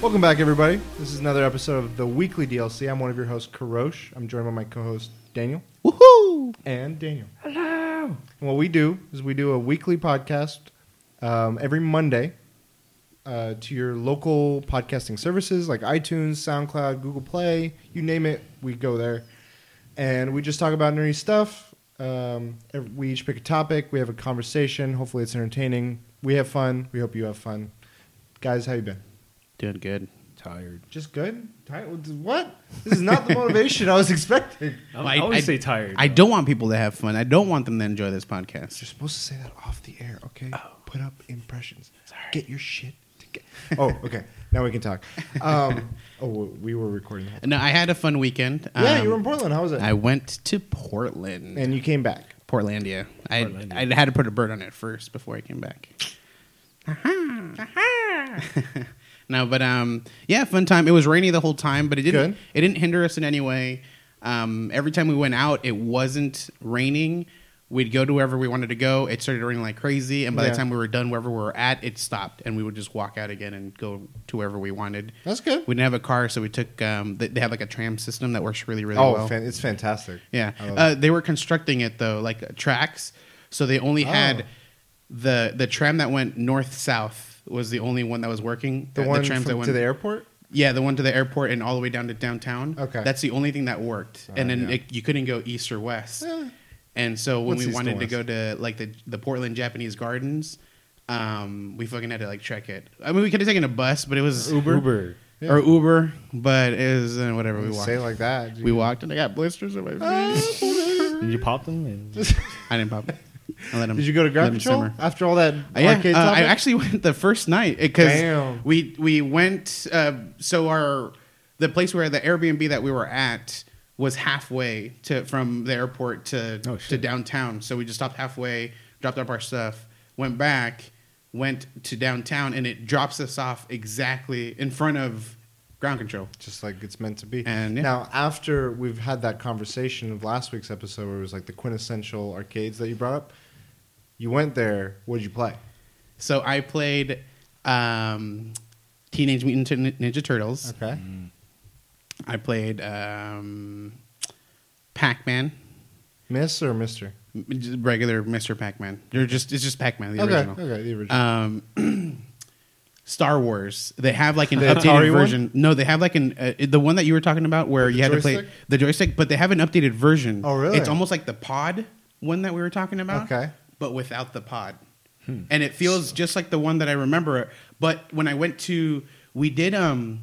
Welcome back, everybody. This is another episode of the Weekly DLC. I'm one of your hosts, Karosh. I'm joined by my co-host Daniel Woohoo! and Daniel. Hello. And what we do is we do a weekly podcast um, every Monday uh, to your local podcasting services like iTunes, SoundCloud, Google Play, you name it, we go there, and we just talk about nerdy stuff. Um, we each pick a topic. We have a conversation. Hopefully, it's entertaining. We have fun. We hope you have fun. Guys, how you been? Doing good. Tired. Just good? Tired? What? This is not the motivation I was expecting. I, Well, I I- always I- say tired. I though. don't want people to have fun. I don't want them to enjoy this podcast. You're supposed to say that off the air, okay? Oh. Put up impressions. Sorry. Get your shit together. oh, okay. Now we can talk. Um, oh, we were recording. No, I had a fun weekend. yeah, Um, you were in Portland. How was it? I went to Portland. and you came back. Portlandia. I I had to put a bird on it first before I came back. no, but um, yeah, fun time. It was rainy the whole time, but it didn't. Good. It didn't hinder us in any way. Um, every time we went out, it wasn't raining. We'd go to wherever we wanted to go. It started raining like crazy, and by Yeah. the time we were done wherever we were at, it stopped, and we would just walk out again and go to wherever we wanted. That's good. We didn't have a car, so we took. Um, they they have like a tram system that works really, really oh, well. fan- it's fantastic. Yeah, I love uh, they were constructing it though, like uh, tracks. So they only Oh. had the the tram that went north south was the only one that was working. The Uh, one trams that went to the airport? yeah, the one to the airport and all the way down to downtown. Okay. that's the only thing that worked. and Uh, then yeah. it, you couldn't go east or west. Eh. And so when What's we wanted to go to like the the Portland Japanese Gardens, um, we fucking had to like trek it. I mean, we could have taken a bus, but it was Uber? Uber. Yeah. or Uber, but it was uh, whatever we walked. Say it like that. we walked and I got blisters on my feet. Did you pop them? I didn't pop. I let him. Did you go to ground control after all that Uh, yeah, arcade uh, I actually went the first night because we we went. Uh, so our the place where the Airbnb that we were at was halfway to from the airport to Oh, to downtown. So we just stopped halfway, dropped up our stuff, went back, went to downtown, and it drops us off exactly in front of ground control. just like it's meant to be. And, yeah. now, after we've had that conversation of last week's episode, where it was like the quintessential arcades that you brought up, you went there. What did you play? So I played um, Teenage Mutant Ninja Turtles. Okay. I played um, Pac Man. Miss or Mister? regular Mr. Pac-Man. They're just it's just Pac-Man, the Okay. original. Okay. The original. Um, Star Wars. They have like an The updated Atari one? version. No, they have like an uh, the one that you were talking about where you had to play the joystick, but they have an updated version. Oh, really? It's almost like the pod one that we were talking about. Okay. But without the pod. Hmm. And it feels just like the one that I remember. But when I went to we did um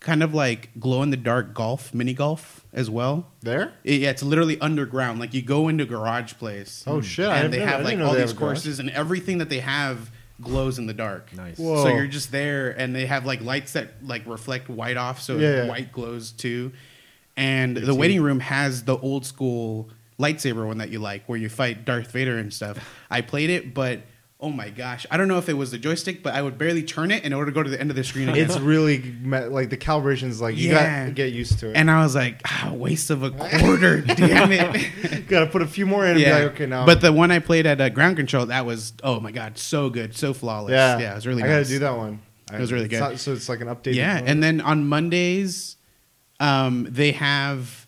kind of like glow in the dark golf, mini golf as well. there. It- yeah, it's literally underground. Like you go into garage place. Oh shit! I and they didn't I have like all these have a garage. courses and everything that they have glows in the dark. nice. Whoa. So you're just there, and they have like lights that like reflect white off, so Yeah, yeah. white glows too. And Good the team. waiting room has the old school lightsaber one that you like, where you fight Darth Vader and stuff. I played it, but oh my gosh, I don't know if it was the joystick, but I would barely turn it in order to go to the end of the screen. Again. It's really like the calibration's like you Yeah. got to get used to it. and I was like, ah, waste of a quarter, damn it. got to put a few more in and be like, okay, now. But the one I played at uh, ground control, that was oh my god, so good, so flawless. yeah, yeah, it was really. I nice. got to do that one. It was really It's good. not- so it's like an updated. Yeah, and then on Mondays, um, they have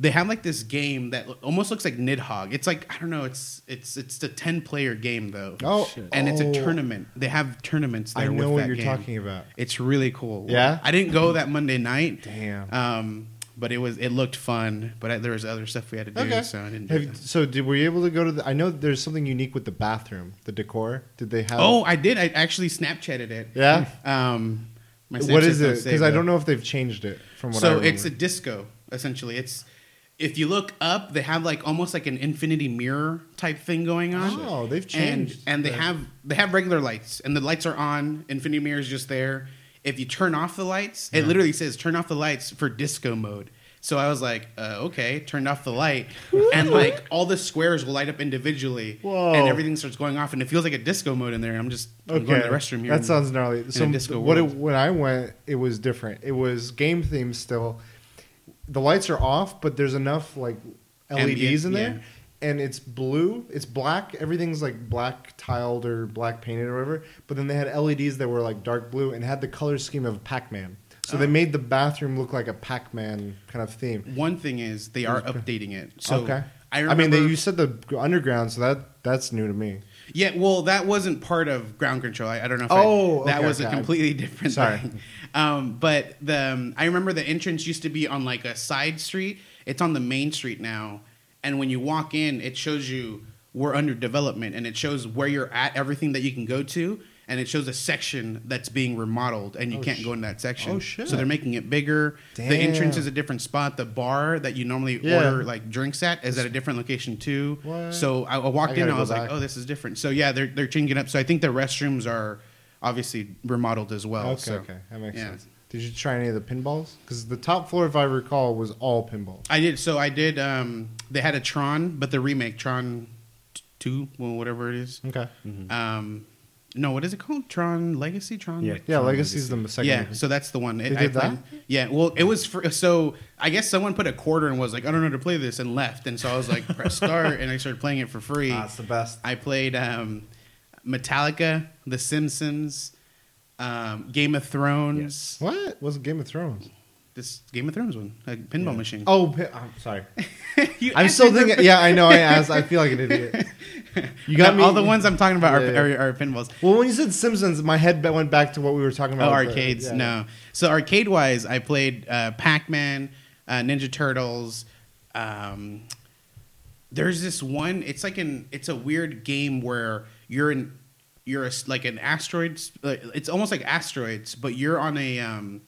they have like this game that almost looks like Nidhogg. It's like I don't know. It's it's it's a ten player game though. oh, Shit. and it's a oh, tournament. They have tournaments I there. know with what you're game. talking about. It's really cool. Yeah? I didn't go that Monday night. Damn. Um, but it was it looked fun. But I, there was other stuff we had to do, Okay. so I didn't. Have, that. so did were you able to go to the? I know there's something unique with the bathroom, the decor. Did they have? Oh, I did. I actually Snapchatted it. yeah. Um, my What is it? Because I don't know if they've changed it from what I So it's a disco essentially. It's if you look up, they have like almost like an infinity mirror type thing going on. Oh, they've changed. and they have they have regular lights, and the lights are on. Infinity mirror is just there. If you turn off the lights, it literally says turn off the lights for disco mode. So I was like, uh, okay, turned off the light, and like all the squares will light up individually, Whoa. and everything starts going off, and it feels like a disco mode in there. I'm just I'm going to the restroom here. That and- sounds gnarly. So a disco what it, when I went, it was different. It was game themed still. The lights are off, but there's enough like LEDs Ambient, in there. yeah. and it's blue. It's black. Everything's like black tiled or black painted or whatever. But then they had LEDs that were like dark blue and had the color scheme of Pac Man. So they Oh. made the bathroom look like a Pac Man kind of theme. One thing is they are updating it. So okay. I I, mean, they, you said the underground, so that that's new to me. yeah, well, that wasn't part of ground control. I, I don't know. if Oh, I, that okay, was a completely different. Sorry. thing. Um, but the um, I remember the entrance used to be on like a side street. It's on the main street now, and when you walk in, it shows you we're under development, and it shows where you're at, everything that you can go to. And it shows a section that's being remodeled, and you Oh, can't sh- go in that section. Oh, shit. So they're making it bigger. Damn. The entrance is a different spot. The bar that you normally Yeah. order like drinks at is at a different location too. What? So I, I walked I in, gotta I was like, oh, this is different. So yeah, they're they're changing up. So I think the restrooms are obviously remodeled as well. okay, so, okay, that makes yeah. sense. Did you try any of the pinballs? Because the top floor, if I recall, was all pinball. I did. So I did. Um, they had a Tron, but the remake Tron Two, well, whatever it is. Okay. Um, no, what is it called? Tron Legacy. Tron. Yeah. Yeah, Tron Legacy's the second. Yeah, so that's the one. It, They I did that? played- Yeah, well, it was for, so. I guess someone put a quarter and was like, "I don't know how to play this," and left. And so I was like, "Press start," and I started playing it for free. Ah, it's the best. I played um, Metallica, The Simpsons, um, Game of Thrones. What was Game of Thrones? This Game of Thrones one, a pinball machine. Oh, pi- I'm sorry. I'm still thinking. Yeah, I know. I asked. I feel like an idiot. You got me. all the ones I'm talking about Yeah, are, yeah. are, are pinballs. Well, when you said Simpsons, my head went back to what we were talking Oh, about. the- arcades. yeah. No. So arcade wise, I played uh, Pac Man, uh, Ninja Turtles. Um, there's this one. It's like an. It's a weird game where you're in. You're a like an asteroid. It's almost like asteroids, but you're on a. Um,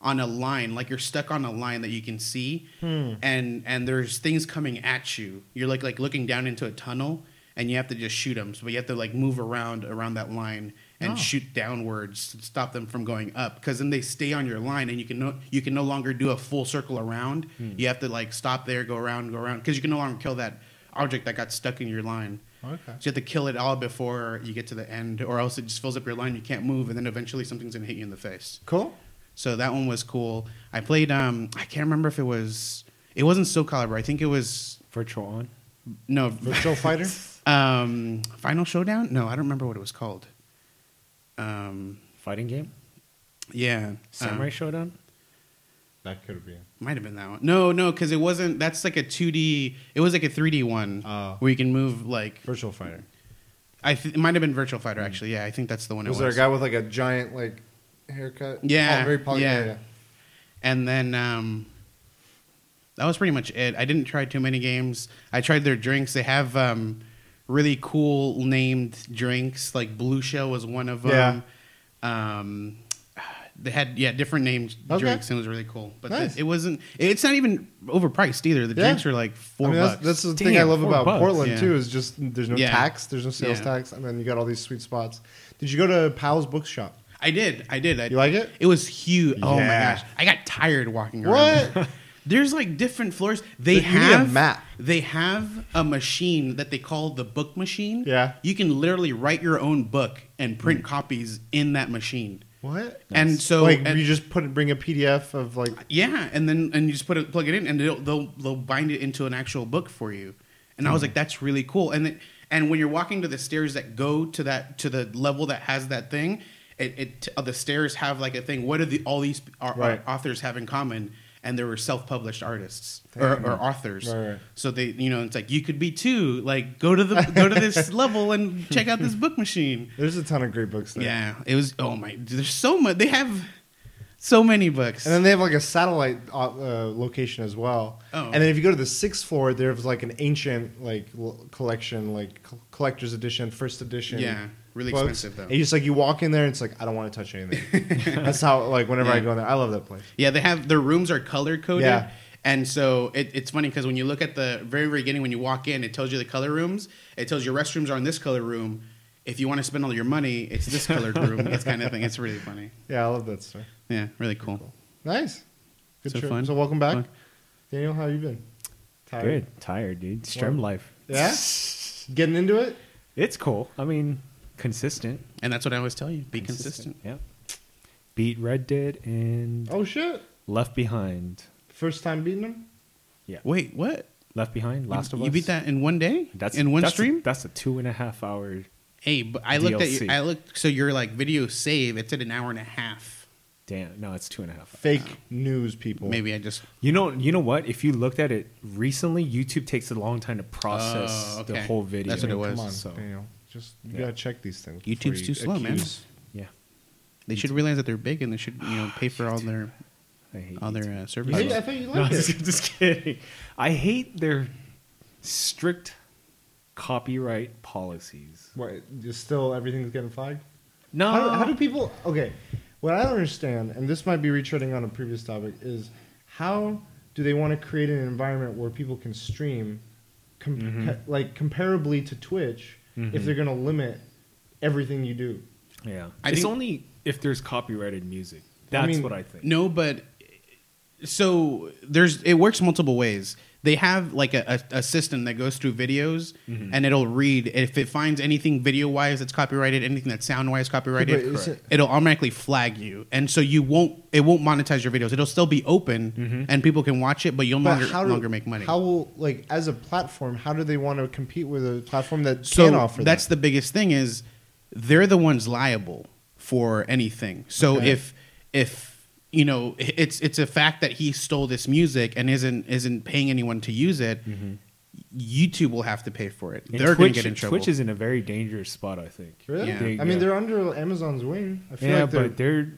on a line, like you're stuck on a line that you can see, Hmm. and and there's things coming at you. You're like like looking down into a tunnel, and you have to just shoot them. So you have to like move around around that line and Oh. shoot downwards to stop them from going up. Because then they stay on your line, and you can no you can no longer do a full circle around. You have to like stop there, go around, go around, because you can no longer kill that object that got stuck in your line. Okay. So you have to kill it all before you get to the end, or else it just fills up your line. You can't move, and then eventually something's gonna hit you in the face. Cool. So that one was cool. I played. Um, I can't remember if it was. It wasn't Soul Calibur. I think it was Virtual on. no. Virtual Fighter. Um, Final Showdown. No, I don't remember what it was called. Um, Fighting game. yeah, Samurai um, Showdown. That could be. might have been that one. No, no, because it wasn't. That's like a two D. It was like a three D one Oh. where you can move like. Virtual Fighter. I th- it might have been Virtual Fighter actually. Yeah, I think that's the one. It was it there a guy with like a giant like haircut? Yeah, Oh, very poly- yeah. And then um, that was pretty much it. I didn't try too many games. I tried their drinks. They have um, really cool named drinks. Like Blue Shell was one of them. Yeah. Um, they had yeah different named Okay. drinks and it was really cool. But the- Nice. it wasn't. It's not even overpriced either. The Yeah. drinks are like four I mean, that's, bucks. that's the Damn, thing I love four about bucks. Portland Yeah. too. Is just there's no Yeah. tax, there's no sales Yeah. tax, and then you got all these sweet spots. Did you go to Powell's Bookshop? I did. I did. I, You like it? It was huge. Oh my Yeah. gosh, I got tired walking around. What? There's like different floors. They You need a have map. They have a machine that they call the book machine. Yeah. Hmm. You can literally write your own book and print copies in that machine. What? And so like and- you just put bring a PDF of like yeah, and then and you just put it plug it in, and they'll they'll, they'll bind it into an actual book for you. And I was like, that's really cool. And it, and when you're walking to the stairs that go to that to the level that has that thing, it, it uh, the stairs have like a thing. What do the all these au- Right. authors have in common? And there were self-published artists or, or authors. Right, right. So they, you know, it's like you could be too. Like go to the go to this level and check out this book machine. there's a ton of great books there. Yeah, it was. Oh my, there's so much. They have so many books. And then they have like a satellite uh, uh, location as well. Oh. And then if you go to the sixth floor, there's like an ancient like collection, like collector's edition, first edition. Yeah, really books. expensive, though. And you just like you walk in there, and it's like I don't want to touch anything. That's how like whenever I go in there, I love that place. Yeah, they have their rooms are color coded. Yeah. And so it, it's funny because when you look at the very very beginning, when you walk in, it tells you the color rooms. It tells your restrooms are in this color room. If you want to spend all your money, it's this colored room. It's kind of thing. It's really funny. Yeah, I love that stuff. Yeah, really cool. Nice. Good So trip. fun. So welcome back, Fun. Daniel. How you been? Tired. Good. Tired, dude. Strum life. Yeah. Getting into it. It's cool. I mean, consistent. And that's what I always tell you: be consistent. Yep. Beat Red Dead and Oh shit! Left Behind. First time beating them. Yeah. Wait, what? Left Behind, Last of Us. you beat that in one day? That's in one that's stream? A, that's a two and a half hour. hey, but I looked at DLC. I looked so your like video save. It's at an hour and a half. Damn, no, it's two and a half. Fake news people. Maybe I just You know, you know what? If you looked at it recently, YouTube takes a long time to process Oh, the okay. whole video. That's what it was. Come on, So Daniel. Just you Yeah. gotta check these things. YouTube's you too slow, man. Yeah, they should realize that they're big and they should you know pay for all their I hate all their uh, services. hate- I thought you liked just, it. just kidding. I hate their strict copyright policies. What? Just still everything's getting flagged. No, How, how do people? Okay, what I don't understand, and this might be retreading on a previous topic, is how do they want to create an environment where people can stream, com- Mhm. like comparably to Twitch, if Mhm. they're going to limit everything you do? Yeah, I it's think- only if there's copyrighted music. I That's mean- what I think. No, but so there's it works multiple ways. They have like a, a, a system that goes through videos Mhm. and it'll read if it finds anything video wise that's copyrighted, anything that's sound wise copyrighted, Yeah, but it- it'll automatically flag you, and so you won't it won't monetize your videos. It'll still be open Mhm. and people can watch it, but you'll no But longer, how do- longer make money. How will like as a platform? How do they want to compete with a platform that so can offer that's that? the biggest thing is they're the ones liable for anything so Okay. if if you know it's it's a fact that he stole this music and isn't isn't paying anyone to use it mm-hmm. youtube will have to pay for it And they're going to get in trouble Twitch is in a very dangerous spot. I think. Really? Yeah. They- I mean, yeah. they're under Amazon's wing. I feel yeah, like they're, but they're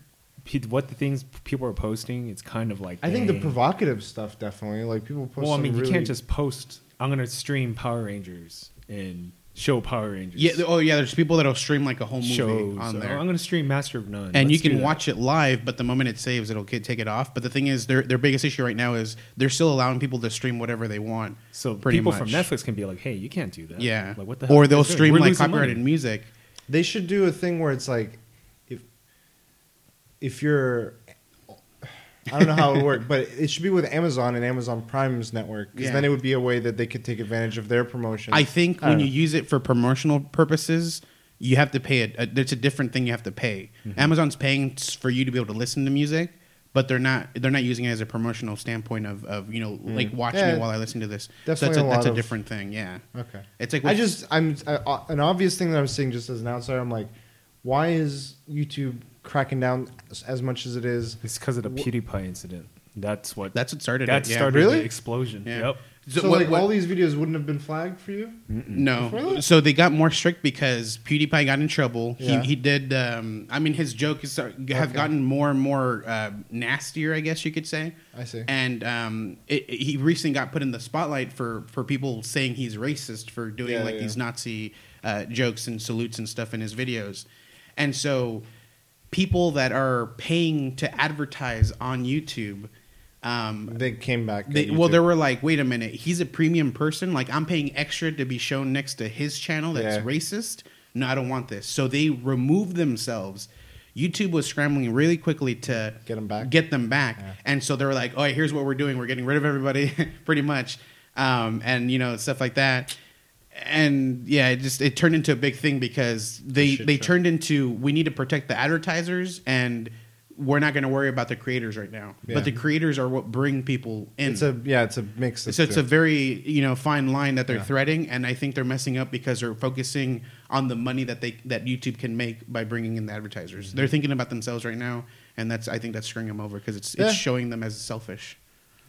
what the things people are posting. It's kind of like I think the provocative stuff definitely. Like people post. Well, I mean, you really- can't just post. I'm gonna stream Power Rangers and show Power Rangers. yeah oh yeah there's people that'll stream like a whole movie shows. on or there I'm gonna stream Master of None, and you Let's do can that. watch it live, but the moment it saves, it'll get, take it off. But the thing is, their their biggest issue right now is they're still allowing people to stream whatever they want. So pretty people much. from Netflix can be like, "Hey, you can't do that." Yeah, Like what the hell? or you they'll guys doing? stream We're like losing copyrighted money. music. They should do a thing where it's like, if if you're, I don't know how it would work, but it should be with Amazon and Amazon Prime's network, because Yeah. then it would be a way that they could take advantage of their promotion. I think I when don't you know. use it for promotional purposes, you have to pay it. Uh, it's a different thing you have to pay. Mm-hmm. Amazon's paying s- for you to be able to listen to music, but they're not. They're not using it as a promotional standpoint of, of you know like watch Mm. Yeah. me while I listen to this. so Definitely that's a, a that's lot a of- different thing. Yeah, okay. it's like I with- just I'm uh, an obvious thing that I'm seeing just as an outsider. I'm like, why is YouTube cracking down as- as much as it is? It's because of the PewDiePie incident. That's what. that's what started that it. Yeah. started Really? the explosion. Yeah. Yep. So, So, what- like what- all these videos wouldn't have been flagged for you. No. Really? So they got more strict because PewDiePie got in trouble. Yeah. He he did. Um, I mean, his joke is have Okay. gotten more and more uh, nastier, I guess you could say. I see. And um, it, it- he recently got put in the spotlight for for people saying he's racist for doing Yeah, like yeah. these Nazi uh, jokes and salutes and stuff in his videos, and so people that are paying to advertise on YouTube. Um, They came back. they, well, they were like, wait a minute, he's a premium person. Like, I'm paying extra to be shown next to his channel that's Yeah. racist. No, I don't want this. So they removed themselves. YouTube was scrambling really quickly to Get 'em back? Get them back. Yeah. And so they were like, oh, here's what we're doing. We're getting rid of everybody, pretty much, um, and you know stuff like that. And yeah, it just it turned into a big thing because they Shit they show. turned into we need to protect the advertisers and we're not going to worry about the creators right now. Yeah. But the creators are what bring people in. It's a yeah, it's a mix. So it's two. a very you know fine line that they're Yeah. threading, and I think they're messing up because they're focusing on the money that they that YouTube can make by bringing in the advertisers. Mm-hmm. They're thinking about themselves right now, and that's I think that's screwing them over because it's Yeah. it's showing them as selfish.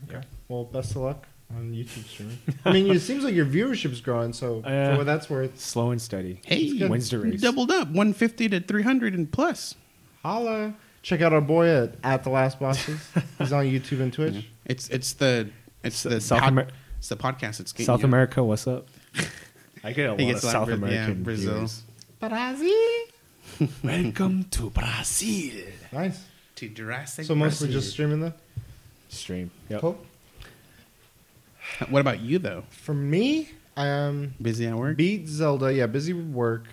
Okay. Well, best of luck on YouTube streaming. I mean, it seems like your viewership's growing, so Yeah. for what that's worth, Slow and steady. Hey, good. Wins the race. doubled up, one fifty to three hundred and plus. holla. Check out our boy at, at the Last Bosses. He's on YouTube and Twitch. It's it's the it's the South pod- Amer- it's the podcast. It's getting South you. America, what's up? I get a lot of gets a South of Bra- yeah, American Brazil. viewers. Brazil. Welcome to Brazil. Nice. to Jurassic. So mostly Brazil. just streaming then. Stream. Yep. Cool. What about you though? For me, I am Busy at work. beat Zelda. Yeah, busy with work.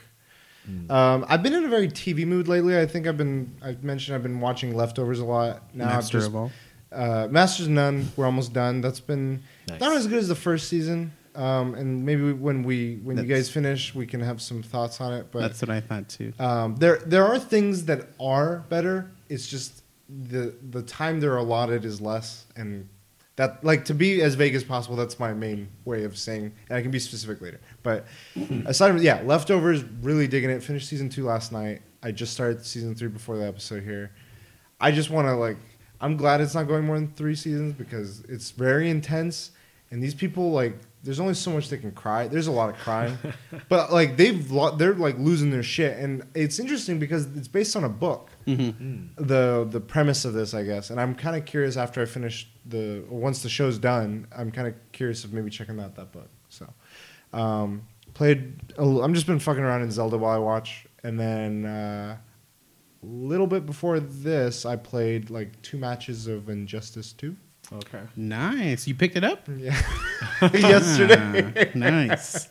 Um, I've been in a very TV mood lately. I think I've been. I've mentioned I've been watching Leftovers a lot. Now I've Master just of all. uh, Masters of None. We're almost done. That's been Nice. not as good as the first season. Um, and maybe when we when you guys finish, we can have some thoughts on it. But That's what I thought too. um, there there are things that are better. It's just the the time they're allotted is less, and that like to be as vague as possible. That's my main way of saying, and I can be specific later. But aside from yeah, leftovers, really digging it. Finished season two last night. I just started season three before the episode here. I just want to like. I'm glad it's not going more than three seasons because it's very intense, and these people like. There's only so much they can cry. There's a lot of crying, but like they've lo- they're like losing their shit, and it's interesting because it's based on a book the the premise of this, I guess. And I'm kind of curious after I finish the once the show's done. I'm kind of curious of maybe checking out that book. So, um, played. A, I'm just been fucking around in Zelda while I watch, and then uh, a little bit before this, I played like two matches of Injustice Two. Okay. Nice. You picked it up Yeah, yesterday. Nice.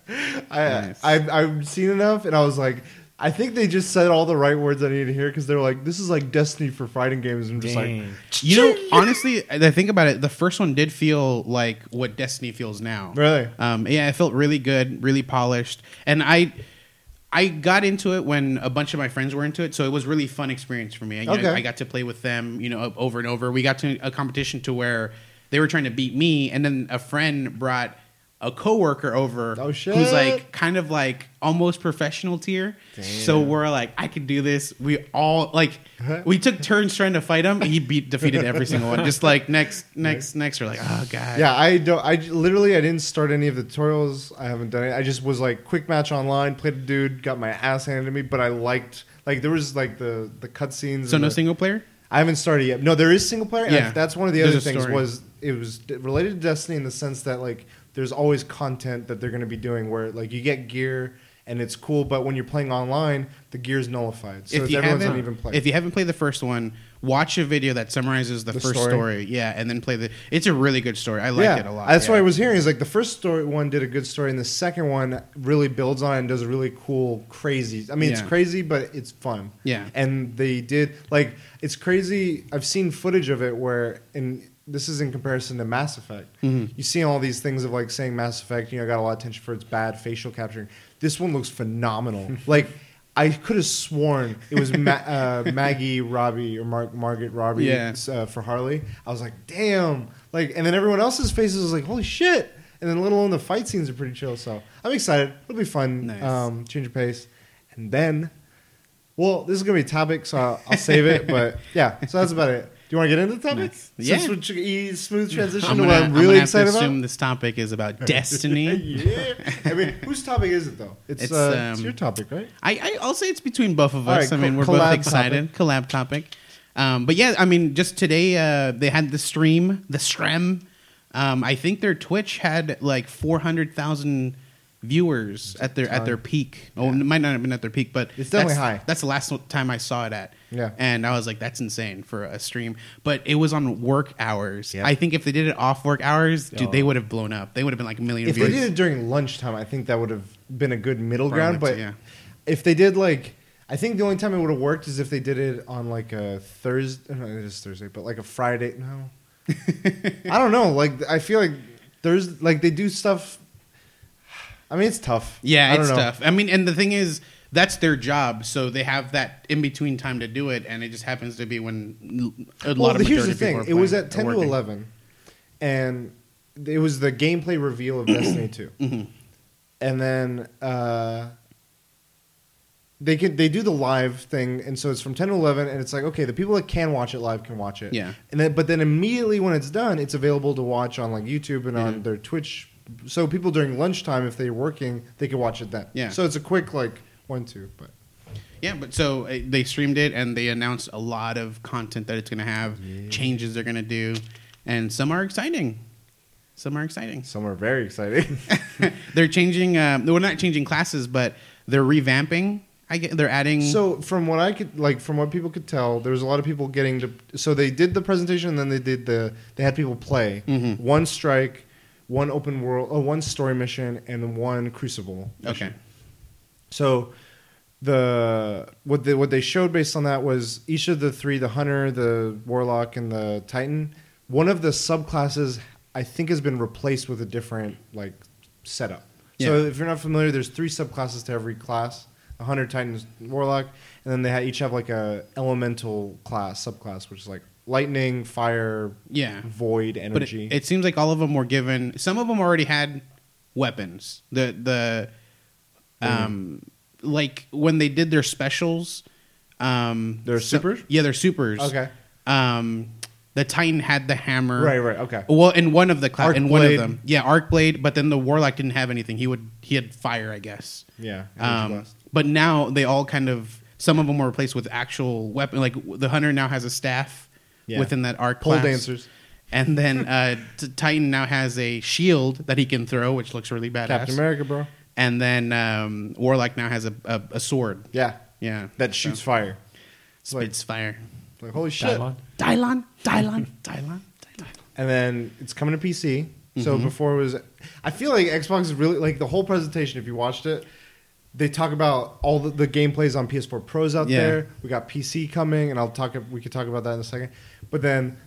I, Nice. I I've seen enough, and I was like. I think they just said all the right words I needed to hear because they're like, "This is like Destiny for fighting games." And I'm just like, Dang. You know, honestly, I think about it. The first one did feel like what Destiny feels now. Really? Um, yeah, it felt really good, really polished, and I, I got into it when a bunch of my friends were into it, so it was really fun experience for me. I, Okay. I got to play with them, you know, over and over. We got to a competition to where they were trying to beat me, and then a friend brought a coworker over Oh, who's like kind of like almost professional tier. So we're like, I can do this. We all like we took turns trying to fight him. He beat defeated every single one. Just like next, next, next. We're like, oh god. Yeah, I don't. I literally I didn't start any of the tutorials. I haven't done it. I just was like quick match online, played a dude, got my ass handed to me. But I liked like there was like the the cutscenes. So no the- single player. I haven't started yet. No, there is single player. Yeah. I- that's one of the There's other things story. was it was related to Destiny in the sense that like there's always content that they're going to be doing where like you get gear and it's cool, but when you're playing online, the gear's nullified. So if you everyone's haven't, even playing. if you haven't played the first one, watch a video that summarizes the, The first story? story. Yeah, and then play the. It's a really good story. I like yeah, it a lot. That's yeah. what I was hearing. Is like the first story one did a good story, and the second one really builds on it and does a really cool, crazy. I mean, it's crazy, but it's fun. Yeah. and they did like it's crazy. I've seen footage of it where, and this is in comparison to Mass Effect. Mhm. You see all these things of like saying Mass Effect, you know, I got a lot of attention for its bad facial capturing. This one looks phenomenal. like. I could have sworn it was Ma- uh, Maggie Robbie or Mar- Margaret Robbie Yeah. uh, for Harley. I was like, damn. Like, and then everyone else's faces was like, holy shit. And then let alone the fight scenes are pretty chill. So I'm excited. It'll be fun. Nice. Um, change of pace. And then, well, this is gonna be a topic, so I'll, I'll save it. But yeah, so that's about it. You want to get into the topic? Yeah. Smooth transition I'm to gonna, what I'm really I'm really gonna have excited to assume about. this topic is about Destiny. yeah. I mean, whose topic is it though? It's, It's, uh, it's um, your topic, right? I, I I'll say it's between both of us. right, I mean, we're both excited. Collab topic. Um, but yeah, I mean, just today uh, they had the stream, the stream. Um, I think their Twitch had like four hundred thousand viewers at their at their peak. Oh, it might not have been at their peak, but It's definitely that's, high. That's the last time I saw it at. Yeah. and I was like, that's insane for a stream. But it was on work hours. Yeah. I think if they did it off work hours, dude, they Oh. would have blown up. They would have been like a million If views. they did it during lunchtime, I think that would have been a good middle ground. But yeah. if they did like, I think the only time it would have worked is if they did it on like a Thursday. No, it is Thursday, but like a Friday. No, I don't know. Like I feel like there's like they do stuff. I mean, it's tough. Yeah, I it's know. tough. I mean, and the thing is, that's their job, so they have that in between time to do it, and it just happens to be when a lot of here's the thing. It was at ten to eleven, and it was the gameplay reveal of Destiny Two. Mhm. and then uh, they can they do the live thing, and so it's from ten to eleven, and it's like okay, the people that can watch it live can watch it. Yeah. and then but then immediately when it's done, it's available to watch on like YouTube and on Mhm. their Twitch. So people during lunchtime, if they're working, they can watch it then. Yeah. So it's a quick like one two, but Yeah, but so uh, they streamed it, and they announced a lot of content that it's going to have, Yeah. changes they're going to do, and some are exciting. Some are exciting. some are very exciting. they're changing. Um, they're not changing classes, but they're revamping. I get. They're adding. So from what I could like, from what people could tell, there was a lot of people getting to. So they did the presentation, and then they did the. They had people play Mhm. one strike, one open world, oh, one story mission, and one crucible. mission. okay. So the what they what they showed based on that was each of the three, the hunter, the warlock, and the titan. One of the subclasses I think has been replaced with a different like setup. So if you're not familiar, there's three subclasses to every class: a hunter, titan, warlock, and then they ha- each have like a elemental class, subclass, which is like lightning, fire, Yeah. void, But it, energy. it seems like all of them were given. Some of them already had weapons. The the um like when they did their specials. Um, Their so- supers? Yeah, they're supers. okay. Um, the Titan had the hammer. Right. Right. Okay. Well, in one of the cla- in one of them, yeah, arc blade. But then the warlock didn't have anything. He would he had fire, I guess. Yeah. Um, but now they all kind of some of them were replaced with actual weapon. Like the hunter now has a staff Yeah. within that arc Pole class. dancers. And then uh, T- Titan now has a shield that he can throw, which looks really badass. Captain America, bro. And then um, Warlock now has a, a, a sword. Yeah. Yeah, That shoots fire. so, spits fire. Like holy shit. Dylon. Dylon, Dylon, Dylon, Dylon. and then it's coming to PC. So before it was, I feel like Xbox is really like the whole presentation. If you watched it, they talk about all the, the gameplays on PS4 Pros out Yeah. there. We got PC coming, and I'll talk. We could talk about that in a second. But then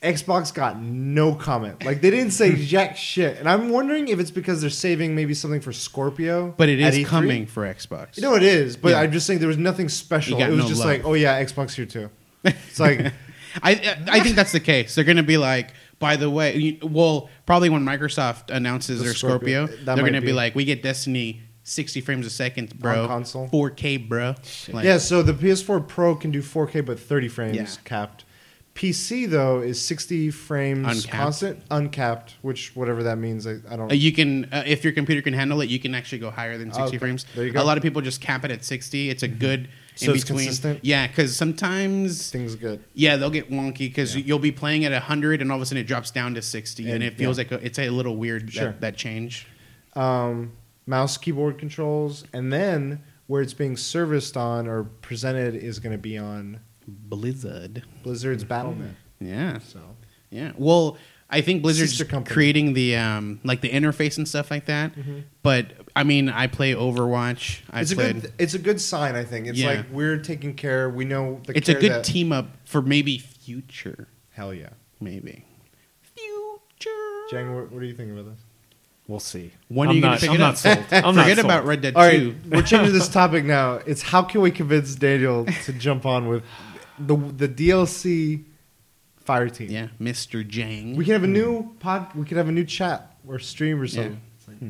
Xbox got no comment. Like they didn't say jack shit, and I'm wondering if it's because they're saving maybe something for Scorpio. But it is E3. coming for Xbox. You know it is, but Yeah. I'm just saying there was nothing special. It was no just love. like, oh yeah, Xbox here too. It's like. I I think that's the case. They're going to be like, by the way, you- well, probably when Microsoft announces The their Scorpio, Scorpio, they're going to be. be like, we get Destiny 60 frames a second, bro. On console? 4K, bro. Like, yeah, so the PS4 Pro can do 4K but 30 frames Yeah. capped. PC though is 60 frames Uncapped. constant, uncapped, which whatever that means. I, I don't. Uh, you can, uh, if your computer can handle it, you can actually go higher than 60 Okay. frames. There you go. A lot of people just cap it at 60. It's a good So in it's between. consistent? Yeah, because sometimes, things good. yeah, they'll get wonky because you'll be playing at 100 and all of a sudden it drops down to 60, and, And- it feels yeah. like a, it's a little weird Sure. that, that change. Um, mouse keyboard controls, and then where it's being serviced on or presented is going to be on Blizzard. Blizzard's Battle.net. Yeah. So Yeah. Well, I think Blizzard's creating the um like the interface and stuff like that. Mhm. But I mean, I play Overwatch. I it's a good. It's a good sign. I think it's Yeah. like we're taking care. We know the. it's a good that- team up for maybe future, Hell yeah, maybe future. Jang. What, what do you think about this? We'll see. When are I'm you gonna not, pick I'm it not up? sold. I'm not Forget sold. about Red Dead All right, Two. we're changing this topic now. It's how can we convince Daniel to jump on with the the DLC Fire Team? Yeah, Mr. Jang. We can have a new pod. We could have a new chat or stream or Yeah. something. It's like-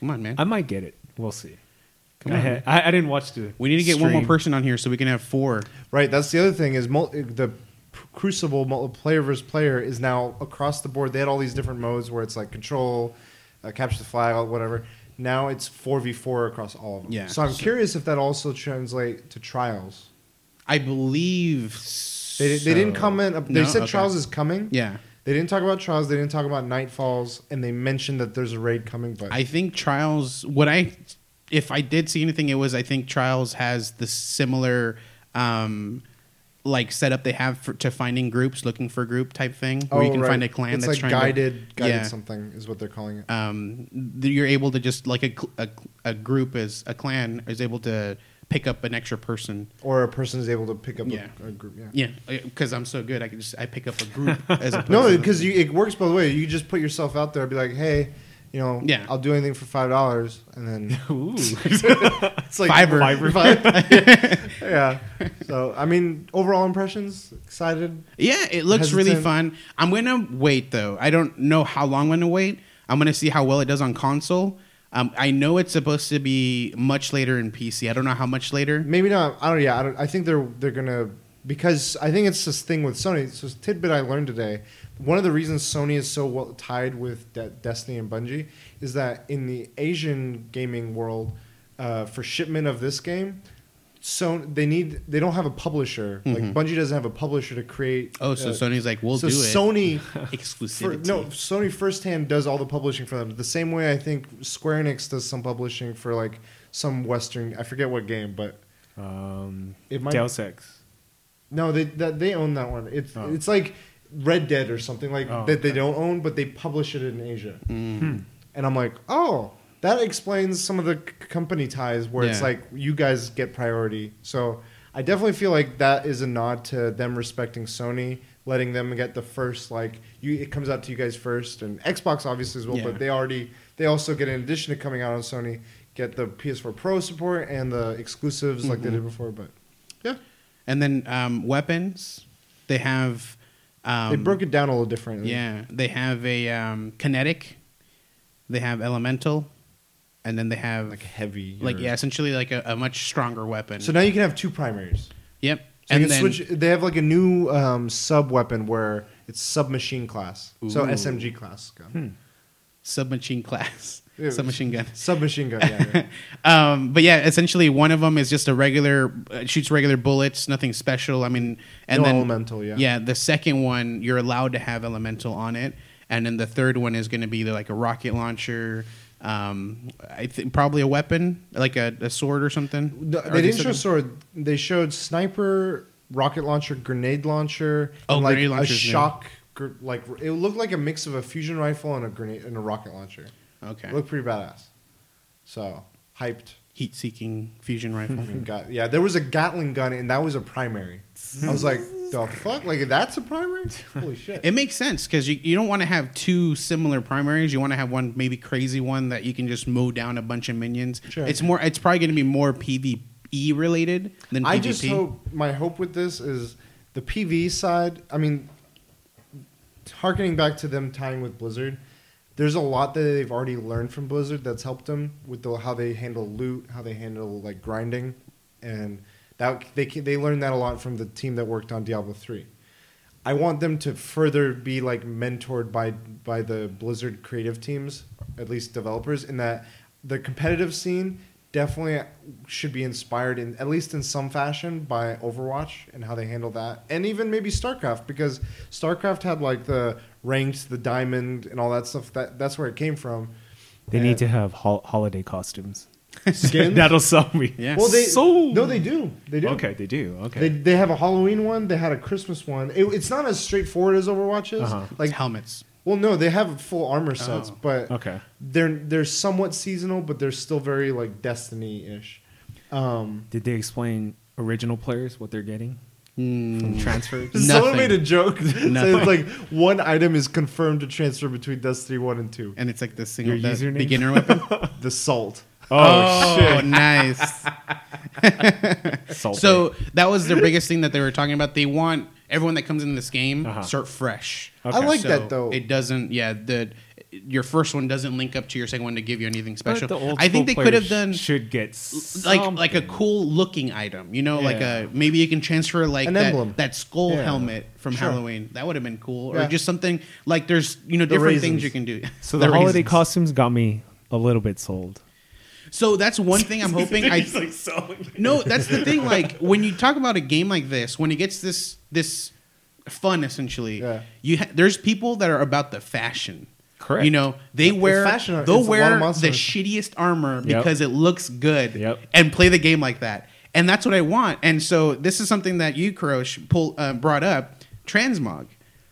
Come on, man. I might get it. We'll see. Come I, on. had- I, I didn't watch the. we need to get one more stream. person on here so we can have four. Right. That's the other thing is mul- the Crucible multiplayer versus player is now across the board. They had all these different modes where it's like control, uh, capture the flag, whatever. Now it's four v four across all of them. Yeah. So I'm So- curious if that also translate to trials. I believe They, di- they didn't So- comment. They No? said Okay. trials is coming. Yeah. They didn't talk about trials. They didn't talk about nightfalls, and they mentioned that there's a raid coming. But I think Trials. What I, if I did see anything, it was I think Trials has the similar, um, like setup they have for, to finding groups, looking for group type thing, where you can Oh, right. find a clan It's that's like trying guided, guided Yeah. something is what they're calling it. Um, you're able to just like a, a a group is a clan is able to pick up an extra person. Or a person is able to pick up Yeah. a, a group. Yeah. Yeah, uh, because I'm so good, I can just I pick up a group as opposed No, because it works both ways. You just put yourself out there, and be like, hey, you know, Yeah. I'll do anything for five dollars, and then it's like Fiverr. Fiverr. yeah. So I mean, overall impressions, excited. Yeah, it looks really fun. I'm gonna wait though. I don't know how long I'm gonna wait. I'm gonna see how well it does on console. Um, I know it's supposed to be much later in PC. I don't know how much later. Maybe not. I don't. Yeah, I don't. I think they're they're gonna because I think it's this thing with Sony. So tidbit I learned today. One of the reasons Sony is so well tied with De- Destiny and Bungie is that in the Asian gaming world, uh, for shipment of this game, so they need they don't have a publisher. Like Mhm. Bungie doesn't have a publisher to create. Oh, so uh, Sony's like, we'll so do it. Sony Exclusivity. For, no, Sony firsthand does all the publishing for them. The same way I think Square Enix does some publishing for like some Western. I forget what game, but Um, it might. Deus Ex. No, they that, they own that one. It's Oh. it's like Red Dead or something like Oh, that. They okay. don't own, but they publish it in Asia. Mm. Hmm. And I'm like, oh, that explains some of the c- company ties where it's Yeah. like you guys get priority. So I definitely feel like that is a nod to them respecting Sony, letting them get the first like you. It comes out to you guys first, and Xbox obviously as well. Yeah. But they already they also get in addition to coming out on Sony, get the PS4 Pro support and the exclusives like they Mhm. did before. But yeah, And then um, weapons. They have. Um, they broke it down a little differently. Yeah, they have a um, kinetic. They have elemental, and then they have like heavy. like yeah, essentially like a, a much stronger weapon. So now you can have two primaries. yep, So and you can then switch. They have like a new um, sub weapon where it's submachine class. So SMG class gun. submachine class, Yeah, submachine gun. Submachine gun. Yeah. yeah. Um, but yeah, essentially one of them is just a regular uh, shoots regular bullets, nothing special. I mean, and No then elemental, yeah. yeah. The second one you're allowed to have elemental on it, and then the third one is going to be either like a rocket launcher. Um, I think probably a weapon, like a, a sword or something. Or they didn't show sword. They showed sniper, rocket launcher, grenade launcher, Oh, and like grenade a shock. gr- Like it looked like a mix of a fusion rifle and a grenade and a rocket launcher. Okay, It looked pretty badass. So hyped. heat-seeking fusion rifle. I mean, got, yeah, there was a Gatling gun and that was a primary. I was like, the fuck? Like that's a primary? Holy shit! It makes sense because you, you don't want to have two similar primaries. You want to have one maybe crazy one that you can just mow down a bunch of minions. Sure. It's more. It's probably going to be more PVE related than PvP. I just hope my hope with this is the PV side. I mean, harkening back to them tying with Blizzard, there's a lot that they've already learned from Blizzard that's helped them with the, how they handle loot, how they handle like grinding, and that they they learned that a lot from the team that worked on Diablo three. I want them to further be like mentored by by the Blizzard creative teams, at least developers, in that the competitive scene definitely should be inspired in at least in some fashion by Overwatch and how they handle that, and even maybe StarCraft because StarCraft had like the ranked, the diamond, and all that stuff. That that's where it came from. They And- need to have hol- holiday costumes. Skins? That'll sell me. Yeah. Well, they Sold. no, they do. They do. Okay, they do. Okay. They, they have a Halloween one. They had a Christmas one. It, it's not as straightforward as Overwatch is. Uh-huh. like Like, helmets. well, no, they have full armor sets, Oh. but okay. they're they're somewhat seasonal, but they're still very like Destiny ish. Um, Did they explain original players what they're getting Mm. from transfers? someone Nothing. made a joke that says Nothing. like one item is confirmed to transfer between Destiny one and two. And it's like the single Your the username? beginner weapon. The salt. Oh, shit! nice. So that was the biggest thing that they were talking about. They want everyone that comes into this game Uh-huh. start fresh. Okay. I like So that though. It doesn't. Yeah, the your first one doesn't link up to your second one to give you anything special. the old I think they could have done should get like like a cool looking item. You know, like a maybe you can transfer like An that emblem. that skull Yeah. helmet from Sure. Halloween. That would have been cool, or just something like there's you know The different raisins. things you can do. So the, holiday raisins. costumes got me a little bit sold. So that's one thing I'm hoping. I no, that's the thing. Like when you talk about a game like this, when it gets this this fun, essentially, Yeah. you ha- there's people that are about the fashion. Correct. You know, they The wear fashion- they'll wear the shittiest armor Yep. because it looks good Yep. and play the game like that. And that's what I want. And so this is something that you, Kurosh, pull, uh, brought up, transmog.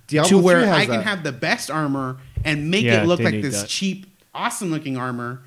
Diablo to 3 where has I can that. have the best armor and make Yeah, it look like this that. cheap, awesome looking armor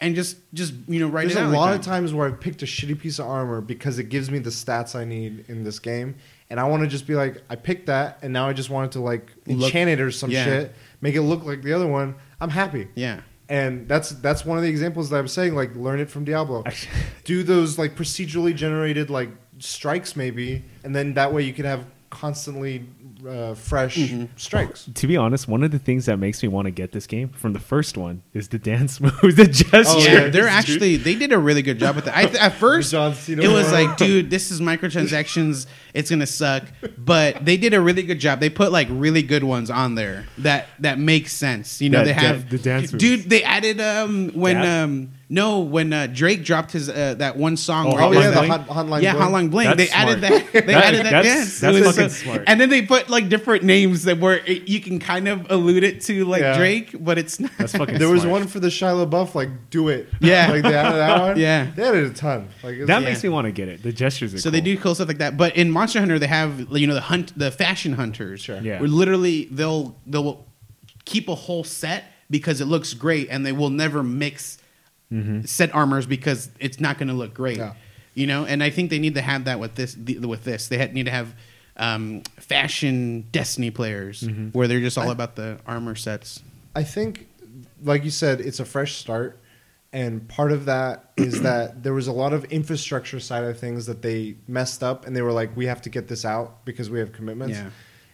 and just just you know write There's it a out like lot of times where I've picked a shitty piece of armor because it gives me the stats I need in this game, and I want to just be like, I picked that, and now I just want it to like Look- enchant it or some Yeah. shit, make it look like the other one. I'm happy. Yeah. And that's that's one of the examples that I'm saying. Like, learn it from Diablo. Do those like procedurally generated like strikes maybe, and then that way you can have constantly uh, fresh Mm-hmm. strikes. To be honest, one of the things that makes me want to get this game from the first one is the dance moves, the gestures. Oh, yeah, they're actually they did a really good job with it. I, at first, it was like, dude, this is microtransactions. It's gonna suck. But they did a really good job. They put like really good ones on there that that makes sense. You know, That they da- have the dance moves. Dude, they added um when Dab? um no when uh, Drake dropped his uh, that one song. Oh, where Oh yeah, does the hot, hotline. yeah, Bling. Hotline Bling. That's They added that. They That- added that that's- dance. that's fucking so- smart. And then they put like different names that were it, you can kind of allude it to like Yeah. Drake, but it's not. That's fucking. There was one for the Shia LaBeouf, like "Do It." Yeah. like they added that one. Yeah. they added a ton. Like That Yeah. makes me want to get it. The gestures are So they do cool stuff like that. But in Monster Hunter, they have you know the hunt, the fashion hunters. Sure. Yeah. Where literally they'll they'll keep a whole set because it looks great, and they will never mix set armors because it's not going to look great. Yeah. You know, and I think they need to have that with this. The, with this, they had, need to have um, fashion Destiny players where they're just all I- about the armor sets. I think, like you said, it's a fresh start. and part of that is that there was a lot of infrastructure side of things that they messed up, and they were like, "We have to get this out because we have commitments." Yeah.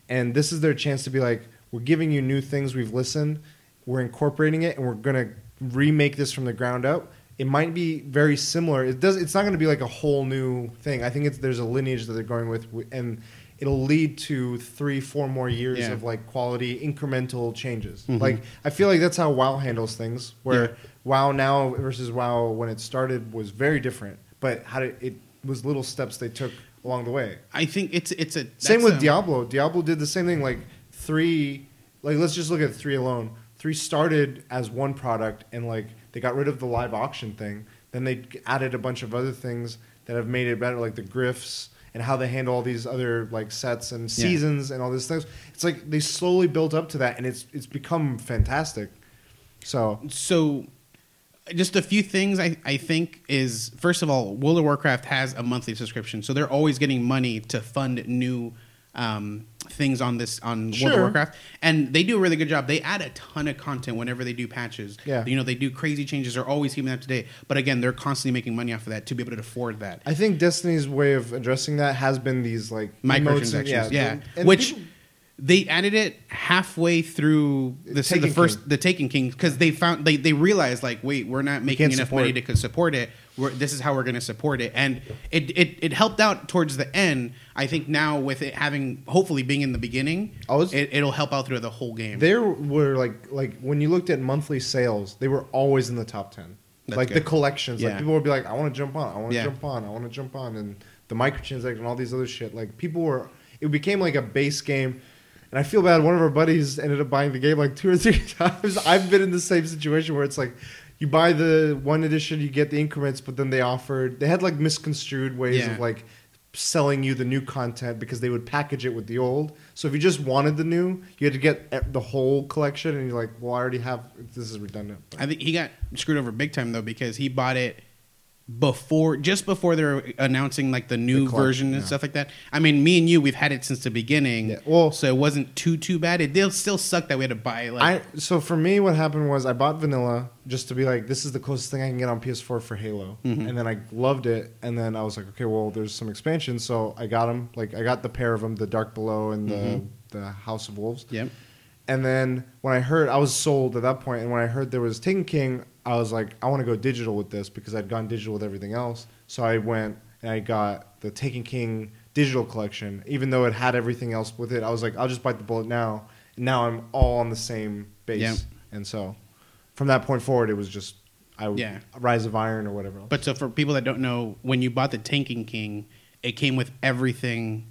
And this is their chance to be like, "We're giving you new things. We've listened. We're incorporating it, and we're gonna remake this from the ground up." It might be very similar. It does. It's not going to be like a whole new thing. I think it's there's a lineage that they're going with, and it'll lead to three, four more years Yeah. of like quality incremental changes. Mhm. Like I feel like that's how WoW handles things. Where Yeah. WoW now versus WoW when it started was very different, but how did it was little steps they took along the way. I think it's it's a Same with a- Diablo. Diablo did the same thing. Like three, like let's just look at three alone. Three started as one product, and like they got rid of the live auction thing. Then they added a bunch of other things that have made it better, like the griffs and how they handle all these other like sets and Yeah. seasons and all these things. It's like they slowly built up to that, and it's it's become fantastic. So so just a few things I, I think is first of all world of warcraft has a monthly subscription so they're always getting money to fund new um, things on this on world of warcraft. And they do a really good job. They add a ton of content whenever they do patches. Yeah. you know they do crazy changes. They're always keeping up to date. But again they're constantly making money off of that to be able to afford that. I think Destiny's way of addressing that has been these like emotes and- microtransactions yeah, and which people- they added it halfway through the, the first King. the Taken King because they found they, they realized like wait we're not making enough support money to support it we're, this is how we're going to support it and it, it it helped out towards the end I think now with it having hopefully being in the beginning was- it, it'll help out through the whole game there were like like when you looked at monthly sales, they were always in the top ten. That's like the collections, Yeah. like people would be like, "I want to jump on, I want to Yeah. jump on, I want to jump on," and the microtransactions and all these other shit. Like people were, it became like a base game. And I feel bad. One of our buddies ended up buying the game like two or three times. I've been in the same situation where it's like you buy the one edition, you get the increments, but then they offered they had like misconstrued ways Yeah. of like selling you the new content because they would package it with the old. So if you just wanted the new, you had to get the whole collection, and you're like, well, I already have. This is redundant. I think he got screwed over big time though because he bought it before just before they're announcing like the new The collection, version and yeah. stuff like that. I mean, me and you, we've had it since the beginning. Yeah, well- so it wasn't too too bad. It did still suck that we had to buy it. Like, I so for me, what happened was I bought vanilla just to be like, this is the closest thing I can get on PS4 for Halo, Mhm. and then I loved it, and then I was like, okay, well, there's some expansions, so I got them. Like I got the pair of them, the Dark Below and the Mhm. the House of Wolves. yep. And then when I heard, I was sold at that point, and when I heard there was Taken King, I was like, I want to go digital with this because I'd gone digital with everything else. So I went and I got the Taken King digital collection, even though it had everything else with it. I was like, I'll just bite the bullet now. And now I'm all on the same base, Yep. and so from that point forward, it was just I Yeah. Rise of Iron or whatever. Else. But so for people that don't know, when you bought the Taken King, it came with everything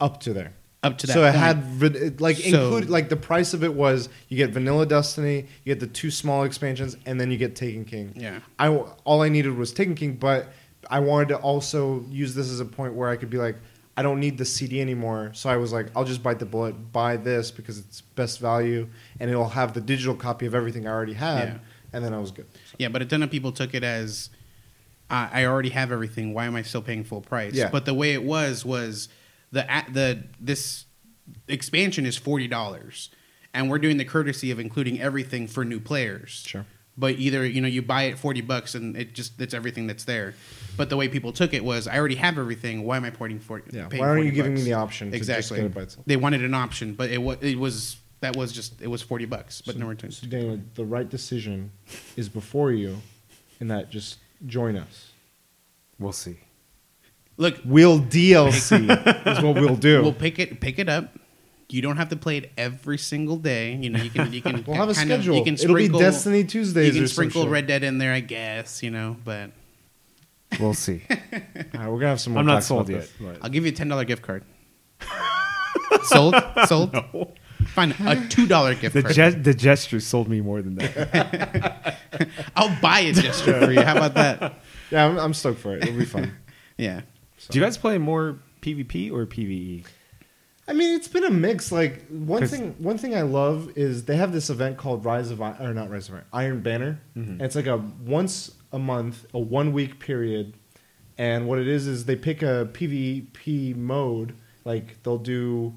up to there. Up to that. so it point. had van- like So- include like the price of it was you get vanilla Destiny, you get the two small expansions, and then you get Taken King. yeah. I all I needed was Taken King, but I wanted to also use this as a point where I could be like, I don't need the CD anymore. So I was like, I'll just bite the bullet, buy this because it's best value, and it'll have the digital copy of everything I already had, Yeah. and then I was good. Yeah, but a ton of people took it as I I already have everything. Why am I still paying full price? Yeah. But the way it was was the the this expansion is forty dollars, and we're doing the courtesy of including everything for new players. Sure. But either you know you buy it forty bucks and it just it's everything that's there. But the way people took it was I already have everything. Why am I porting forty? Yeah. paying Why aren't 40 you giving bucks? me the option to exactly? just get it by itself? They wanted an option, but it was it was that was just it was forty bucks, but no returns. So Daniel, the right decision is before you, in that just join us. We'll see. Look, We'll DLC is what we'll do. We'll pick it pick it up. You don't have to play it every single day. You know, you can you can We'll have a kind of- schedule. you can sprinkle, It'll be Destiny Tuesdays You can or sprinkle shit. Red Dead in there, I guess. You know, but We'll see. All right, we're gonna have some. More I'm not sold yet. this. I'll give you a ten dollar gift card. sold, sold. No. Fine, a two dollar gift The, card. ge- the gesture sold me more than that. I'll buy a gesture for you. How about that? Yeah, I'm, I'm stoked for it. It'll be fun. Yeah. Do you guys play more PvP or PvE? I mean, it's been a mix. Like one 'Cause- thing, one thing I love is they have this event called Rise of Iron, or not Rise of Iron, Iron Banner. Mhm. And it's like a once a month, a one week period. And what it is is they pick a PvP mode. Like they'll do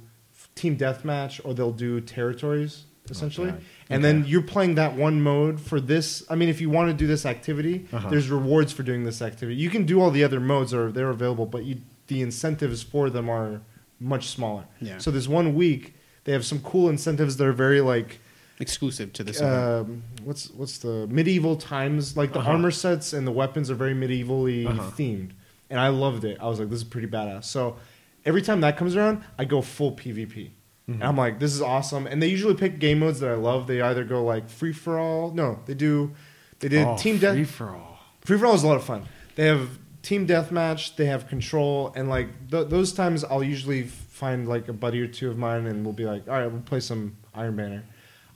team deathmatch or they'll do territories. Essentially. God. And then you're playing that one mode for this. I mean, if you want to do this activity, Uh-huh. there's rewards for doing this activity. You can do all the other modes are they're available, but you, the incentives for them are much smaller. Yeah. So this one week they have some cool incentives that are very like exclusive to this event. um, what's what's the medieval times like the Uh-huh. armor sets and the weapons are very medievally Uh-huh. themed and i loved it i was like this is pretty badass so every time that comes around i go full pvp and i'm like this is awesome. And they usually pick game modes that i love. They either go like free for all. No they do they did Oh, team Free for all. free for all is a lot of fun. They have team deathmatch they have control and like th- those times i'll usually find like a buddy or two of mine and we'll be like all right we'll play some iron banner.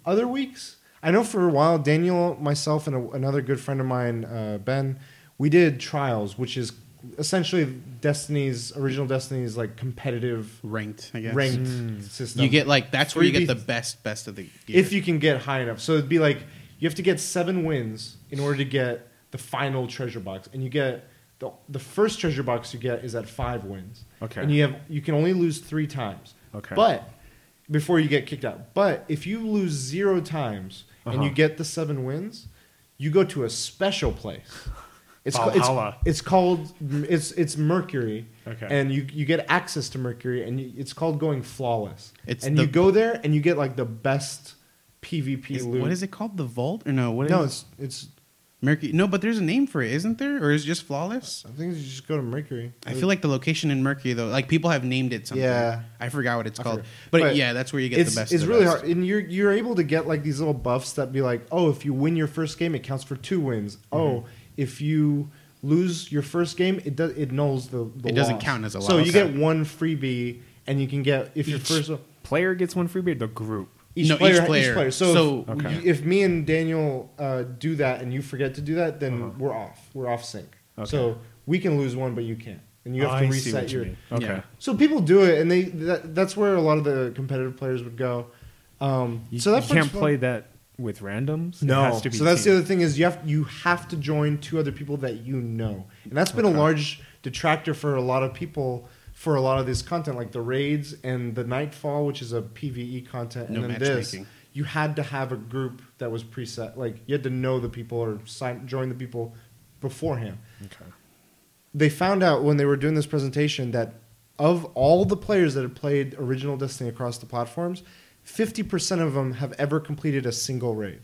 Other weeks i know for a while daniel myself and a, another good friend of mine uh, ben we did trials which is essentially destiny's original destiny's like competitive ranked, I guess. ranked Mm. system You get like that's where you get the best best of the. Gear. if you can get high enough. So it'd be like you have to get seven wins in order to get the final treasure box, and you get the the first treasure box you get is at five wins. Okay. and you have you can only lose three times. Okay. but before you get kicked out. But if you lose zero times and Uh-huh. you get the seven wins, you go to a special place. It's ca- it's, Valhalla. it's called it's it's Mercury, Okay. and you you get access to Mercury, and you, it's called going flawless. It's and the- you go there and you get like the best PvP Is- loot. what is it called? The vault or no? What No, is- it's it's. Mercury. No, but there's a name for it, isn't there? Or is it just flawless? I think you just go to Mercury. I feel like the location in Mercury though, like people have named it something. Yeah. I forgot what it's I called. forget. But, But yeah, that's where you get it's the best. it's the really best. hard, and you're you're able to get like these little buffs that be like, oh, if you win your first game, it counts for two wins. Mm-hmm. Oh, if you lose your first game, it does it nulls the, the It doesn't loss. count as a loss. So loss. you get one freebie, and you can get if your Each first player gets one freebie. The group. each, No, each player, player. So, So- if, Okay. if me and Daniel uh, do that and you forget to do that, then Uh-huh. we're off. We're off sync. Okay. So we can lose one, but you can't, and you have I to see reset what you your. mean. Okay. Yeah. So people do it, and they that, that's where a lot of the competitive players would go. Um, You, so that you can't fun. play that with randoms. It No, has to be so that's the other thing is you have you have to join two other people that you know, and that's been Okay. a large detractor for a lot of people for a lot of this content, like the raids and the Nightfall, which is a PVE content, No and then this. matchmaking. You had to have a group that was preset, like you had to know the people or sign, join the people beforehand Okay. they found out when they were doing this presentation that of all the players that had played original Destiny across the platforms, 50% of them have ever completed a single raid.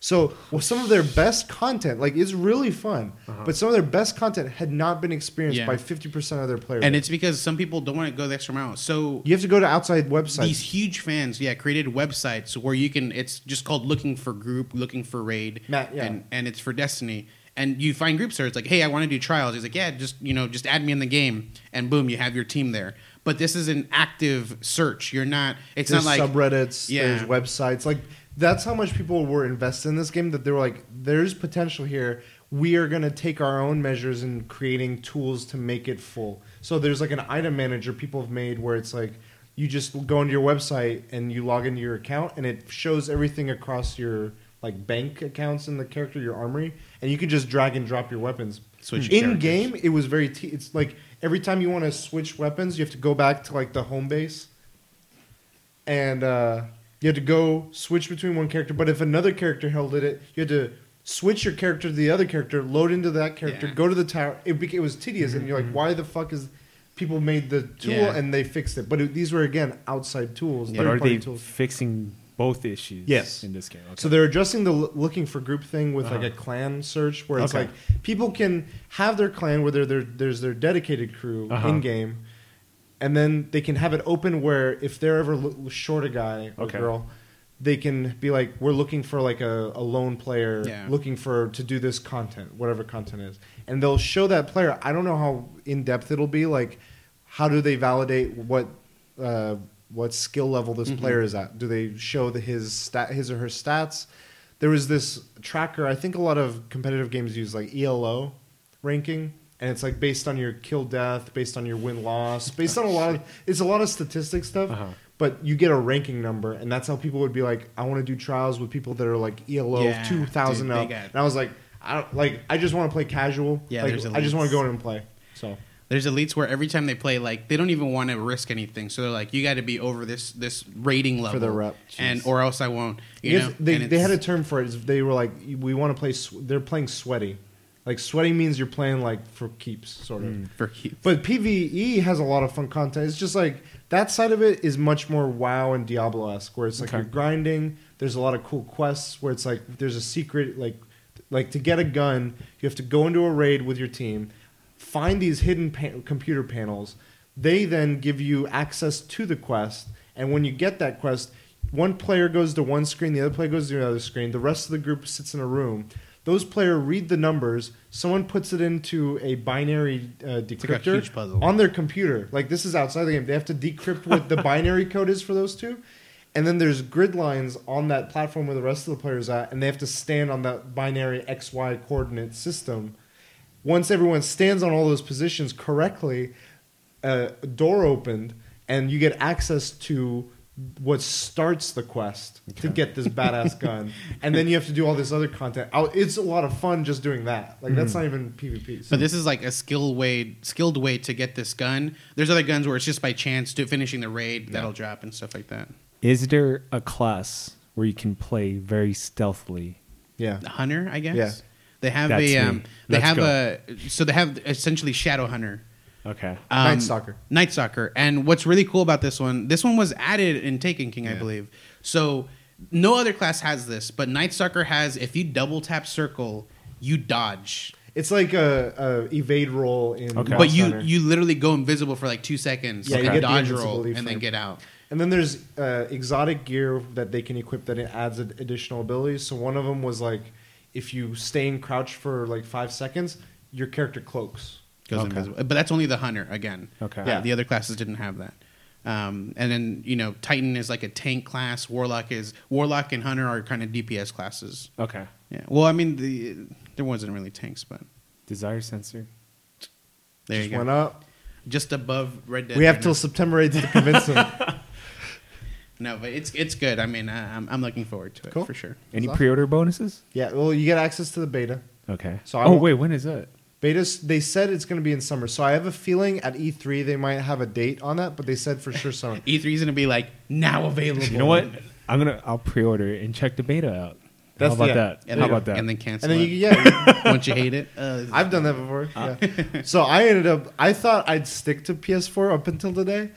So, well, some of their best content, like it's really fun, Uh-huh. but some of their best content had not been experienced Yeah. by 50% of their players. And it's because some people don't want to go the extra mile. So you have to go to outside websites. these huge fans, yeah, created websites where you can. It's just called looking for group, looking for raid, Ma- yeah. and and it's for Destiny. And you find groups there. It's like, hey, I want to do trials. He's like, yeah, just you know, just add me in the game, and boom, you have your team there. But this is an active search. You're not. It's there's not like subreddits, Yeah. there's websites. Like that's how much people were invested in this game that they were like, "There's potential here. We are going to take our own measures in creating tools to make it full." So there's like an item manager people have made where it's like you just go into your website and you log into your account and it shows everything across your like bank accounts in the character your armory and you can just drag and drop your weapons Switch in characters. game it was very t- it's like every time you want to switch weapons you have to go back to like the home base and uh, you had to go switch between one character. But if another character held it, you had to switch your character to the other character, load into that character, Yeah. go to the tower. It, beca- it was tedious, and you're like, why the fuck is people made the tool Yeah. and they fixed it? But it, these were again outside tools, Yeah. But are they tools. fixing both issues? Yes. In this game. Okay. So they're addressing the l- looking for group thing with like Uh-huh. a clan search, where it's Okay. like people can have their clan where they're, they're, there's their dedicated crew Uh-huh. in game, and then they can have it open where if they're ever lo- short a guy or Okay. girl, they can be like, we're looking for like a, a lone player, Yeah. looking for to do this content, whatever content is, and they'll show that player. I don't know how in depth it'll be. Like, how do they validate what? Uh, what skill level this Mhm. player is at? Do they show the, his stat, his or her stats? There was this tracker. I think a lot of competitive games use like ELO ranking, and it's like based on your kill death, based on your win loss, based on a lot of it's a lot of statistic stuff. Uh-huh. But you get a ranking number, and that's how people would be like, I want to do trials with people that are like ELO Yeah, two thousand up. got- And I was like, I don't like. I just want to play casual. Yeah, like, I just want to go in and play. So There's elites where every time they play, like they don't even want to risk anything. So they're like, you got to be over this this rating level for the rep. and or else I won't. You know, they they had a term for it. They were like, we want to play. sw- They're playing sweaty. Like sweaty means you're playing like for keeps, sort of. Mm. for keep. But PVE has a lot of fun content. It's just like that side of it is much more WoW and Diablo esque, where it's like Okay. you're grinding. There's a lot of cool quests where it's like there's a secret, like like to get a gun, you have to go into a raid with your team, find these hidden pa- computer panels. They then give you access to the quest, and when you get that quest, one player goes to one screen, the other player goes to the other screen. The rest of the group sits in a room. Those players read the numbers. Someone puts it into a binary uh, decryptor on their computer. Like this is outside the game. They have to decrypt what the binary code is for those two. And then there's grid lines on that platform where the rest of the players at, and they have to stand on that binary XY coordinate system. Once everyone stands on all those positions correctly, uh, a door opened, and you get access to what starts the quest to get this badass gun, and then you have to do all this other content. Oh, It's a lot of fun just doing that. Like that's not even PvP. But this is like a skill way, skilled way to get this gun. There's other guns where it's just by chance to finishing the raid that'll drop and stuff like that. Is there a class where you can play very stealthily? yeah. The hunter, I guess. Yeah. They have That's a me. um, they Let's have go. a so they have essentially shadow hunter. Okay. Um, Night Stalker. Night Stalker. And what's really cool about this one, this one was added in Taken King, I Yeah. believe. So no other class has this, but Night Stalker has if you double tap circle, you dodge. It's like a, a evade roll in. Okay. But you Hunter. you literally go invisible for like two seconds Yeah, and you get the dodge roll invincibility and then frame. get out. and then there's uh, exotic gear that they can equip that it adds ad- additional abilities. So one of them was like, if you stay in crouch for like five seconds, your character cloaks. Goes Okay. invisible. But that's only the hunter again. Okay. Yeah. the other classes didn't have that. Um, and then you know Titan is like a tank class. Warlock is Warlock and Hunter are kind of DPS classes. Okay. Yeah. Well, I mean the there wasn't really tanks, but Desire sensor. there Just you go. went up. Just above Red Dead. We have right till now. September 8th to convince them. No, but it's it's good. I mean, I, I'm I'm looking forward to it Cool. for sure. Any awesome. pre-order bonuses? yeah, well, you get access to the beta. Okay. So I oh won't- wait, when is that? Betas, they said it's going to be in summer. So I have a feeling at E3 they might have a date on that, but they said for sure summer. E3 is gonna be like now available. You know what? I'm gonna I'll pre-order it and check the beta out. That's- How about yeah. that? And How then, about that? And then cancel And then you, it yeah, once you hate it. Uh, I've done that before. Yeah. so I ended up. I thought I'd stick to PS4 up until today,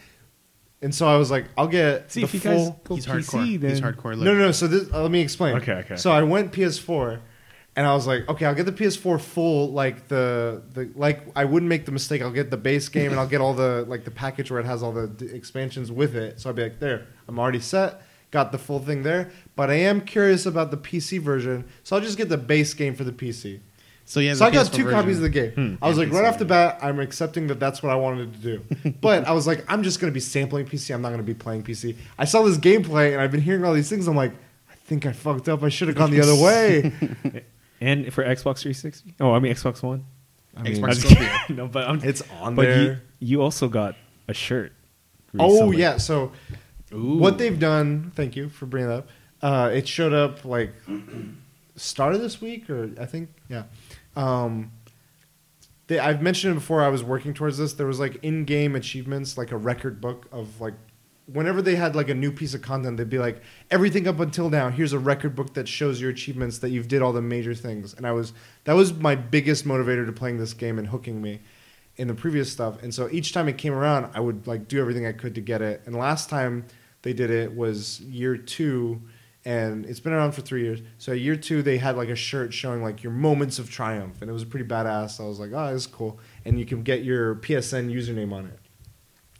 and so I was like, I'll get See the if you full. guys go he's PC, hardcore. then He's hardcore. no, no, no. So this, uh, let me explain. Okay, okay. So I went PS4, and I was like, okay, I'll get the PS4 full, like the the like. I wouldn't make the mistake. I'll get the base game, and I'll get all the like the package where it has all the d- expansions with it. So I'd be like, there, I'm already set. Got the full thing there, but I am curious about the PC version, so I'll just get the base game for the PC. So yeah, so I got PS4 two version. copies of the game. Hmm. I was Yeah, like, right off the bat, I'm accepting that that's what I wanted to do. but I was like, I'm just going to be sampling PC. I'm not going to be playing PC. I saw this gameplay, and I've been hearing all these things. I'm like, I think I fucked up. I should have gone the other way. and for Xbox 360. Oh, I mean Xbox One. I mean, Xbox I was still kidding. no, but I'm, it's on but you, there. you also got a shirt. oh yeah. So Ooh. what they've done? Thank you for bringing that up. Uh, it showed up like Started this week, or I think yeah. Um, they, I've mentioned it before. I was working towards this. There was like in-game achievements, like a record book of like whenever they had like a new piece of content, they'd be like everything up until now. Here's a record book that shows your achievements that you've did all the major things. And I was that was my biggest motivator to playing this game and hooking me in the previous stuff. And so each time it came around, I would like do everything I could to get it. And last time they did it was year two, and it's been around for three years. So year two, they had like a shirt showing like your moments of triumph, and it was pretty badass. I was like, oh, this is cool. And you can get your PSN username on it.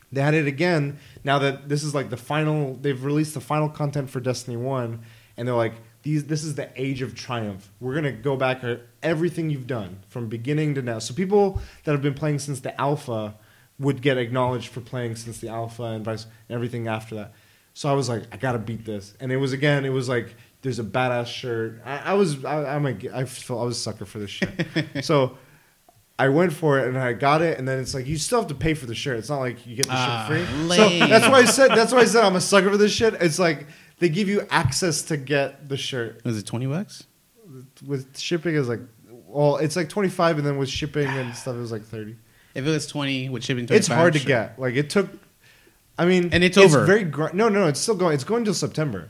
They had it again now that this is like the final. They've released the final content for Destiny One, and they're like, these. This is the age of triumph. We're gonna go back everything you've done from beginning to now. So people that have been playing since the alpha would get acknowledged for playing since the alpha and vice and everything after that. So I was like, I gotta beat this, and it was again. It was like there's a badass shirt. I, I was I, I'm a I feel I was a sucker for this shit. so I went for it and I got it, and then it's like you still have to pay for the shirt. It's not like you get the Ah, shit free. lame. So that's why I said that's why I said I'm a sucker for this shit. It's like they give you access to get the shirt Was it twenty bucks? with shipping is like well, it's like 25, and then with shipping and stuff, it was like 30. If it was twenty with shipping, 25, It's hard to sure. get. Like it took. I mean, And it's over. Very gr- no, no, no. It's still going. It's going till September.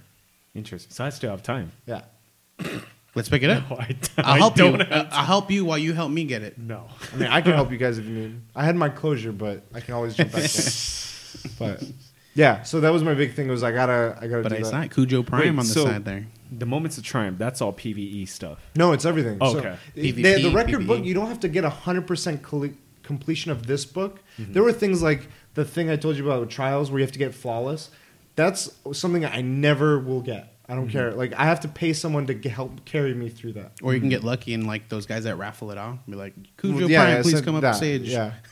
Interesting. So I still have time. Yeah. Let's pick it up. No, I, I'll I help you. don't have I'll help you while you help me get it. No. I mean, I can help you guys if you need. I had my closure, but I can always jump back in. But yeah, so that was my big thing. Was I gotta, I gotta But do it's that. not Cujo Prime Wait, on the so- side there. The moments of triumph. That's all PVE stuff. No, it's everything. Oh, So, okay. the- PvP, the record PvE. book, you don't have to get hundred percent completion of this book. Mm-hmm. There were things like the thing I told you about with trials, where you have to get flawless. That's something I never will get. I Mm-hmm. don't care. Like I have to pay someone to g- help carry me through that. Or you can get lucky and like those guys that raffle it off. Be like, Cujo Well, yeah, Prime, yeah, please so come up that, stage. Yeah.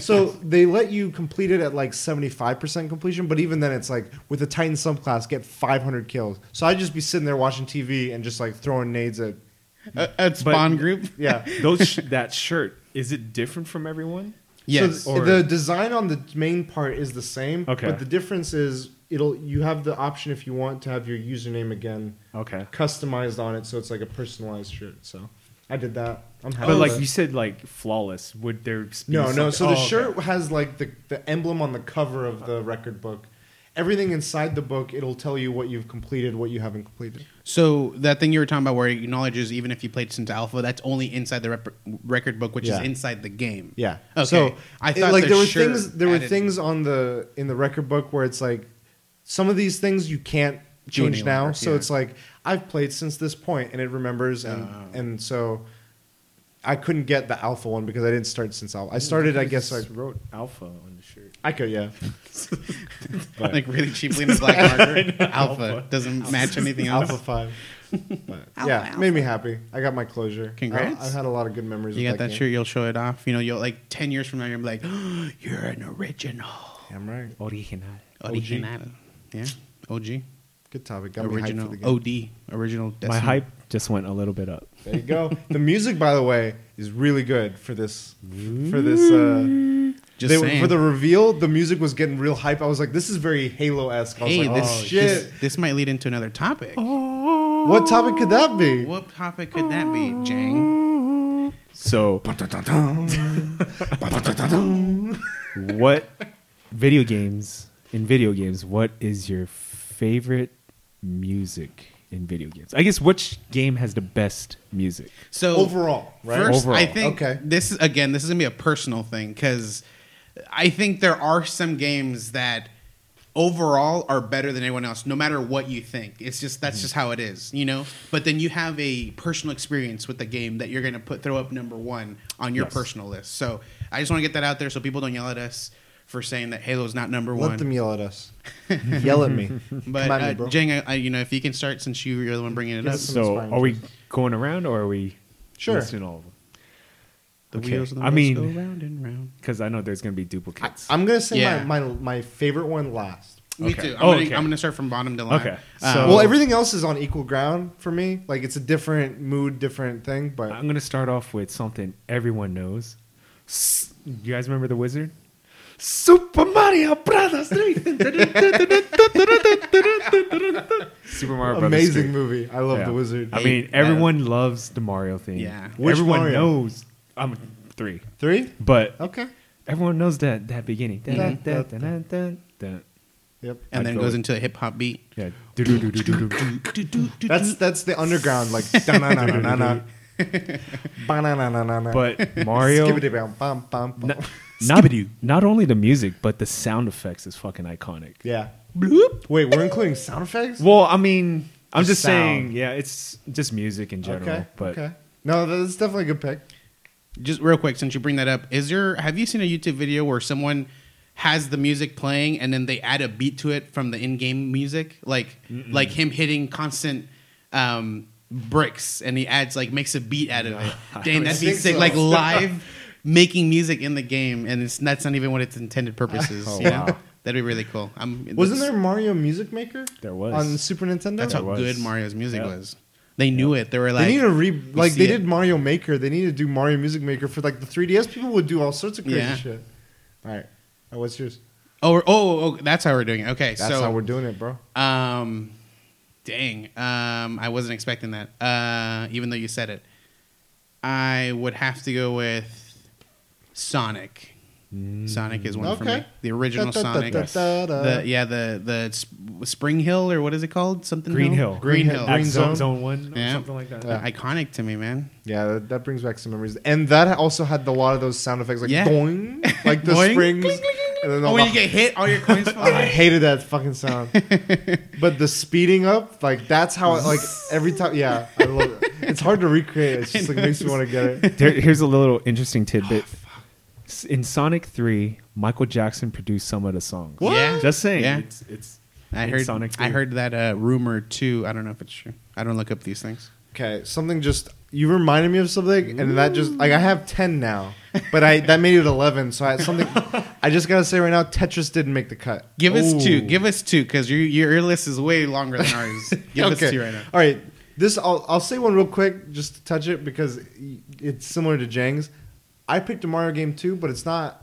so they let you complete it at like seventy five percent completion, but even then, it's like with the Titan subclass, get five hundred kills. So I'd just be sitting there watching TV and just like throwing nades at. Uh, at Spawn Group. Yeah. Those sh- that shirt is it different from everyone? Yes. So Or- the design on the main part is the same. Okay. But the difference is it'll you have the option if you want to have your username again Okay. customized on it, so it's like a personalized shirt. So I did that. I'm happy. But like you said, like flawless. Would there? Be No, no. So the Oh, okay. shirt has like the, the emblem on the cover of the record book. Everything inside the book, it'll tell you what you've completed, what you haven't completed. So that thing you were talking about, where it acknowledges even if you played since alpha, that's only inside the rep- record book, which Yeah. is inside the game. Yeah. Okay. So I it- thought like there were shirt things there were things on the in the record book where it's like some of these things you can't change any now. longer, So yeah. it's like I've played since this point and it remembers and Oh. and so I couldn't get the alpha one because I didn't start since alpha. I started I guess I wrote alpha on the shirt. I could yeah. but like really cheaply in the black marker. alpha doesn't match anything else. Alpha five. But Alpha, yeah, alpha. made me happy. I got my closure. Congrats. I, have had a lot of good memories. You with got that game. shirt, you'll show it off. You know, you'll like ten years from now, you'll be like, "You're an original, I'm right. Original. original, yeah, OG, Good topic. Got me hyped original, for the game. OD, original." My hype just went a little bit up. There you go. the music, by the way, is really good for this. For this, uh, Just they- saying. for the reveal, the music was getting real hype. I was like, "This is very Halo esque." I was hey, like, this "Oh shit!" This, this might lead into another topic. Oh. What topic could that be? What topic could that be, Jang? So, what video games in video games? What is your favorite music in video games? I guess which game has the best music? So Overall, right? First, Overall. I think Okay. this is again. This is gonna be a personal thing because I think there are some games that overall are better than anyone else, no matter what you think. It's just that's Mm-hmm. just how it is, you know. But then you have a personal experience with the game that you're gonna put throw up number one on your Yes. personal list. So I just want to get that out there so people don't yell at us for saying that Halo's not number Let one. Let them yell at us. yell at me. but Come at me, uh, bro. Jang, I, I, you know, if you can start since you, you're the one bringing it Give up. So, are we going around or are we Sure. listing all of them? The Okay. wheels of the I bus mean- go round and round. Because I know there's going to be duplicates. I'm gonna say Yeah. my, my my favorite one last. Me Okay. too. I'm, Oh, gonna, okay. I'm gonna start from bottom to line. Okay. Um, so- well, everything else is on equal ground for me. Like it's a different mood, different thing. But I'm going to start off with something everyone knows. S- You guys remember the wizard? Super Mario Brothers 3. Super Mario Brothers amazing 3. movie. I love Yeah. the wizard. I mean, everyone loves the Mario thing. Yeah. Which everyone Mario? knows. I'm three, Three. but Okay. everyone knows that that beginning. Dun, dun, dun, dun, dun, dun. Yep. and I'd then go goes into a hip hop beat. Yeah. That's that's the underground like. But Mario, not, not, not only the music, but the sound effects is fucking iconic. Yeah. Bloop. Wait, we're including sound effects? Well, I mean, I'm The just saying, yeah, it's just music in general. okay. But okay. No, that's definitely a good pick. Just real quick, since you bring that up, is there? Have you seen a YouTube video where someone has the music playing and then they add a beat to it from the in-game music, like like him hitting constant um, bricks, and he adds like makes a beat out of it. Dang, that'd be sick! so. Like live making music in the game, and it's that's not even what its intended purpose is. Oh, you know? wow. That'd be really cool. I'm, Wasn't there Mario Music Maker? There was. on Super Nintendo. That's There how was. good Mario's music Yeah. was. They knew it. They were like, they need to re like see they it. did Mario Maker. They need to do Mario Music Maker for like the 3DS. People would do all sorts of crazy Yeah. shit. All right, oh, what's yours? oh, we're- oh, oh, that's how we're doing it. Okay, That's so how we're doing it, bro. Um, dang. Um, I wasn't expecting that. Uh, even though you said it, I would have to go with Sonic. Sonic is one for me. The original Da, da, da, Sonic. da, da, da. The yeah, the the Sp- Spring Hill or what is it called? Something Green Hill. Green, Green Hill. Green zone, Zone? zone one, or Yeah. something like that. Yeah. Iconic to me, man. Yeah, that, that brings back some memories. And that also had a lot of those sound effects, like Yeah. doing, like the Boing. springs. Cling, cling, And then Oh, when the- you get hit, all your coins fall. I hated that fucking sound. but the speeding up, like that's how, it, like every time, yeah, I love it. It's hard to recreate. It's just like makes me want to get it. There, here's a little interesting tidbit. S- In Sonic 3, Michael Jackson produced some of the songs. What? Yeah. Just saying. Yeah. It's, it's I heard. Sonic I heard that uh, rumor too. I don't know if it's true. I don't look up these things. Okay, something just you reminded me of something, and that just like I have ten now, but I that made it eleven. So I something. I just gotta say right now, Tetris didn't make the cut. Give us Ooh. two. Give us two because your your list is way longer than ours. Give us two right now. All right, this I'll I'll say one real quick just to touch it because it's similar to Jang's. I picked a Mario game too, but it's not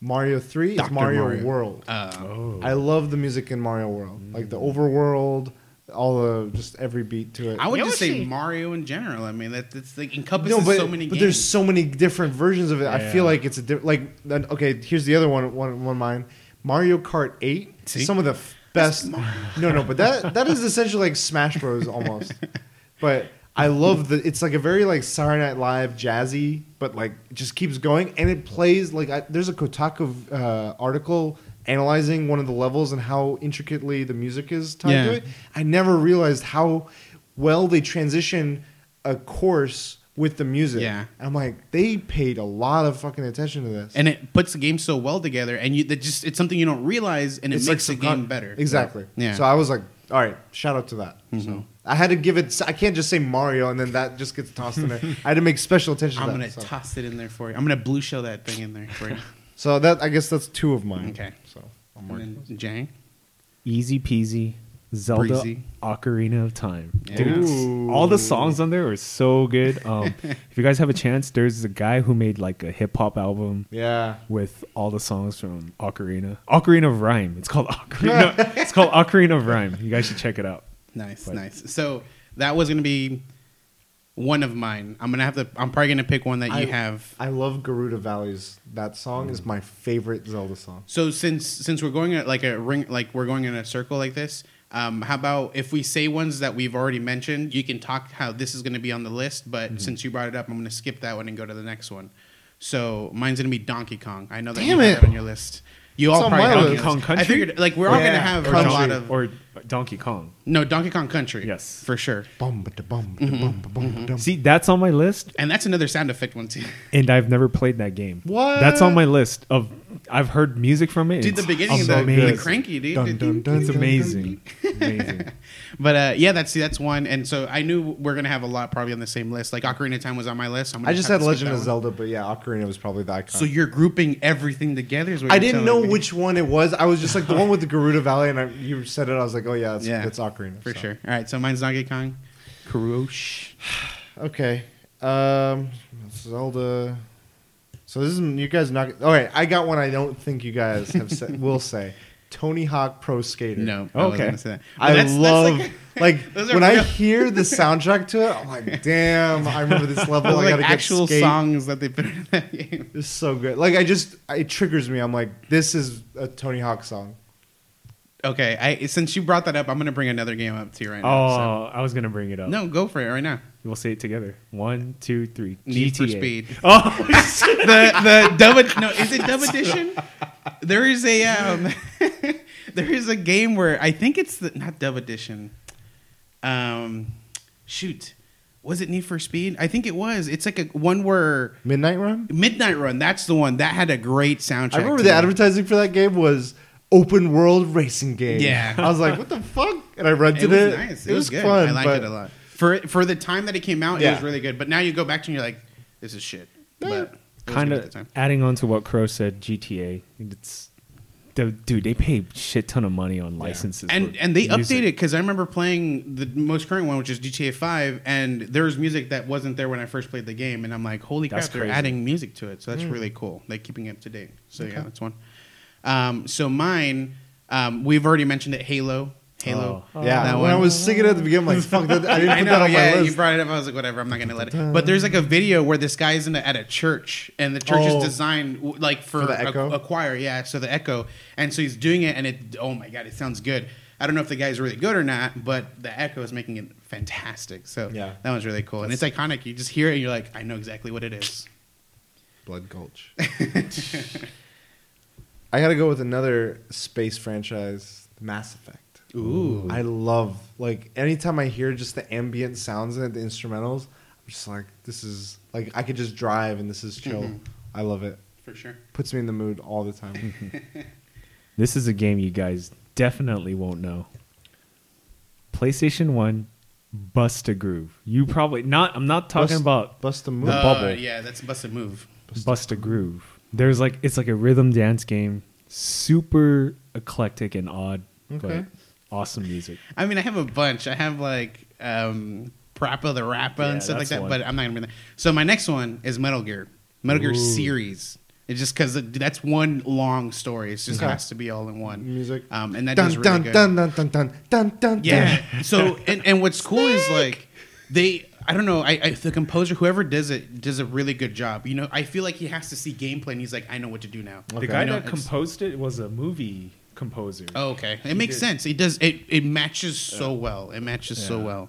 Mario Three. It's Mario, Mario. World. Uh, Oh. I love the music in Mario World, like the overworld, all the just every beat to it. I would just say Mario in general. I mean, that that's like encompasses no, but, so many but games. there's so many different versions of it. I feel like it's a di- like okay. Here's the other one. One one of mine. Mario Kart Eight. See? Some of the f- best. No, no, but that that is essentially like Smash Bros. almost. but I love the. It's like a very like Saturday Night Live jazzy, but like it just keeps going and it plays like I, there's a Kotaku uh, article analyzing one of the levels and how intricately the music is tied Yeah. to it. I never realized how well they transition a course with the music. Yeah. I'm like, they paid a lot of fucking attention to this. and it puts the game so well together, and you that just it's something you don't realize, and it It's makes the game better. Exactly. Yeah. So I was like, all right, shout out to that. So mm-hmm. I had to give it. I can't just say Mario and then that just gets tossed in there. I had to make special attention. I'm to gonna that. So. toss it in there for you. I'm gonna blue shell that thing in there for you. so that I guess that's two of mine. Okay. So I'm marking and then Jang. Easy peasy. Zelda Breezy. Ocarina of Time. Yeah. Dude, it's- all the songs on there are so good. Um, if you guys have a chance, there's a guy who made like a hip hop album Yeah. with all the songs from Ocarina. Ocarina of Rhyme. It's called Ocarina. it's called Ocarina of Rhyme. You guys should check it out. Nice, But- nice. So that was gonna be one of mine. I'm gonna have to. I'm probably gonna pick one that you have. I love Gerudo Valleys. That song Mm. is my favorite Zelda song. So since since we're going at like a ring, like we're going in a circle like this. Um, how about if we say ones that we've already mentioned? You can talk how this is going to be on the list, but Mm-hmm. since you brought it up, I'm going to skip that one and go to the next one. So mine's going to be Donkey Kong. I know that Damn you have it. that on your list. You It's all on probably my have it on list. your Kong. Country? I figured like we're all going to have Or a Country. lot of or Donkey Kong. No Donkey Kong Country. Yes. for sure. Bum ba da bum ba da bum ba bum ba dum. See, that's on my list, And that's another sound effect one too. and I've never played that game. What? That's on my list of. I've heard music from it. Dude, the beginning of the, amazing. the cranky dude. Dun, dun, dun, It's dun, amazing. amazing. But uh, yeah, that's that's one. And so I knew we're gonna have a lot probably on the same list. Like Ocarina of Time was on my list. I'm gonna I just had Legend that of one. Zelda, but yeah, Ocarina was probably the icon. So you're grouping everything together. Is what I didn't know me. which one it was. I was just like the one with the Gerudo Valley, and I, you said it. I was like, oh yeah, it's, Yeah. it's Ocarina for so. sure. All right, so mine's Donkey Kong. Karosh. Okay, um, Zelda. So this is you guys not. All right, I got one. I don't think you guys have said, will say. Tony Hawk Pro Skater. No, Oh, I okay. that. I that's- that's love like, like, are when I hear the soundtrack to it. I'm like, damn! I remember this level. I gotta like get actual songs that they put in that game. It's so good. Like I just, it triggers me. I'm like, this is a Tony Hawk song. Okay, I since you brought that up, I'm gonna bring another game up to you right now. Oh, now. I was gonna bring it up. No, go for it right now. we'll say it together. One, two, three. Need for Speed. Oh, the the dub no is it dub edition? There is a um, there is a game where I think it's the not dub edition. Um, shoot, was it Need for Speed? I think it was. It's like a one where Midnight Run. Midnight Run. That's the one that had a great soundtrack. I remember the it. advertising for that game was open world racing game. Yeah. I was like, what the fuck? And I rented It it. was nice. It, was, good. fun. I liked it a lot. For for the time that it came out, it was really good. But now you go back to and you're like, this is shit. But kind of adding on to what Crow said. GTA. It's the dude. They pay shit ton of money on licenses. and and they music. updated because I remember playing the most current one, which is GTA Five, and there was music that wasn't there when I first played the game, and I'm like, holy crap, That's they're adding music to it, so that's mm. really cool. Like keeping it up to date. So yeah, that's one. Um, so mine, um, we've already mentioned it, Halo. Halo. Oh. yeah, that when I was singing it at the beginning, I'm like, fuck that. I didn't I put know, that on yeah, my you list. brought it up. I was like, whatever, I'm not gonna let it. But there's like a video where this guy's in a, at a church, and the church Oh. is designed like for, For the a- echo? A, choir, yeah. So the echo, and so he's doing it, and it. Oh my god, it sounds good. I don't know if the guy's really good or not, but the echo is making it fantastic. So Yeah. that was really cool, and it's iconic. You just hear it, and you're like, I know exactly what it is. Blood Gulch. I gotta go with another space franchise, Mass Effect. Ooh, I love like anytime I hear just the ambient sounds in it, the instrumentals. I'm just like, this is like I could just drive and this is chill. Mhm. I love it. for sure. Puts me in the mood all the time. This is a game you guys definitely won't know. PlayStation One, Bust a Groove. You probably not. I'm not talking Bust- about Bust a move. The Uh, bubble. yeah, that's bust a move. Bust a Groove. There's like it's like a rhythm dance game, super eclectic and odd, Okay. but awesome music. I mean, I have a bunch. I have like um, PaRappa the Rapper Yeah, and stuff like that, one. but I'm not gonna be there. So my next one is Metal Gear, Metal Gear Ooh. series. It's just because that's one long story. It just Okay. has to be all in one. Music. Um, and that Dun does really dun, good. dun dun dun dun dun dun Yeah. so and, and what's cool is like they I don't know I, I the composer whoever does it does a really good job. You know I feel like he has to see gameplay and he's like I know what to do now. Okay. The guy I know that composed it was a movie composer. Oh, okay. It He makes did. sense. It does. It it matches so well. It matches so well.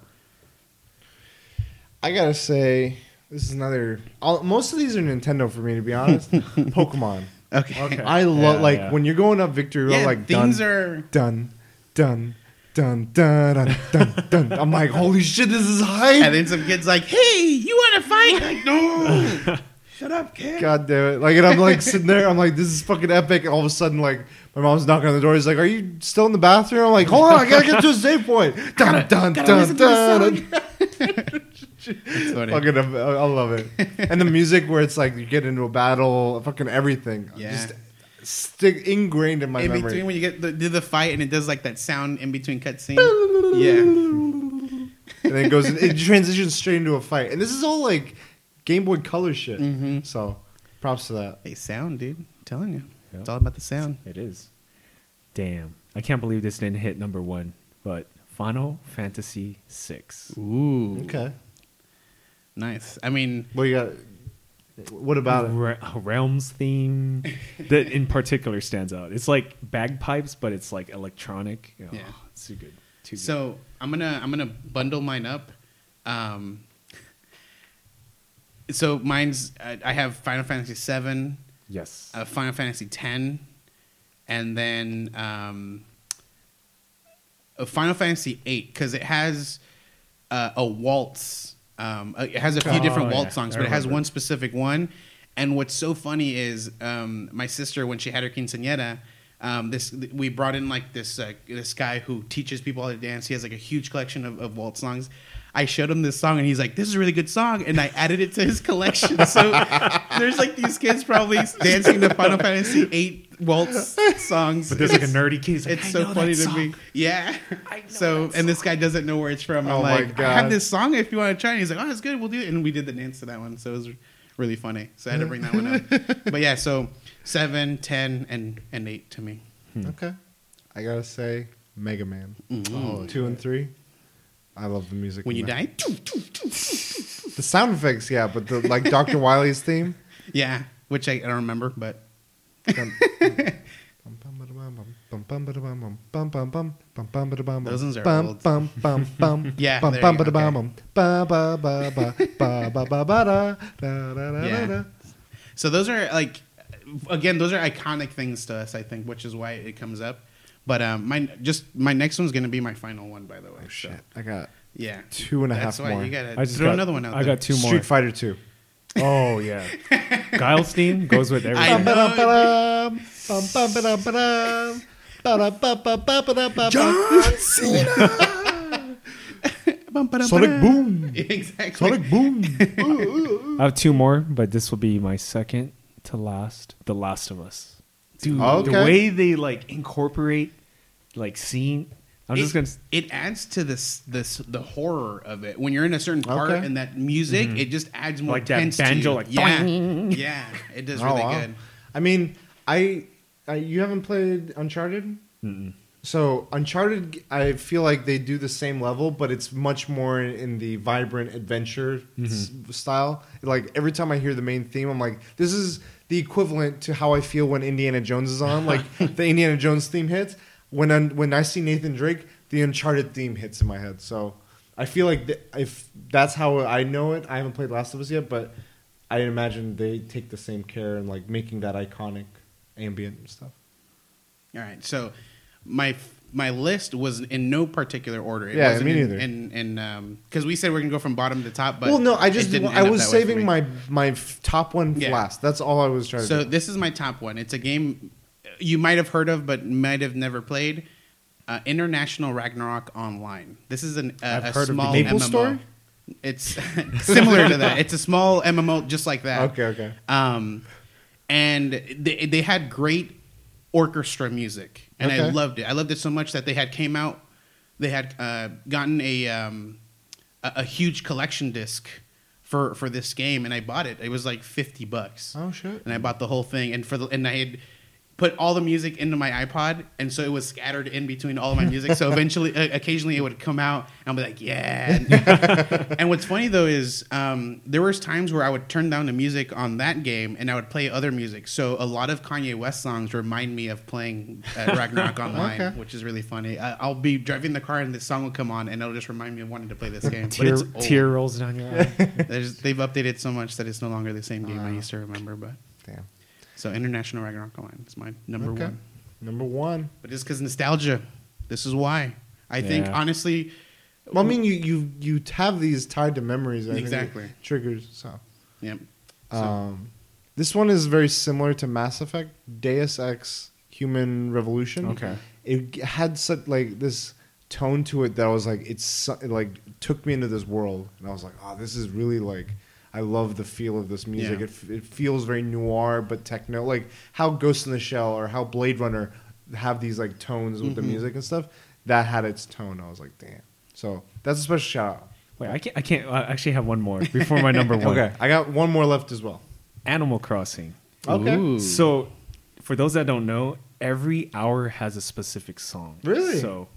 I gotta say, this is another. All, most of these are Nintendo for me, to be honest. Pokemon. Okay. Okay. I love Yeah, like yeah. when you're going up victory road, Yeah, like dun, things are. done, dun dun dun dun dun dun. I'm like, holy shit, this is hype. And then some kid's like, "Hey, you want to fight?" Like, no. Shut up, kid. God damn it! Like, and I'm like sitting there. I'm like, this is fucking epic. And all of a sudden, like, my mom's knocking on the door. He's like, "Are you still in the bathroom?" I'm like, "Hold on, I gotta get to a save point." Dun dun dun listen to the dun. Fucking, I I love it. And the music where it's like you get into a battle, fucking everything. Yeah. Just stick ingrained in my in memory. between when you get the, do the fight and it does like that sound in between cutscene. yeah. and then it goes, it transitions straight into a fight. And this is all like Game Boy Color shit. Mhm. So, props to that. Hey, sound, dude. I'm telling you, Yeah. it's all about the sound. It is. Damn. I can't believe this didn't hit number one, but Final Fantasy VI. Ooh. Okay. Nice. I mean, What you got? What about it? Re- Realms theme that in particular stands out. It's like bagpipes, but it's like electronic. Oh, Yeah. it's too good. Too good. so I'm gonna I'm gonna bundle mine up. Um, so mine's I I have Final Fantasy Seven. yes. uh, Final Fantasy Ten, and then um, a Final Fantasy Eight because it has uh, a waltz. Um, uh, it has a few Oh, different yeah. waltz songs, but it has one specific one. And what's so funny is um, my sister when she had her quinceañera. Um, this we brought in like this uh, this guy who teaches people how to dance. He has like a huge collection of, of waltz songs. I showed him this song and he's like, "This is a really good song," and I added it to his collection. So there's like these kids probably dancing to Final Fantasy VIII waltz songs. but there's like a nerdy kid. He's like, it's "I so know funny that to me. Yeah. I know So that and this guy doesn't know where it's from. Oh I'm my like, I have this song if you want to try. And he's like, oh, that's good. We'll do it. And we did the dance to that one. So it was really funny. So I had to bring that one up. But yeah, so seven, ten, and and eight to me. Okay. I gotta say, Mega Man. Mm. Oh, two and three. I love the music. When you that. die, The sound effects, yeah, but the like Dr. Wily's theme. yeah, which I, I don't remember, but Those ones are old. Yeah, there you go, so those are like, again, those are iconic things to us. I think, which is why it comes up. But um, my just my next one's gonna be my final one, by the way. Oh so, shit! I got yeah, two and a half That's why more. you gotta I just throw got, another one out. I there. got two more. Street Fighter Two. Oh yeah, Guile's theme goes with everything. John Cena. Sonic Boom. exactly. Sonic Boom. I have two more, but this will be my second to last. The Last of Us. Dude, Oh, the way they like incorporate like scene. I'm just it, gonna. it adds to this this the horror of it when you're in a certain part Okay. and that music mm-hmm. it just adds more Like that tense to banjo, you. like, yeah boing. yeah it does Oh, really wow. good I mean, I, I you haven't played Uncharted? Mm-mm. So Uncharted, I feel like they do the same level, but it's much more in the vibrant adventure s- mm-hmm. style. Like every time I hear the main theme, I'm like, this is the equivalent to how I feel when Indiana Jones is on. Like the Indiana Jones theme hits. When I, when I see Nathan Drake, the Uncharted theme hits in my head. So I feel like th- if that's how I know it, I haven't played Last of Us yet, but I imagine they take the same care in like making that iconic ambient and stuff. All right, so my my list was in no particular order. It Yeah, wasn't me in, neither. And and because um, we said we're gonna go from bottom to top, but well, no, I just I was that way for saving my my top one Yeah. last. That's all I was trying So to. So this is my top one. It's a game you might have heard of, but might have never played. Uh, International Ragnarok Online. This is an, uh, I've a heard of small Maple MMO. Story? It's similar to that. It's a small MMO just like that. Okay, okay. Um, and they they had great orchestra music, and I loved it. I loved it so much that they had came out. They had uh, gotten a, um, a a huge collection disc for for this game, and I bought it. It was like fifty bucks Oh shit. and I bought the whole thing. And for the and I had put all the music into my iPod, and so it was scattered in between all of my music. So eventually, uh, occasionally, it would come out, and I'll be like, yeah. and what's funny though is um, there was times where I would turn down the music on that game, and I would play other music. So a lot of Kanye West songs remind me of playing uh, Ragnarok Online, Okay. which is really funny. I, I'll be driving the car, and this song will come on, and it'll just remind me of wanting to play this game. But Tear, it's tear rolls down your eye. They've updated so much that it's no longer the same game I used to remember, but. Damn. So International Ragnarok Online is my number Okay. one. Number one. But it's because nostalgia. This is why. I think honestly, Well, I mean, you you you have these tied to memories. I think, Exactly. triggers. So, Yep. So, um, this one is very similar to Mass Effect, Deus Ex: Human Revolution. Okay. It had such like this tone to it that I was like, it's it, like took me into this world, and I was like, oh, this is really like. I love the feel of this music. Yeah. It, it feels very noir but techno, like how Ghost in the Shell or how Blade Runner have these like tones with the Mhm. music and stuff. That had its tone. I was like, damn. So that's a special shout out. Wait, I can't. I can't. I actually have one more before my number one. Okay, I got one more left as well. Animal Crossing. Okay. Ooh. So, for those that don't know, every hour has a specific song. Really? So,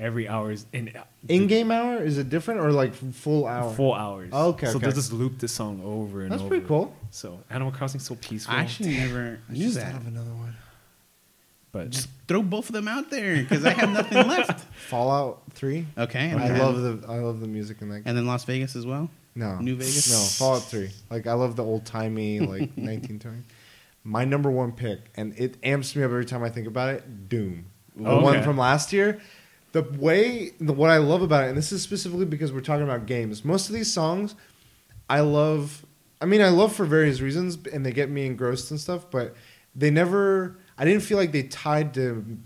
every hour is in In-game hour is it different or like full hour? full hours. Oh, okay, So okay. they'll just loop the song over and That's over. pretty cool. So Animal Crossing so peaceful. I actually never I knew that. another one. but Just throw both of them out there because I have nothing left. Fallout Three. Okay. and I love the I love the music in that. And then Las Vegas as well. no, New Vegas? No, Fallout Three. Like I love the old timey like 1920. My number one pick, and it amps me up every time I think about it. Doom, the oh, Okay. one from last year. The way, the, what I love about it, and this is specifically because we're talking about games. Most of these songs, I love. I mean, I love for various reasons, and they get me engrossed and stuff. But they never. I didn't feel like they tied to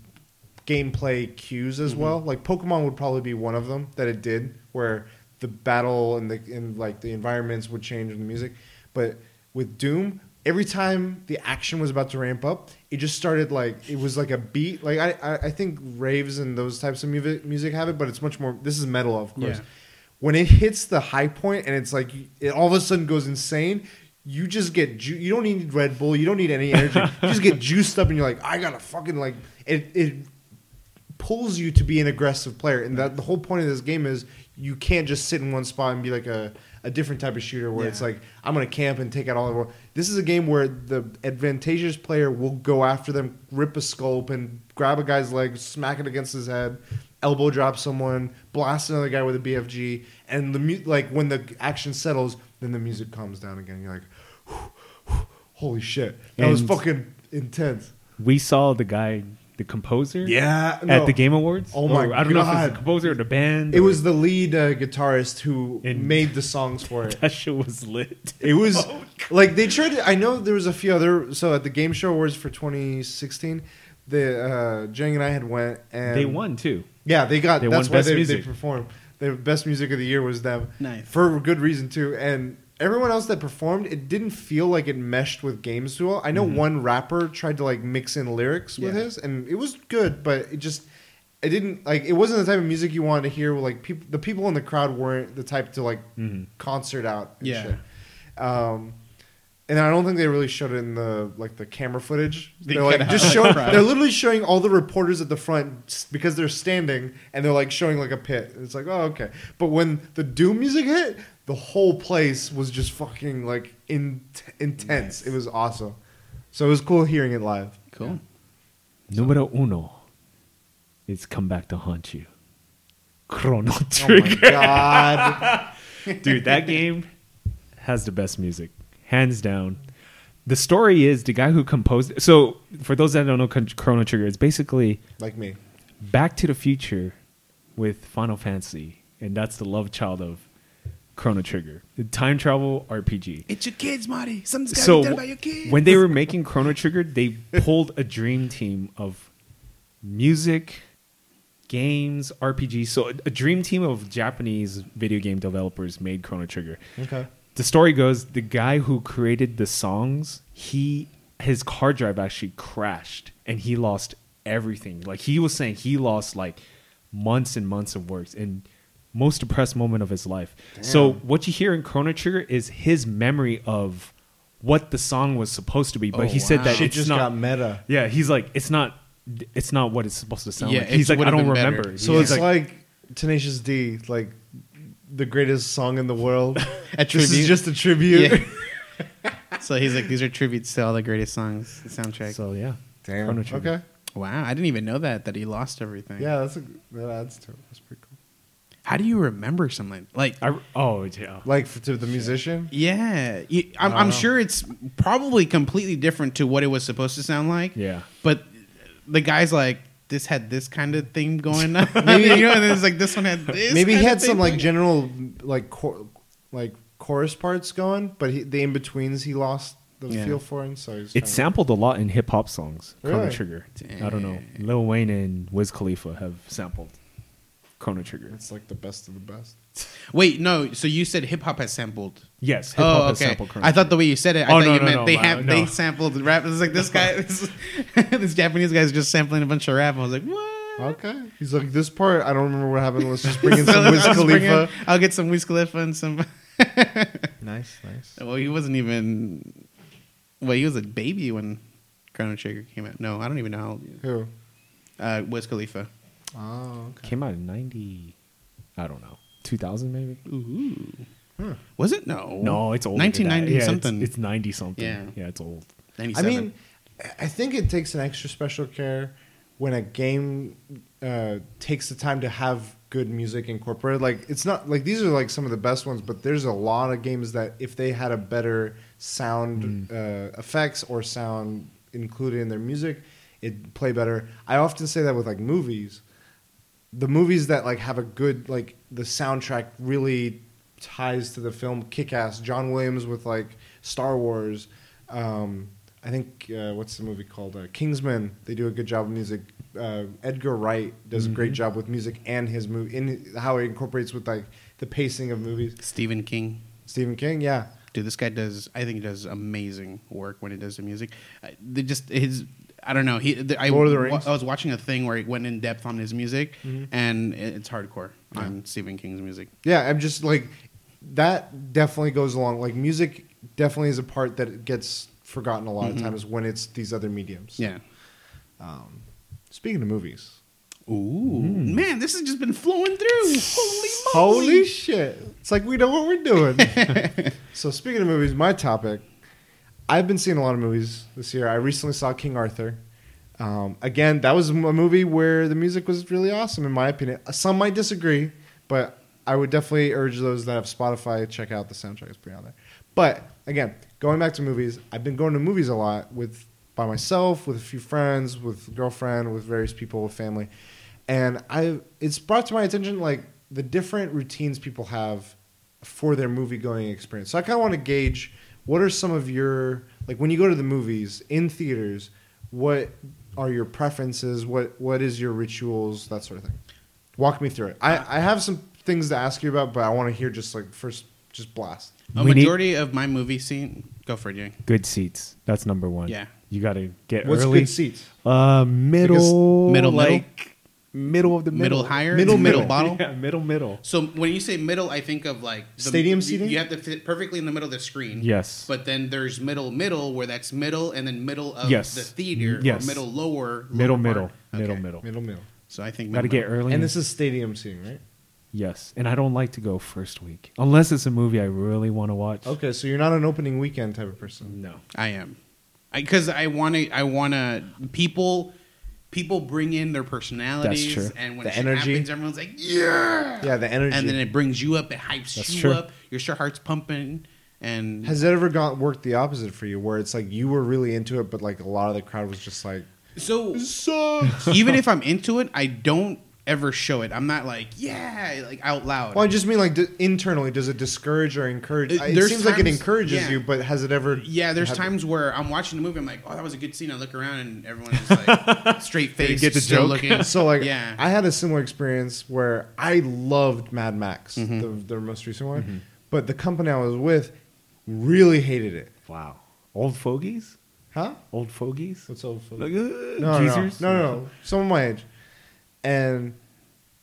gameplay cues as mm-hmm. well. Like Pokemon would probably be one of them that it did, where the battle and the and like the environments would change in the music. But with Doom, every time the action was about to ramp up, it just started like it was like a beat. Like I I, I think raves and those types of music music have it, but it's much more. This is metal, of course. Yeah. When it hits the high point and it's like it all of a sudden goes insane. You just get ju- you don't need Red Bull, you don't need any energy. you just get juiced up and you're like, I gotta fucking like it. It pulls you to be an aggressive player, and that the whole point of this game is you can't just sit in one spot and be like a, a different type of shooter where it's like I'm gonna camp and take out all the world. This is a game where the advantageous player will go after them, rip a scope, and grab a guy's leg, smack it against his head, elbow drop someone, blast another guy with a BFG, and the mu- like when the action settles, then the music calms down again. You're like, holy shit, that was fucking intense. we saw the guy, the composer, Yeah, at the Game Awards. Oh my Or I don't know if it's God. the composer or the band. It or- was the lead uh, guitarist who In- made the songs for it. that show was lit. It was Oh, like they tried. To, I know there was a few other. So at the Game Show Awards for 2016, the uh, Jang and I had went and they won too. Yeah, they got. They that's won why Best they, they performed. The best music of the year was them. Nice. for good reason too. And everyone else that performed, it didn't feel like it meshed with games too well. I know one rapper tried to like mix in lyrics with Yeah. his, and it was good, but it just it didn't like it wasn't the type of music you wanted to hear. Like people, the people in the crowd weren't the type to like Mhm. concert out. And Yeah. shit. Um, and I don't think they really showed it in the like the camera footage. They are like just showing. They're literally showing all the reporters at the front because they're standing and they're like showing like a pit. It's like oh okay, but when the Doom music hit, the whole place was just fucking like in, intense. It was awesome. So it was cool hearing it live. Cool. Numero uno is come back to haunt you. Chrono Trigger. Oh my Trigger. god! Dude, that game has the best music, hands down. The story is the guy who composed. It, So, for those that don't know, Chrono Trigger is basically like me. Back to the Future with Final Fantasy, and that's the love child of Chrono Trigger, the time travel RPG. It's your kids, Marty. Something's got to So be done about your kids. when they were making Chrono Trigger, they pulled a dream team of music, games, RPG. So a, a dream team of Japanese video game developers made Chrono Trigger. Okay. The story goes the guy who created the songs, he his hard drive actually crashed and he lost everything. Like he was saying he lost like months and months of works and most depressed moment of his life. So what you hear in Chrono Trigger is his memory of what the song was supposed to be, but Oh, he said wow. that Shit it's just not. got meta. yeah, he's like it's not. It's not what it's supposed to sound Yeah, like. He's like I don't been better. remember. So He's it's like, Tenacious D, like the greatest song in the world. A this is just a tribute. Yeah. so he's like, these are tributes to all the greatest songs, the soundtrack. so yeah. Damn. Chrono Trigger. Okay. wow, I didn't even know that that he lost everything. Yeah, that's a that adds to it. That's pretty cool. How do you remember something like? I, oh yeah. Like for, to the musician. Yeah, you, I'm, I I'm oh. sure it's probably completely different to what it was supposed to sound like. Yeah. but the guy's like, this had this kind of thing going on. Maybe you know, and it's like this one had this. Maybe he kind of had some like going- general like cor- like chorus parts going, but he, the in betweens he lost the Yeah. feel for him. So he's It's kinda- sampled a lot in hip hop songs. Chrono Really? Trigger. I don't know. Lil Wayne and Wiz Khalifa have sampled Chrono Trigger. It's like the best of the best. Wait, no. So you said hip hop has sampled. Yes, hip hop Oh, has okay. sampled Chrono I thought the way you said it, I Oh, thought no, you no, meant no, they have no. they sampled the rap. It's like this guy, this, this Japanese guy's just sampling a bunch of rap. I was like, what? Okay. He's like this part. I don't remember what happened. Let's just bring in So some Wiz let's in- Khalifa. I'll get some Wiz Khalifa and some. Nice, nice. Well, he wasn't even. Well, he was a baby when Chrono Trigger came out. No, I don't even know how. old- Who? Uh, Wiz Khalifa. Oh, okay. Came out in 90 I don't know. 2000 maybe? Ooh. Huh. Was it? No. No, it's old. 1990 yeah, something. It's, it's 90 something. Yeah. Yeah, it's old. 97. I mean, I think it takes an extra special care when a game uh, takes the time to have good music incorporated. Like it's not like these are like some of the best ones, but there's a lot of games that if they had a better sound uh, effects or sound included in their music, it'd play better. I often say that with like movies. The movies that like have a good like the soundtrack really ties to the film. Kick Ass, John Williams with like Star Wars. Um, I think uh, what's the movie called? Uh, Kingsman. They do a good job of music. Uh, Edgar Wright does a great job with music and his movie in how he incorporates with like the pacing of movies. Stephen King. Stephen King, yeah, Dude, this guy does. I think he does amazing work when he does the music. Uh, they just his. I don't know. He. The, I, Lord of the Rings. I was watching a thing where he went in depth on his music, Mhm. and it- it's hardcore on Stephen King's music. yeah. I'm just like that. Definitely goes along. Like music definitely is a part that gets forgotten a lot Mhm. of times when it's these other mediums. Yeah. Um, speaking of movies, Ooh, man, this has just been flowing through. Holy moly! Holy shit. It's like we know what we're doing. so, speaking of movies, my topic I've been seeing a lot of movies this year. I recently saw King Arthur. Um, again, that was a movie where the music was really awesome, in my opinion. Some might disagree, but I would definitely urge those that have Spotify check out the soundtrack. It's pretty on there. But again, going back to movies, I've been going to movies a lot with by myself, with a few friends, with girlfriend, with various people, with family, and I it's brought to my attention like the different routines people have for their movie going experience. So I kind of want to gauge what are some of your like when you go to the movies in theaters, what are your preferences? What what is your rituals? That sort of thing. Walk me through it. I, I have some things to ask you about, but I want to hear just like first just blast. A We need- majority of my movie scene. Go for it, Jay. Good seats. That's number one. Yeah. You got to get What's early. good seats? Uh, middle, Middle, middle? like middle of the middle, middle, higher, Middle, middle middle. bottle. yeah, middle, middle. So when you say middle, I think of like the, Stadium seating? You have to fit perfectly in the middle of the screen. Yes. But then there's middle, middle, where that's middle, and then middle of Yes. the theater, Yes. or middle, lower, middle, lower middle, part. middle, Okay. middle. Middle middle. So I think Got to get early. And this is stadium seating, right? yes, and I don't like to go first week unless it's a movie I really want to watch. Okay, so you're not an opening weekend type of person. No. I am, because I, want to. I want to. People, people bring in their personalities, true. and when The shit energy. happens, everyone's like, "Yeah!" Yeah, the energy. and then it brings you up. It hypes That's you true. up. Your sure heart's pumping, and Has it ever gone worked the opposite for you, where it's like you were really into it, but like a lot of the crowd was just like, so "Sucks." even if I'm into it, I don't ever show it. I'm not like, yeah, like out loud. Well, I just mean like d- internally, does it discourage or encourage? It there's seems like it encourages yeah. you, but has it ever? yeah, there's have- times where I'm watching the movie. I'm like, oh, that was a good scene. I look around and everyone's just like straight face, get the still joke? looking. So like, yeah, I had a similar experience where I loved Mad Max, Mm-hmm. the, the most recent one, but the company I was with really hated it. Wow. Old fogies? Huh? Old fogies? What's old? fogies? Like, uh, no, no, no, no, no, someone my age, and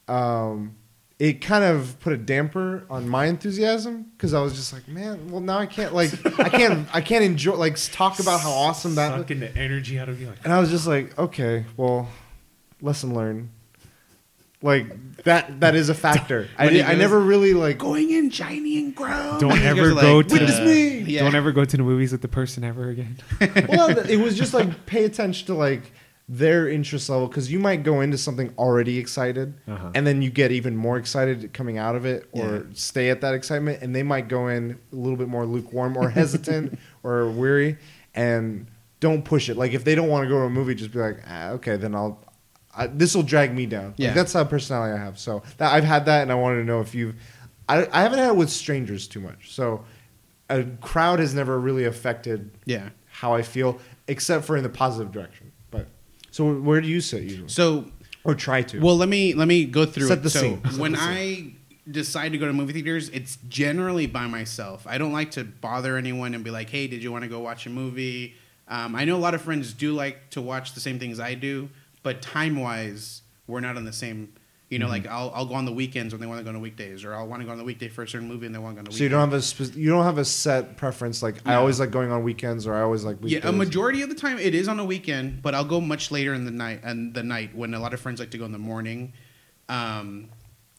um, it kind of put a damper on my enthusiasm because I was just like, man, well now I can't like I can't I can't enjoy like talk about how awesome that. Sucking the energy out of you. Like, And I was just like, okay, well, lesson learned. Like that that is a factor. I, When I never really like going in shiny and grown. don't ever go like, to Witness me! Yeah. Don't ever go to the movies with the person ever again. well, it was just like pay attention to like their interest level because you might go into something already excited Uh-huh. and then you get even more excited coming out of it or Yeah. stay at that excitement and they might go in a little bit more lukewarm or hesitant or weary and don't push it like if they don't want to go to a movie just be like ah, okay then i'll this will drag me down Yeah. like, that's how personality i have so that i've had that and i wanted to know if you've I, I haven't had it with strangers too much so a crowd has never really affected Yeah. how I feel, except for in the positive direction. So where do you sit usually, So or try to? Well, let me let me go through Set it. the so scene. When I decide to go to movie theaters, it's generally by myself. I don't like to bother anyone and be like, "Hey, did you want to go watch a movie?" Um, I know a lot of friends do like to watch the same things I do, but time wise, we're not on the same. You Mm-hmm. know, like I'll I'll go on the weekends when they want to go on the weekdays, or I'll want to go on the weekday for a certain movie and they want to go on the so you weekend. don't have a spe- you don't have a set preference. Like I always like going on weekends, or I always like weekdays. Yeah, a majority of the time it is on a weekend, but I'll go much later in the night and the night when a lot of friends like to go in the morning. Um,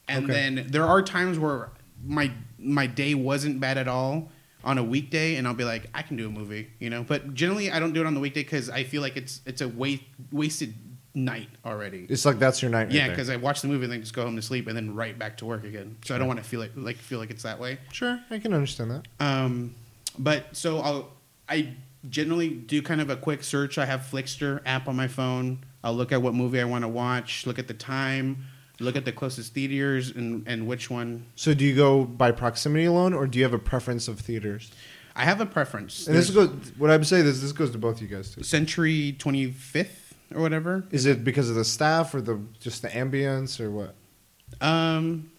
and Okay. then there are times where my my day wasn't bad at all on a weekday, and I'll be like, I can do a movie, you know. But generally, I don't do it on the weekday because I feel like it's it's a wa- wasted night already. It's like that's your night. yeah, because I watch the movie and then just go home to sleep and then right back to work again. So I don't want to feel like like feel like it's that way. sure, I can understand that. Um, but so I'll I generally do kind of a quick search. I have Flixster app on my phone. I'll look at what movie I want to watch, look at the time, look at the closest theaters, and and which one. So do you go by proximity alone, or do you have a preference of theaters? I have a preference. And this There's goes. What I would say is this goes to both you guys too. Century Twenty Fifth or whatever. Is it because of the staff or the just the ambience or what? Um,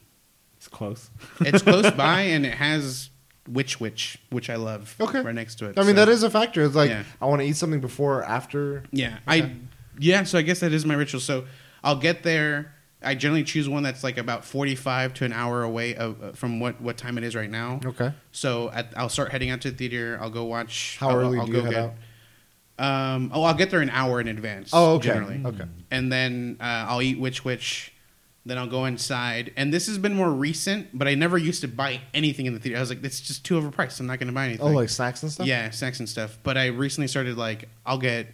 It's close. it's close by and it has Which Wich, which I love. Okay. right next to it. I mean, So- that is a factor. It's like Yeah. I want to eat something before or after. Yeah. I yeah. So I guess that is my ritual. So I'll get there. I generally choose one that's like about forty-five to an hour away of, uh, from what what time it is right now. Okay. So at, I'll start heading out to the theater. I'll go watch. How I'll- early I'll do you head get- out? Um, oh, I'll get there an hour in advance. Oh, okay. Generally, Okay. and then uh, I'll eat Which Wich. Then I'll go inside, and this has been more recent. But I never used to buy anything in the theater. I was like, "It's just too overpriced. I'm not going to buy anything." Oh, like snacks and stuff. yeah, snacks and stuff. But I recently started like, I'll get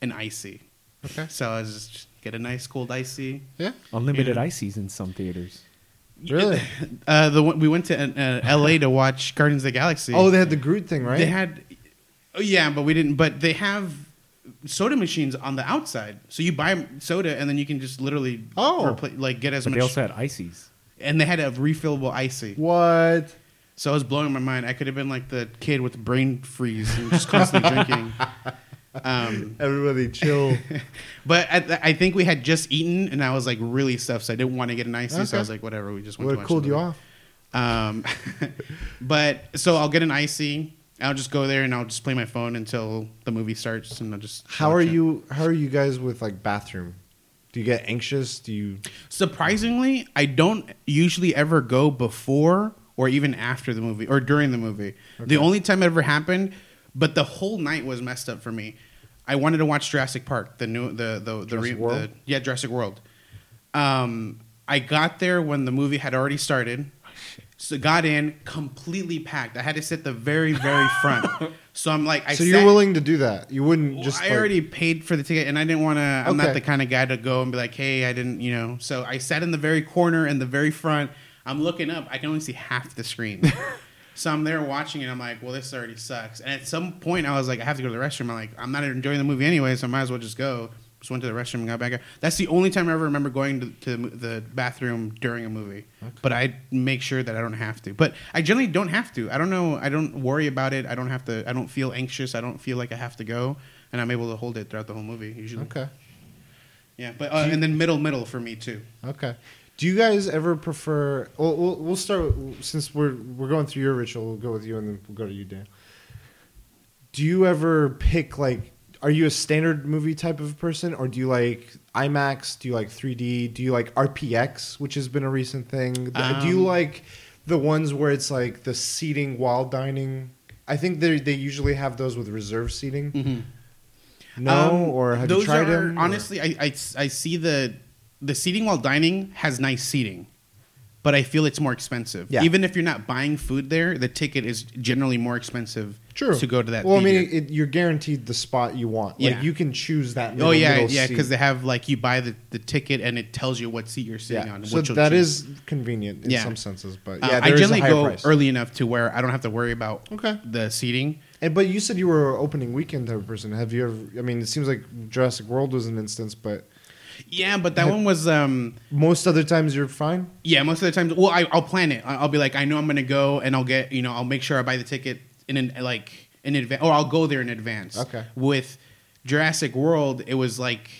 an icy. Okay. So I was just get a nice cold icy. Yeah. Unlimited Yeah. ices in some theaters. Really? Uh, the one- we went to uh, L.A. to watch Guardians of the Galaxy. Oh, they had the Groot thing, right? They had, yeah, but we didn't. But they have soda machines on the outside, so you buy soda and then you can just literally Oh. repla- like get as But much. they also had ices. and they had a refillable icy, what? so I was blowing my mind. I could have been like the kid with the brain freeze and just constantly drinking. Um, Everybody chill. but I, I think we had just eaten, and I was like really stuffed, so I didn't want to get an icy. So Okay. I was like, whatever. We just went Would to have watch cooled you movie. off. Um, but so I'll get an icy. I'll just go there and I'll just play my phone until the movie starts, and I'll just. How are it. you? How are you guys with like bathroom? Do you get anxious? Do you? Surprisingly, I don't usually ever go before or even after the movie or during the movie. The only time it ever happened, but the whole night was messed up for me. I wanted to watch Jurassic Park, the new the the the, Jurassic World? the yeah Jurassic World. Um, I got there when the movie had already started. So got in completely packed. I had to sit the very very front. so I'm like, I so sat- you're willing to do that? You wouldn't well, just. I like- already paid for the ticket, and I didn't want to. I'm Okay. not the kind of guy to go and be like, "Hey, I didn't," you know. So I sat in the very corner in the very front. I'm looking up. I can only see half the screen. so I'm there watching it. I'm like, "Well, this already sucks." And at some point, I was like, "I have to go to the restroom." I'm like, "I'm not enjoying the movie anyway, so I might as well just go." Just went to the restroom and got back. That's the only time I ever remember going to, to the bathroom during a movie. But I make sure that I don't have to. But I generally don't have to. I don't know. I don't worry about it. I don't have to. I don't feel anxious. I don't feel like I have to go, and I'm able to hold it throughout the whole movie usually. Okay. Yeah, but uh, and then middle middle for me too. Okay. Do you guys ever prefer? Well, we'll, we'll start since we're we're going through your ritual. We'll go with you, and then we'll go to you, Dan. Do you ever pick like? Are you a standard movie type of person, or do you like IMAX? Do you like 3D? Do you like RPX, which has been a recent thing? do you Um, like the ones where it's like the seating while dining? I think they they usually have those with reserve seating. No, Um, or have you tried are, them? Honestly, I, I I see the the seating while dining has nice seating, but I feel it's more expensive. Yeah. Even if you're not buying food there, the ticket is generally more expensive. True. To go to that. Well, I mean, it, you're guaranteed the spot you want. Yeah. Like you can choose that. Oh yeah, middle yeah, because they have like you buy the, the ticket and it tells you what seat you're sitting yeah. on. So that is convenient in Yeah. some senses, but Uh, yeah, I is a generally go price. early enough to where I don't have to worry about Okay. the seating. And but you said you were opening weekend type of person. Have you ever? I mean, it seems like Jurassic World was an instance, but Yeah, but that one was um most other times you're fine. yeah most of the times. Well, I, I'll plan it. I'll be like, I know I'm gonna go, and I'll get you know I'll make sure I buy the ticket in an like in advance, or I'll go there in advance. Okay. With Jurassic World, it was like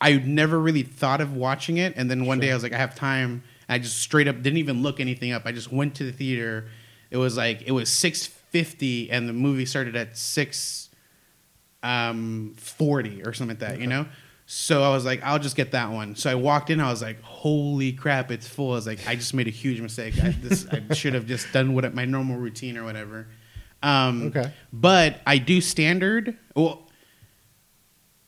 I never really thought of watching it, and then one day I was like, I have time. I just straight up didn't even look anything up. I just went to the theater. It was like it was six fifty, and the movie started at six um, forty or something like that. You know. So I was like, I'll just get that one. So I walked in. I was like, holy crap, it's full. I was like, I just made a huge mistake. I, this, I should have just done what my normal routine or whatever. Um, Okay. But I do standard. Well,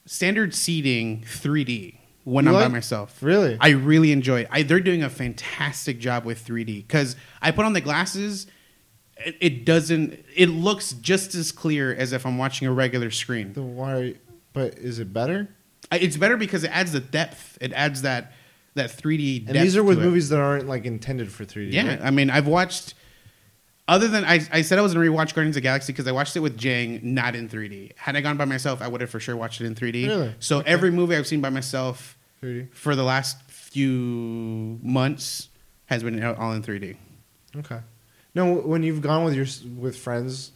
standard seating 3D when You I'm by myself. Really? I really enjoy it. I, they're doing a fantastic job with 3D because I put on the glasses. It, it doesn't. It looks just as clear as if I'm watching a regular screen. The why? But is it better? It's better because it adds the depth. It adds that that 3D. And these are with movies that aren't like intended for 3D. Yeah, right? I mean, I've watched. Other than I, I said I was gonna rewatch Guardians of the Galaxy because I watched it with Jang, not in 3D. Had I gone by myself, I would have for sure watched it in 3D. Really? So every movie I've seen by myself 3D. for the last few months has been all in 3D. Okay. No, when you've gone with your with friends,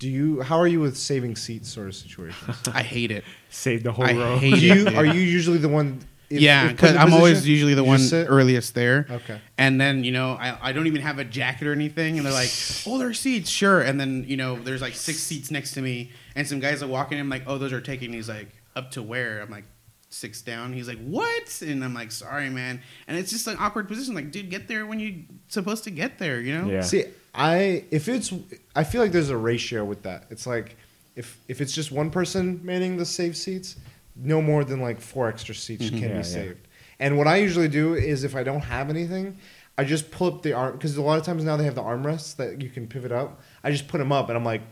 do you? How are you with saving seats sort of situations? I hate it. Save the whole I row. hate do you? it. Are you usually the one? if- yeah, if put in because I'm always usually the one sit? earliest there. Okay. And then, you know, I, I don't even have a jacket or anything. And they're like, oh, there are seats. Sure. And then, you know, there's like six seats next to me. And some guys are walking in. I'm like, oh, those are taken. He's like, up to where? I'm like, six down. He's like, what? And I'm like, sorry, man. And it's just an awkward position. Like, dude, get there when you're supposed to get there, you know? Yeah. See, I if it's I feel like there's a ratio with that. It's like if if it's just one person manning the save seats, no more than like four extra seats Mhm. can Yeah, yeah. be saved. And what I usually do is if I don't have anything, I just pull up the arm because a lot of times now they have the armrests that you can pivot up. I just put them up and I'm like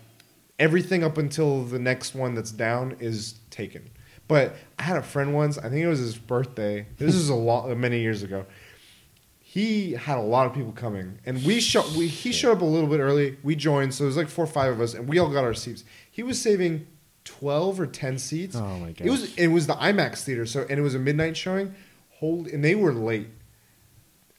everything up until the next one that's down is taken. But I had a friend once. I think it was his birthday. This is a lot many years ago he had a lot of people coming, and we show we he showed up a little bit early. We joined, so it was like four or five of us, and we all got our seats. He was saving twelve or ten seats. Oh my god! It was it was the IMAX theater, so and it was a midnight showing. Holy, and they were late.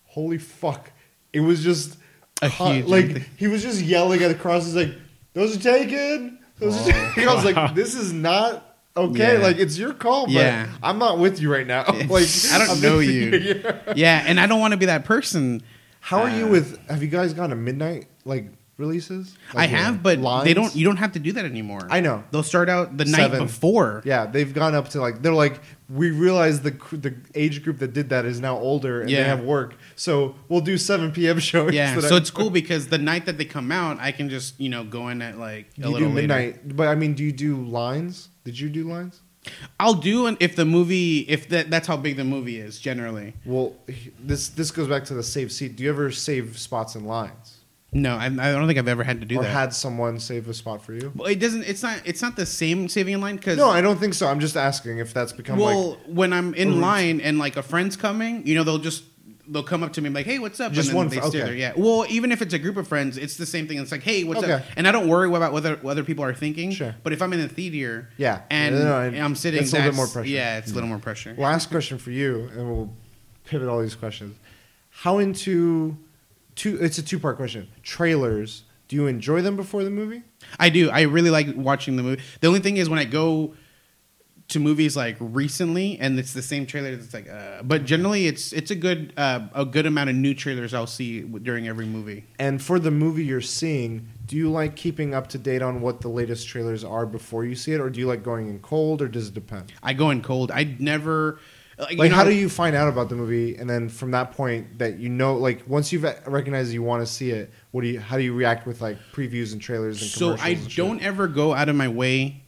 Holy fuck! It was just A hot- like he was just yelling at the crosses like those are taken. Those are Oh. taken. I was like, this is not. Okay, Yeah. like it's your call, but Yeah. I'm not with you right now. like I don't I'm know you. Yeah. Yeah. And I don't want to be that person. How are you Uh, with? Have you guys gone to midnight? Like releases? I have, but they don't. You don't have to do that anymore. I know. They'll start out the night before. Yeah, they've gone up to like they're like we realize the the age group that did that is now older and Yeah. they have work, so we'll do seven p.m. shows. Yeah, so I- it's cool because the night that they come out, I can just you know go in at like a you little do later. midnight? But I mean, do you do lines? Did you do lines? I'll do an if the movie if that that's how big the movie is generally. Well, this this goes back to the save seat. Do you ever save spots in lines, No, I, I don't think I've ever had to do or that. had someone save a spot for you? well, it doesn't. It's not. It's not the same saving in line because No, I don't think so. I'm just asking if that's become well, like when I'm in line and like a friend's coming, you know, they'll just they'll come up to me and be like, "Hey, what's up?" Just and then one they okay. there. Yeah. Well, even if it's a group of friends, it's the same thing. It's like, "Hey, what's up?" And I don't worry about whether what other people are thinking. Sure. But if I'm in the theater, Yeah. and, No, no, and I'm sitting, that's a little bit more pressure. Yeah, it's a little mm. more pressure. Last question for you, and we'll pivot all these questions. How into two? It's a two part question. Trailers. Do you enjoy them before the movie? I do. I really like watching the movie. The only thing is when I go to movies like recently and it's the same trailer, it's like. Uh, but generally, it's it's a good uh, a good amount of new trailers I'll see during every movie. And for the movie you're seeing, do you like keeping up to date on what the latest trailers are before you see it, or do you like going in cold, or does it depend? I go in cold. I never. Like, Like, know, how do you find out about the movie, and then from that point that you know, like once you've recognized you want to see it, what do you? How do you react with like previews and trailers and So? I don't ever go out of my way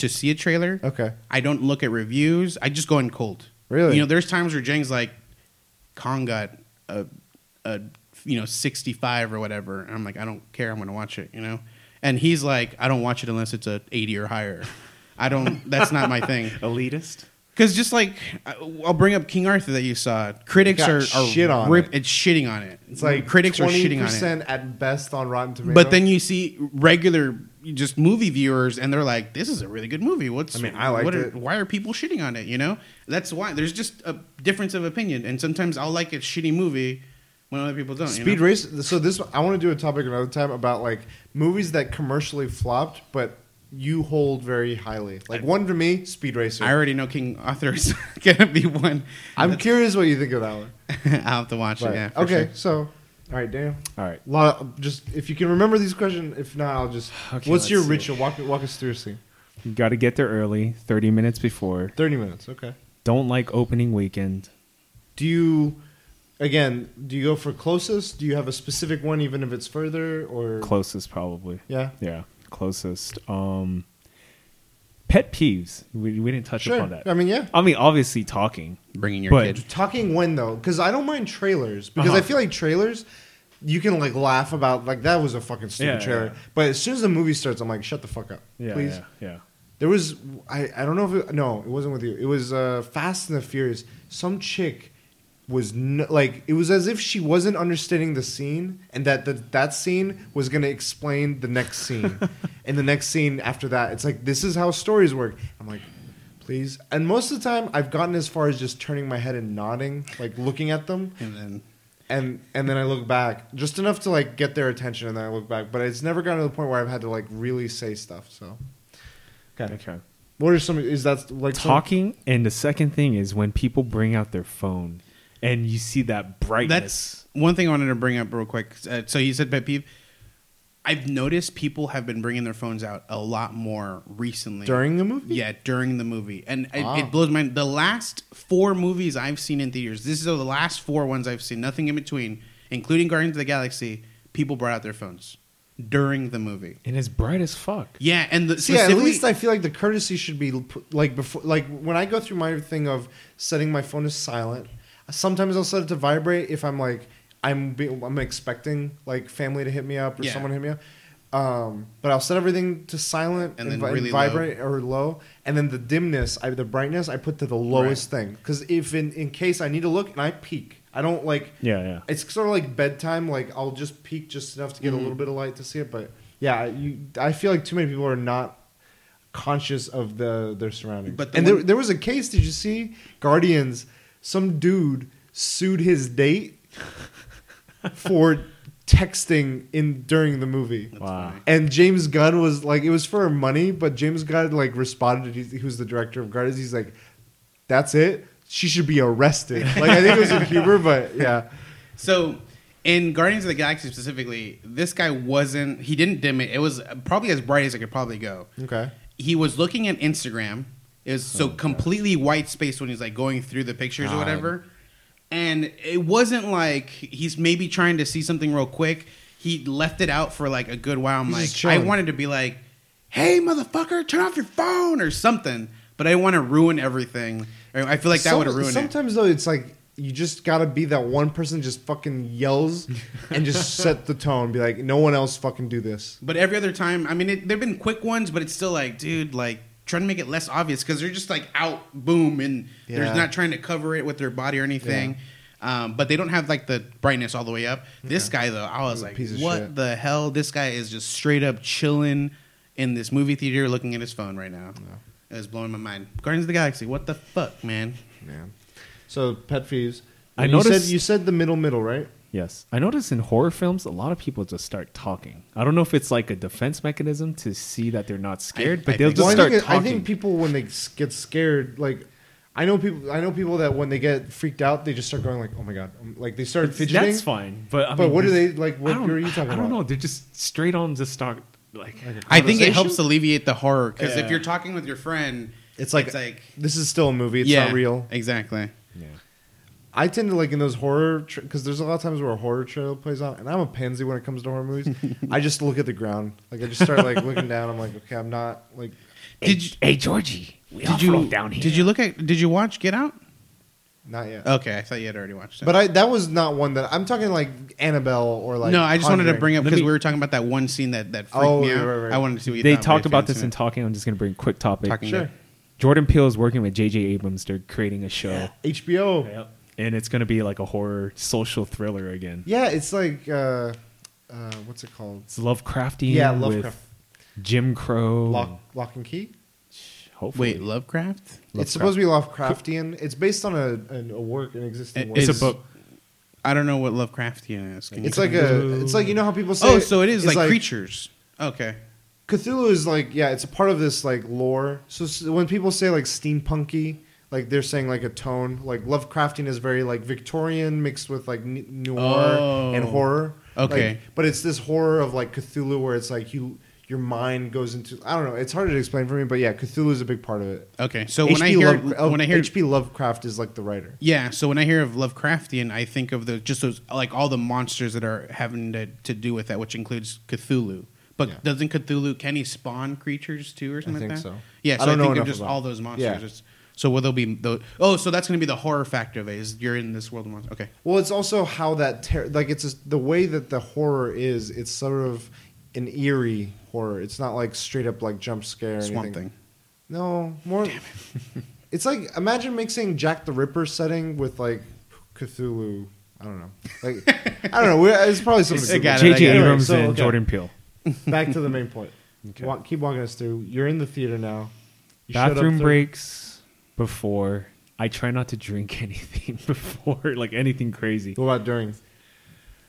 to see a trailer. Okay. I don't look at reviews. I just go in cold. Really? You know, there's times where Jang's like, Kong got a, a you know, 65 or whatever. And I'm like, I don't care. I'm going to watch it, you know? And he's like, I don't watch it unless it's a 80 or higher. I don't, that's not my thing. Elitist. Because just like, I- I'll bring up King Arthur that you saw. Critics are, are shit on rip- it. It's shitting on it. It's like critics are shitting on it. at best on Rotten Tomatoes. But then you see regular just movie viewers, and they're like, "This is a really good movie. What's I mean, I are- it. Why are people shitting on it? You know, that's why there's just a difference of opinion, and sometimes I'll like a shitty movie when other people don't. you Speed know? Race. So this, I want to do a topic another time about like movies that commercially flopped, but you hold very highly. Like one for me, Speed Racer. I already know King Arthur is gonna be one. I'm curious what you think of that one. I'll have to watch But- it. Yeah. okay, sure. so all right, Daniel. All right. Lot of- just if you can remember these questions, if not, I'll just. Okay, what's your see. ritual? Walk walk us through. See, You got to get there early, 30 minutes before. thirty minutes. Okay. Don't like opening weekend. Do you? Again, do you go for closest? Do you have a specific one, even if it's further, or Closest, probably. yeah? Yeah, closest. Um, pet peeves. We, we didn't touch Sure. upon that. I mean, yeah. I mean, obviously talking. bringing your But- kid. Talking when though, because I don't mind trailers because Uh-huh. I feel like trailers, you can like laugh about like that was a fucking stupid Yeah, trailer. yeah. But as soon as the movie starts, I'm like, shut the fuck up, Yeah, please. yeah, yeah. There was I I don't know if it, no, it wasn't with you. It was uh, Fast and the Furious. Some chick was n- like it was as if she wasn't understanding the scene and that the, that scene was going to explain the next scene. And the next scene after that it's like this is how stories work. I'm like please. And most of the time i've gotten as far as just turning my head and nodding like looking at them. And then and and then i look back just enough to like get their attention and then i look back. But it's never gotten to the point where i've had to like really say stuff so. Okay Okay. what are some is that like some- Talking, and the second thing is when people bring out their phone and you see that brightness. That's one thing I wanted to bring up real quick. Uh, so you said pet peeve. I've noticed people have been bringing their phones out a lot more recently. during the movie Yeah, during the movie, and it, Wow. it blows my mind. The last four movies I've seen in theaters, this is the last four ones I've seen, nothing in between, including Guardians of the Galaxy. People brought out their phones during the movie. and it's bright as fuck. Yeah, and the, See, at least I feel like the courtesy should be like before, like when I go through my thing of setting my phone to silent. Sometimes I'll set it to vibrate if I'm like I'm be, I'm expecting like family to hit me up or Yeah. someone to hit me up. Um, but I'll set everything to silent And and, then vi- really vibrate or low, and then the dimness, I, the brightness, I put to the lowest thing because if in, in case I need to look and I peek, I don't like Yeah, yeah. it's sort of like bedtime. Like I'll just peek just enough to get Mhm. a little bit of light to see it. But yeah, you, I feel like too many people are not conscious of the their surroundings. But the and there, there was a case. Did you see Guardians? Some dude sued his date for texting in during the movie. That's Wow. funny. And James Gunn was like, it was for money, but James Gunn like responded. He, he was the director of Guardians. He's like, "That's it. She should be arrested." Like I think it was in humor, but yeah. So in Guardians of the Galaxy specifically, this guy wasn't. He didn't dim it. It was probably as bright as it could probably go. Okay. He was looking at Instagram. Was so oh, completely white space when he's like going through the pictures or whatever. And it wasn't like he's maybe trying to see something real quick. He left it out for like a good while. I'm He's like, I wanted to be like, "Hey, motherfucker, turn off your phone" or something. But I want to ruin everything. I feel like that Some- would have ruined it. Sometimes though, it's like you just gotta be that one person just fucking yells and just set the tone. Be like, no one else fucking do this. But every other time, I mean, it, there've been quick ones, but it's still like, dude, like trying to make it less obvious because they're just like out, boom, and Yeah. they're not trying to cover it with their body or anything. Um, but they don't have like the brightness all the way up. This guy though, I was He's like, piece of what shit. the hell? This guy is just straight up chilling in this movie theater, looking at his phone right now. It was blowing my mind. Guardians of the Galaxy, what the fuck, man? Man. So pet peeves. I you noticed- said you said the middle middle, right? Yes. I notice in horror films, a lot of people just start talking. I don't know if it's like a defense mechanism to see that they're not scared, I but they'll just Well, I start think, it- I think people when they get scared, like I know people. I know people that when they get freaked out, they just start going like, "Oh my god!" Um, Like they start fidgeting. That's fine. But I But mean, what are they like? What are you talking about? I don't know. They're just straight on just start like. I think it helps alleviate the horror because Yeah. if you're talking with your friend, It's like, it's like this is still a movie. It's yeah, not real. Exactly. Yeah. I tend to like in those horror because there's a lot of times where a horror trailer plays out, and I'm a pansy when it comes to horror movies. I just look at the ground, like I just start like looking down. I'm like, okay, I'm not like. Did you, Hey, Georgie, we did you look down here. did you look at did you watch Get Out? Not yet. Okay, I thought you had already watched it. But I that was not one that I'm talking like Annabelle or like. no, I just wanted to bring up because we were talking about that one scene that that freaked Oh, me out. right, right. I wanted to see what you They thought, talked about this in haven't talking. I'm just going to bring a quick topic. Talking Sure. Jordan Peele is working with J.J. Abrams. They're creating a show. HBO. Yep. And it's going to be like a horror social thriller again. Yeah, it's like uh, uh, what's it called? It's Lovecraftian. Yeah, with Lovecraft. Jim Crow. Lock, Lock and Key. Hopefully. Wait, Lovecraft? It's supposed to be Lovecraftian. It's based on a, an, a work, an existing It- work. It's Is- a book. I don't know what Lovecraftian is. Can It's like a. It's like you know how people say. oh, so it is it's like, creatures. Okay. Cthulhu is like yeah, it's a part of this like lore. So s- when people say like steampunky, like they're saying like a tone. Like Lovecraftian is very like Victorian mixed with like n- noir Oh. and horror. Okay. Like, but it's this horror of like Cthulhu where it's like you your mind goes into I don't know. It's hard to explain for me, but yeah, Cthulhu is a big part of it. Okay. So when I hear oh, when I hear H.P. Lovecraft is like the writer. Yeah, so when I hear of Lovecraftian, I think of the just those like all the monsters that are having to, to do with that, which includes Cthulhu. But Yeah. doesn't Cthulhu can he spawn creatures too or something think like that? so. Yeah, so I, don't know think of just all those monsters. Yeah. It's- So will there be those? Oh, so that's going to be the horror factor of it. Is you're in this world of monsters? Okay. Well, it's also how that ter- like it's just the way that the horror is. It's sort of an eerie horror. It's not like straight up like jump scare. Or Swamp anything. Thing. No, more. Damn it. it's like imagine mixing Jack the Ripper setting with like Cthulhu. I don't know. Like I don't know. we It's probably something. I to got it, J.J. I got. Abrams So, and okay. Jordan Peele. Back to the main point. Okay. Walk, keep walking us through. You're in the theater now. You Bathroom thir- breaks before. I try not to drink anything before, like anything crazy. What about during?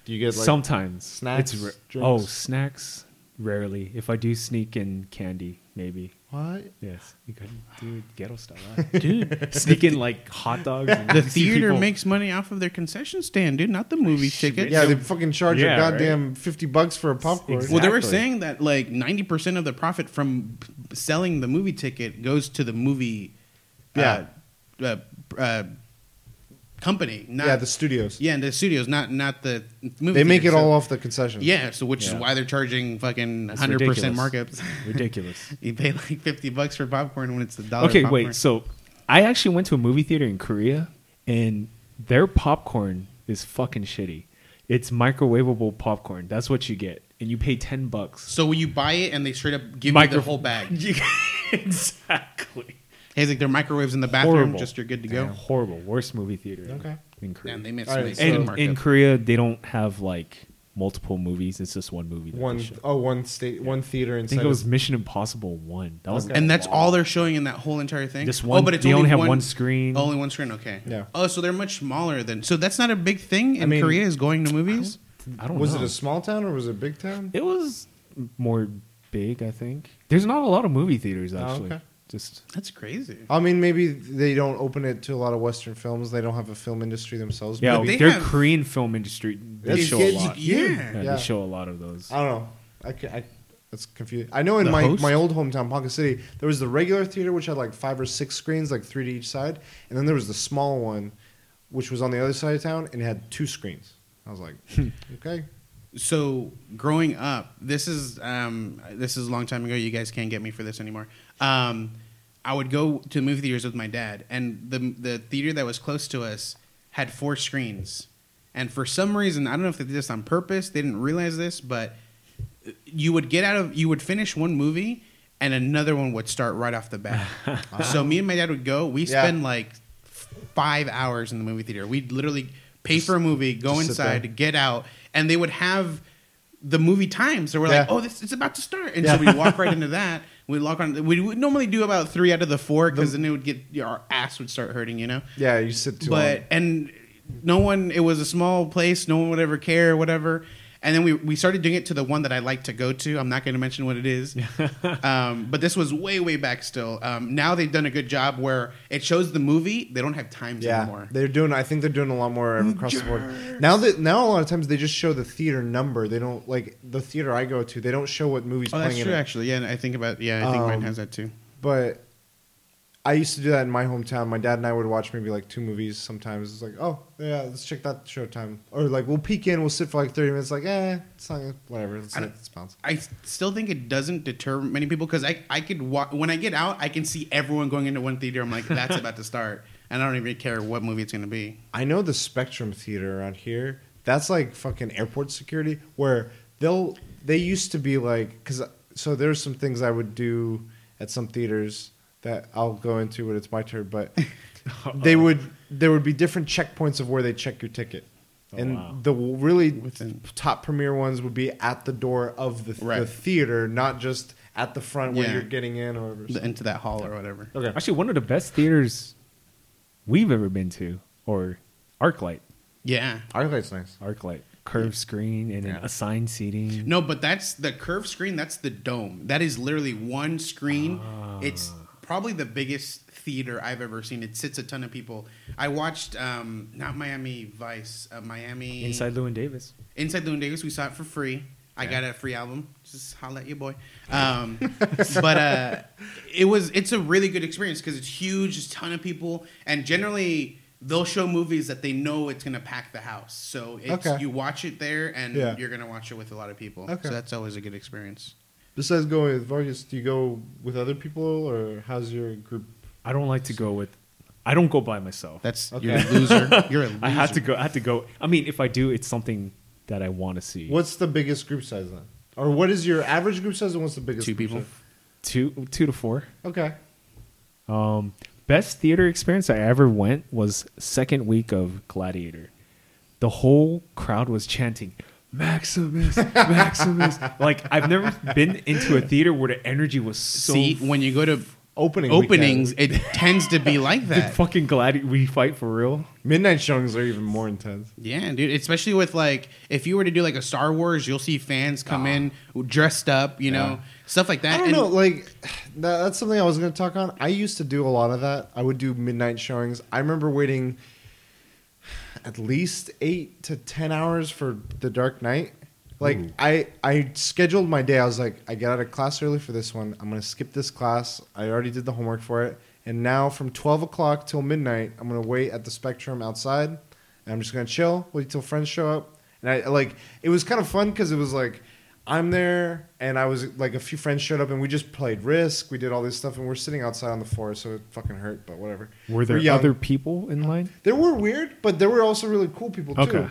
Do you get like Sometimes snacks, It's ra- oh, snacks. Rarely. If I do sneak in candy, maybe. what? Yes, you could do ghetto style, right? dude. Sneak in like hot dogs. And The theater people- makes money off of their concession stand, dude, not the movie ticket. Yeah, they fucking charge Yeah, a goddamn fifty bucks for a popcorn. Exactly. Well, they were saying that like ninety percent of the profit from selling the movie ticket goes to the movie, Yeah. uh, uh, uh, company. Not, yeah, the studios. yeah, and the studios, not not the movie. They make it. So- all off the concession. Yeah, so which is why they're charging fucking hundred percent ridiculous. markups. ridiculous. you pay like fifty bucks for popcorn when it's the dollar. okay, popcorn. wait. So I actually went to a movie theater in Korea, and their popcorn is fucking shitty. It's microwavable popcorn. That's what you get, and you pay ten bucks. So when you buy it and they straight up give you Micro- the whole bag. exactly. Hey, it's like their microwaves in the bathroom, Horrible. just you're good to go. Yeah, horrible. Worst movie theater. Okay. In Korea. And they made All right, so- good in, Korea, they don't have like multiple movies. It's just one movie. that they One show. oh one state one theater I inside. think it was of- Mission Impossible One. That was Okay. and that's all they're showing in that whole entire thing. Just Oh, one- but it's they only, only have one, one screen. Only one screen. Okay. Yeah. Oh, so they're much smaller than. So that's not a big thing in I mean- Korea. Is going to movies. I don't was know. it a small town or was it a big town? It was more big, I think. There's not a lot of movie theaters Oh, actually. okay. Just That's crazy. I mean, maybe they don't open it to a lot of Western films. They don't have a film industry themselves. yeah, Maybe- they their have- Korean film industry they show a lot. Yeah. Yeah, Yeah. they show a lot of those. I don't know. I, ca- I that's confusing. I know in The my, host? my old hometown, Ponca City, there was the regular theater which had like five or six screens, like three to each side, and then there was the small one, which was on the other side of town and it had two screens. I was like, okay, so growing up, this is um, this is a long time ago. You guys can't get me for this anymore. Um, I would go to movie theaters with my dad, and the the theater that was close to us had four screens. And for some reason, I don't know if they did this on purpose. They didn't realize this, but you would get out of you would finish one movie, and another one would start right off the bat. so me and my dad would go. We Yeah. spend like five hours in the movie theater. We'd literally pay for a movie, go inside, get out, and they would have the movie time. So we're Yeah. like, oh, this it's about to start, and Yeah. so we walk right into that. We lock on. We would normally do about three out of the four because then it would get our ass would start hurting, you know. yeah, you sit too but long. and no one. It was a small place. No one would ever care, whatever. And then we, we started doing it to the one that I like to go to. I'm not going to mention what it is. um, but this was way, way back still. Um, now they've done a good job where it shows the movie. They don't have times Yeah, anymore. they're doing. I think they're doing a lot more across the board now. That now a lot of times they just show the theater number. They don't like the theater I go to. They don't show what movies Oh, that's true, in it. actually. Yeah, I think about. Yeah, I think mine Um, has that too. But I used to do that in my hometown. My dad and I would watch maybe like two movies sometimes. It's like, oh yeah, let's check that showtime. Or like we'll peek in, we'll sit for like thirty minutes. Like, eh, it's not whatever. Let's, I let's bounce. I still think it doesn't deter many people because I, I could walk when I get out, I can see everyone going into one theater. I'm like, that's about to start, and I don't even care what movie it's going to be. I know the Spectrum Theater around here. That's like fucking airport security where they'll they used to be like because so there's some things I would do at some theaters that I'll go into when it's my turn, but they would there would be different checkpoints of where they check your ticket. Oh, and wow. the really Within- top premier ones would be at the door of the, the Right. theater, not just at the front where Yeah. you're getting in or whatever. The- into that hall or whatever. okay. Actually, one of the best theaters we've ever been to, or ArcLight. Yeah. Arclight's nice. ArcLight. Curved screen and then Yeah. assigned seating. No, but that's the curved screen. That's the dome. That is literally one screen. Ah. It's probably the biggest theater I've ever seen. It sits a ton of people. I watched um, not Miami Vice, uh, Miami Inside Llewyn Davis. Inside Llewyn Davis. We saw it for free. I got a free album. Just holla at your boy. Um, but uh, it was it's a really good experience because it's huge. There's a ton of people, and generally they'll show movies that they know it's gonna pack the house. So it's, Okay. you watch it there, and Yeah. you're gonna watch it with a lot of people. Okay. So that's always a good experience. Besides going with Vargas, do you go with other people or how's your group? I don't like to go with. I don't go by myself. That's Okay. you're a loser. You're a loser. I have to go. I have to go. I mean, if I do, it's something that I want to see. What's the biggest group size then? Or what is your average group size and what's the biggest Two group people. size? two, two to four. Okay. Um, best theater experience I ever went was second week of Gladiator. The whole crowd was chanting Maximus, Maximus. like I've never been into a theater where the energy was so. See, when you go to Opening openings, weekend. it tends to be like the that. fucking glad we fight for real. midnight showings are even more intense. Yeah, dude. Especially with like, if you were to do like a Star Wars, you'll see fans come in dressed up, you know, stuff like that. I don't And- know, like that, that's something I was going to talk on. I used to do a lot of that. I would do midnight showings. I remember waiting at least eight to ten hours for The Dark Knight. Like Ooh. I, I scheduled my day. I was like, I get out of class early for this one. I'm gonna skip this class. I already did the homework for it. And now from twelve o'clock till midnight, I'm gonna wait at the Spectrum outside, and I'm just gonna chill, wait till friends show up. And I like it was kind of fun because it was like I'm there, and I was like a few friends showed up, and we just played Risk. We did all this stuff, and we're sitting outside on the floor, so it fucking hurt, but whatever. Were there young. other people in line? There were weird, but there were also really cool people too. Okay.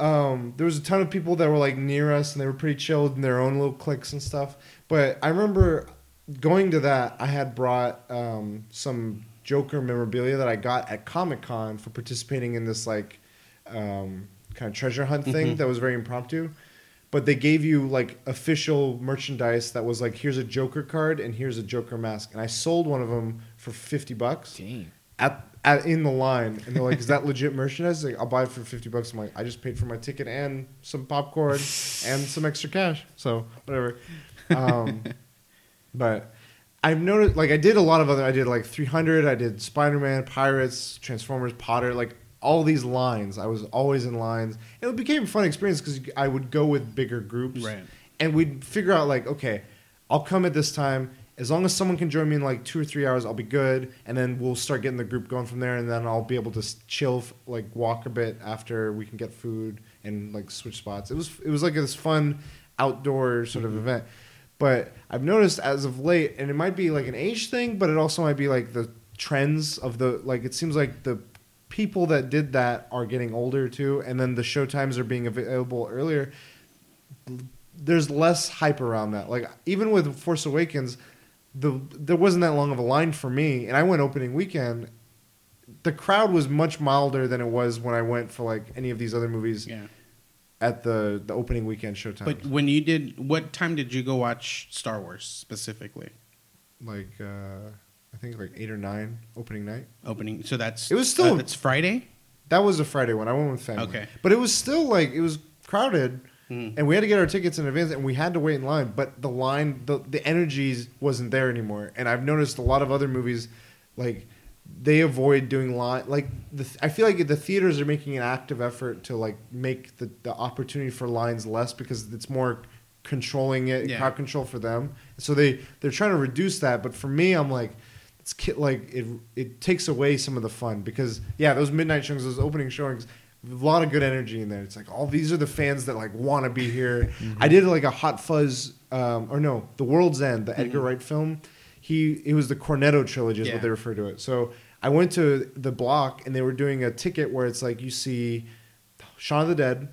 Um, there was a ton of people that were like near us, and they were pretty chilled in their own little cliques and stuff. But I remember going to that. I had brought um, some Joker memorabilia that I got at Comic Con for participating in this like um, kind of treasure hunt thing that was very impromptu. But they gave you like official merchandise that was like, here's a Joker card and here's a Joker mask, and I sold one of them for fifty bucks Dang. at, at in the line, and they're like, "Is that legit merchandise?" Like, I'll buy it for fifty bucks. I'm like, I just paid for my ticket and some popcorn and some extra cash, so whatever. Um, but I've noticed like I did a lot of other. I did like 300. I did Spider Man, Pirates, Transformers, Potter. Like all these lines. I was always in lines. And it became a fun experience because I would go with bigger groups, Right. And we'd figure out like, okay, I'll come at this time. As long as someone can join me in like two or three hours, I'll be good. And then we'll start getting the group going from there. And then I'll be able to chill, like walk a bit after we can get food and like switch spots. It was it was like this fun outdoor sort of mm-hmm. event. But I've noticed as of late, and it might be like an age thing, but it also might be like the trends of the like. It seems like the people that did that are getting older too, and then the show times are being available earlier. There's less hype around that. Like even with Force Awakens, the there wasn't that long of a line for me, and I went opening weekend. The crowd was much milder than it was when I went for like any of these other movies Yeah. at the the opening weekend show time. But when you did, what time did you go watch Star Wars specifically? like uh, I think like eight or nine opening night. Opening. So that's It was still- uh, that's Friday. That was a Friday one. I went with family. Okay. but it was still like it was crowded, Mm. and we had to get our tickets in advance, and we had to wait in line. But the line, the the energies wasn't there anymore. And I've noticed a lot of other movies, like they avoid doing line. Like the, I feel like the theaters are making an active effort to like make the the opportunity for lines less because it's more controlling it, Yeah. crowd control for them. So they they're trying to reduce that. But for me, I'm like. It's ki- like it. It takes away some of the fun because yeah, those midnight showings, those opening showings, a lot of good energy in there. It's like all these are the fans that like want to be here. I did like a Hot Fuzz, um, or no, The World's End, the Edgar Wright film. He it was the Cornetto trilogy is Yeah. what they refer to it. So I went to the block and they were doing a ticket where it's like you see Shaun of the Dead,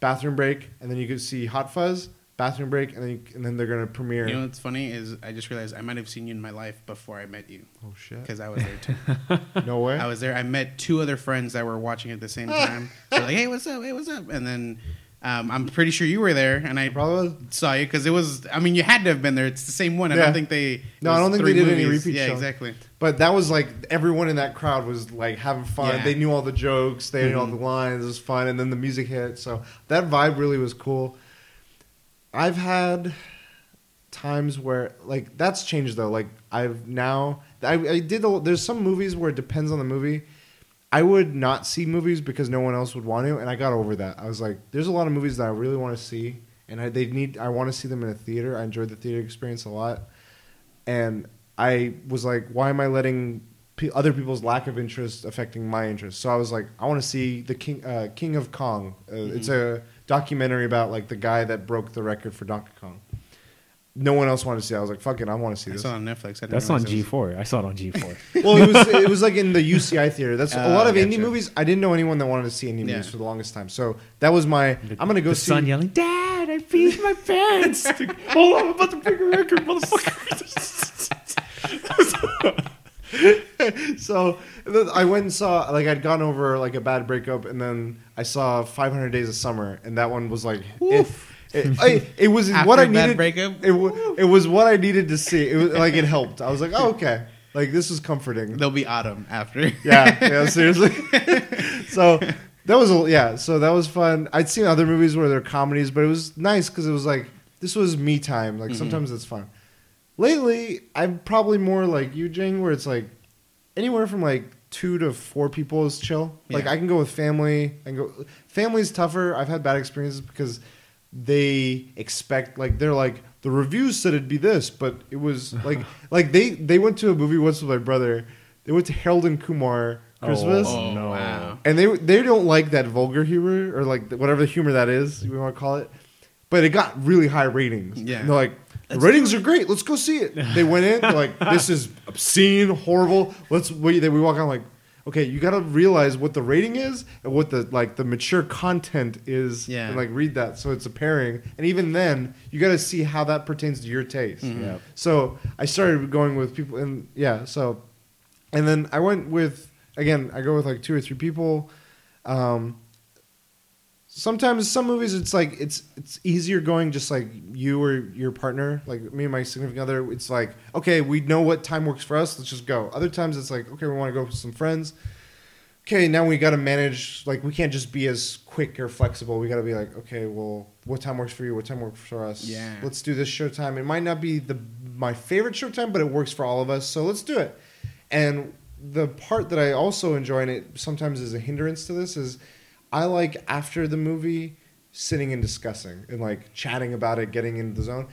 Bathroom Break, and then you could see Hot Fuzz, Bathroom Break, and then you, and then they're gonna premiere. You know what's funny is I just realized I might have seen you in my life before I met you oh shit! because I was there too. No way. I was there. I met two other friends that were watching at the same time. so like, hey, what's up? Hey, what's up? And then um, I'm pretty sure you were there, and I Probably saw you because it was. I mean, you had to have been there. It's the same one. I Yeah. don't think they. No, I don't think they did any movies. repeat Yeah, shows. exactly. But that was like everyone in that crowd was like having fun. Yeah. They knew all the jokes, they knew all Mhm. the lines. It was fun, and then the music hit. So that vibe really was cool. I've had times where like that's changed though. Like I've now I, I did. A, there's some movies where it depends on the movie. I would not see movies because no one else would want to, and I got over that. I was like, there's a lot of movies that I really want to see, and I they need. I want to see them in a theater. I enjoyed the theater experience a lot, and I was like, why am I letting pe other people's lack of interest affecting my interest? So I was like, I want to see the King uh, King of Kong. Uh, It's a documentary about like the guy that broke the record for Donkey Kong. No one else wanted to see. it. I was like, fuck it, I want to see I this. saw it on Netflix. I didn't That's on realize it was- G4. I saw it on G4. well, it was it was like in the UCI theater. That's a Oh, lot of ah, indie gotcha. movies. I didn't know anyone that wanted to see indie Yeah. movies for the longest time. So that was my. I'm gonna go the see. son yelling, "Dad, I peed my pants!" Hold on, oh, I'm about to break a record, motherfucker. so I went and saw like I'd gone over like a bad breakup, and then I saw 500 Days of Summer, and that one was like it, it, I- it was After what I needed. breakup? It, it was what I needed to see. It was like it helped. I was like, oh okay, like this is comforting. There'll be autumn after. yeah, yeah, seriously. so that was a, yeah, so that was fun. I'd seen other movies where they're comedies, but it was nice because it was like this was me time. Like Mhm. sometimes it's fun. Lately, I'm probably more like you, Jing, where it's like anywhere from like two to four people is chill. Like I can go with family. I can go. Family's tougher. I've had bad experiences because they expect like they're like the reviews said it'd be this, but it was like like they they went to a movie once with my brother. They went to Harold and Kumar Christmas. Oh, oh No. wow. And they they don't like that vulgar humor or like whatever the humor that is you want to call it, but it got really high ratings. Yeah. and they're like the ratings are great. Let's go see it. They went in like this is obscene, horrible. Let's wait. Then we walk on like okay, you got to realize what the rating is and what the like the mature content is. Yeah. and like read that so it's a pairing. And even then, you got to see how that pertains to your taste. Mhm. Yeah. So I started going with people, and yeah, so, and then I went with again. I go with like two or three people. Um, sometimes some movies it's like it's it's easier going just like you or your partner, like me and my significant other. It's like okay, we know what time works for us. Let's just go. Other times it's like okay, we want to go with some friends. Okay, now we got to manage. Like we can't just be as quick or flexible. We got to be like, okay, well, what time works for you? What time works for us? Yeah. Let's do this show time. It might not be the my favorite Showtime, but it works for all of us. So let's do it. And the part that I also enjoy, and it sometimes is a hindrance to this, is I like after the movie sitting and discussing and like chatting about it, getting into the zone.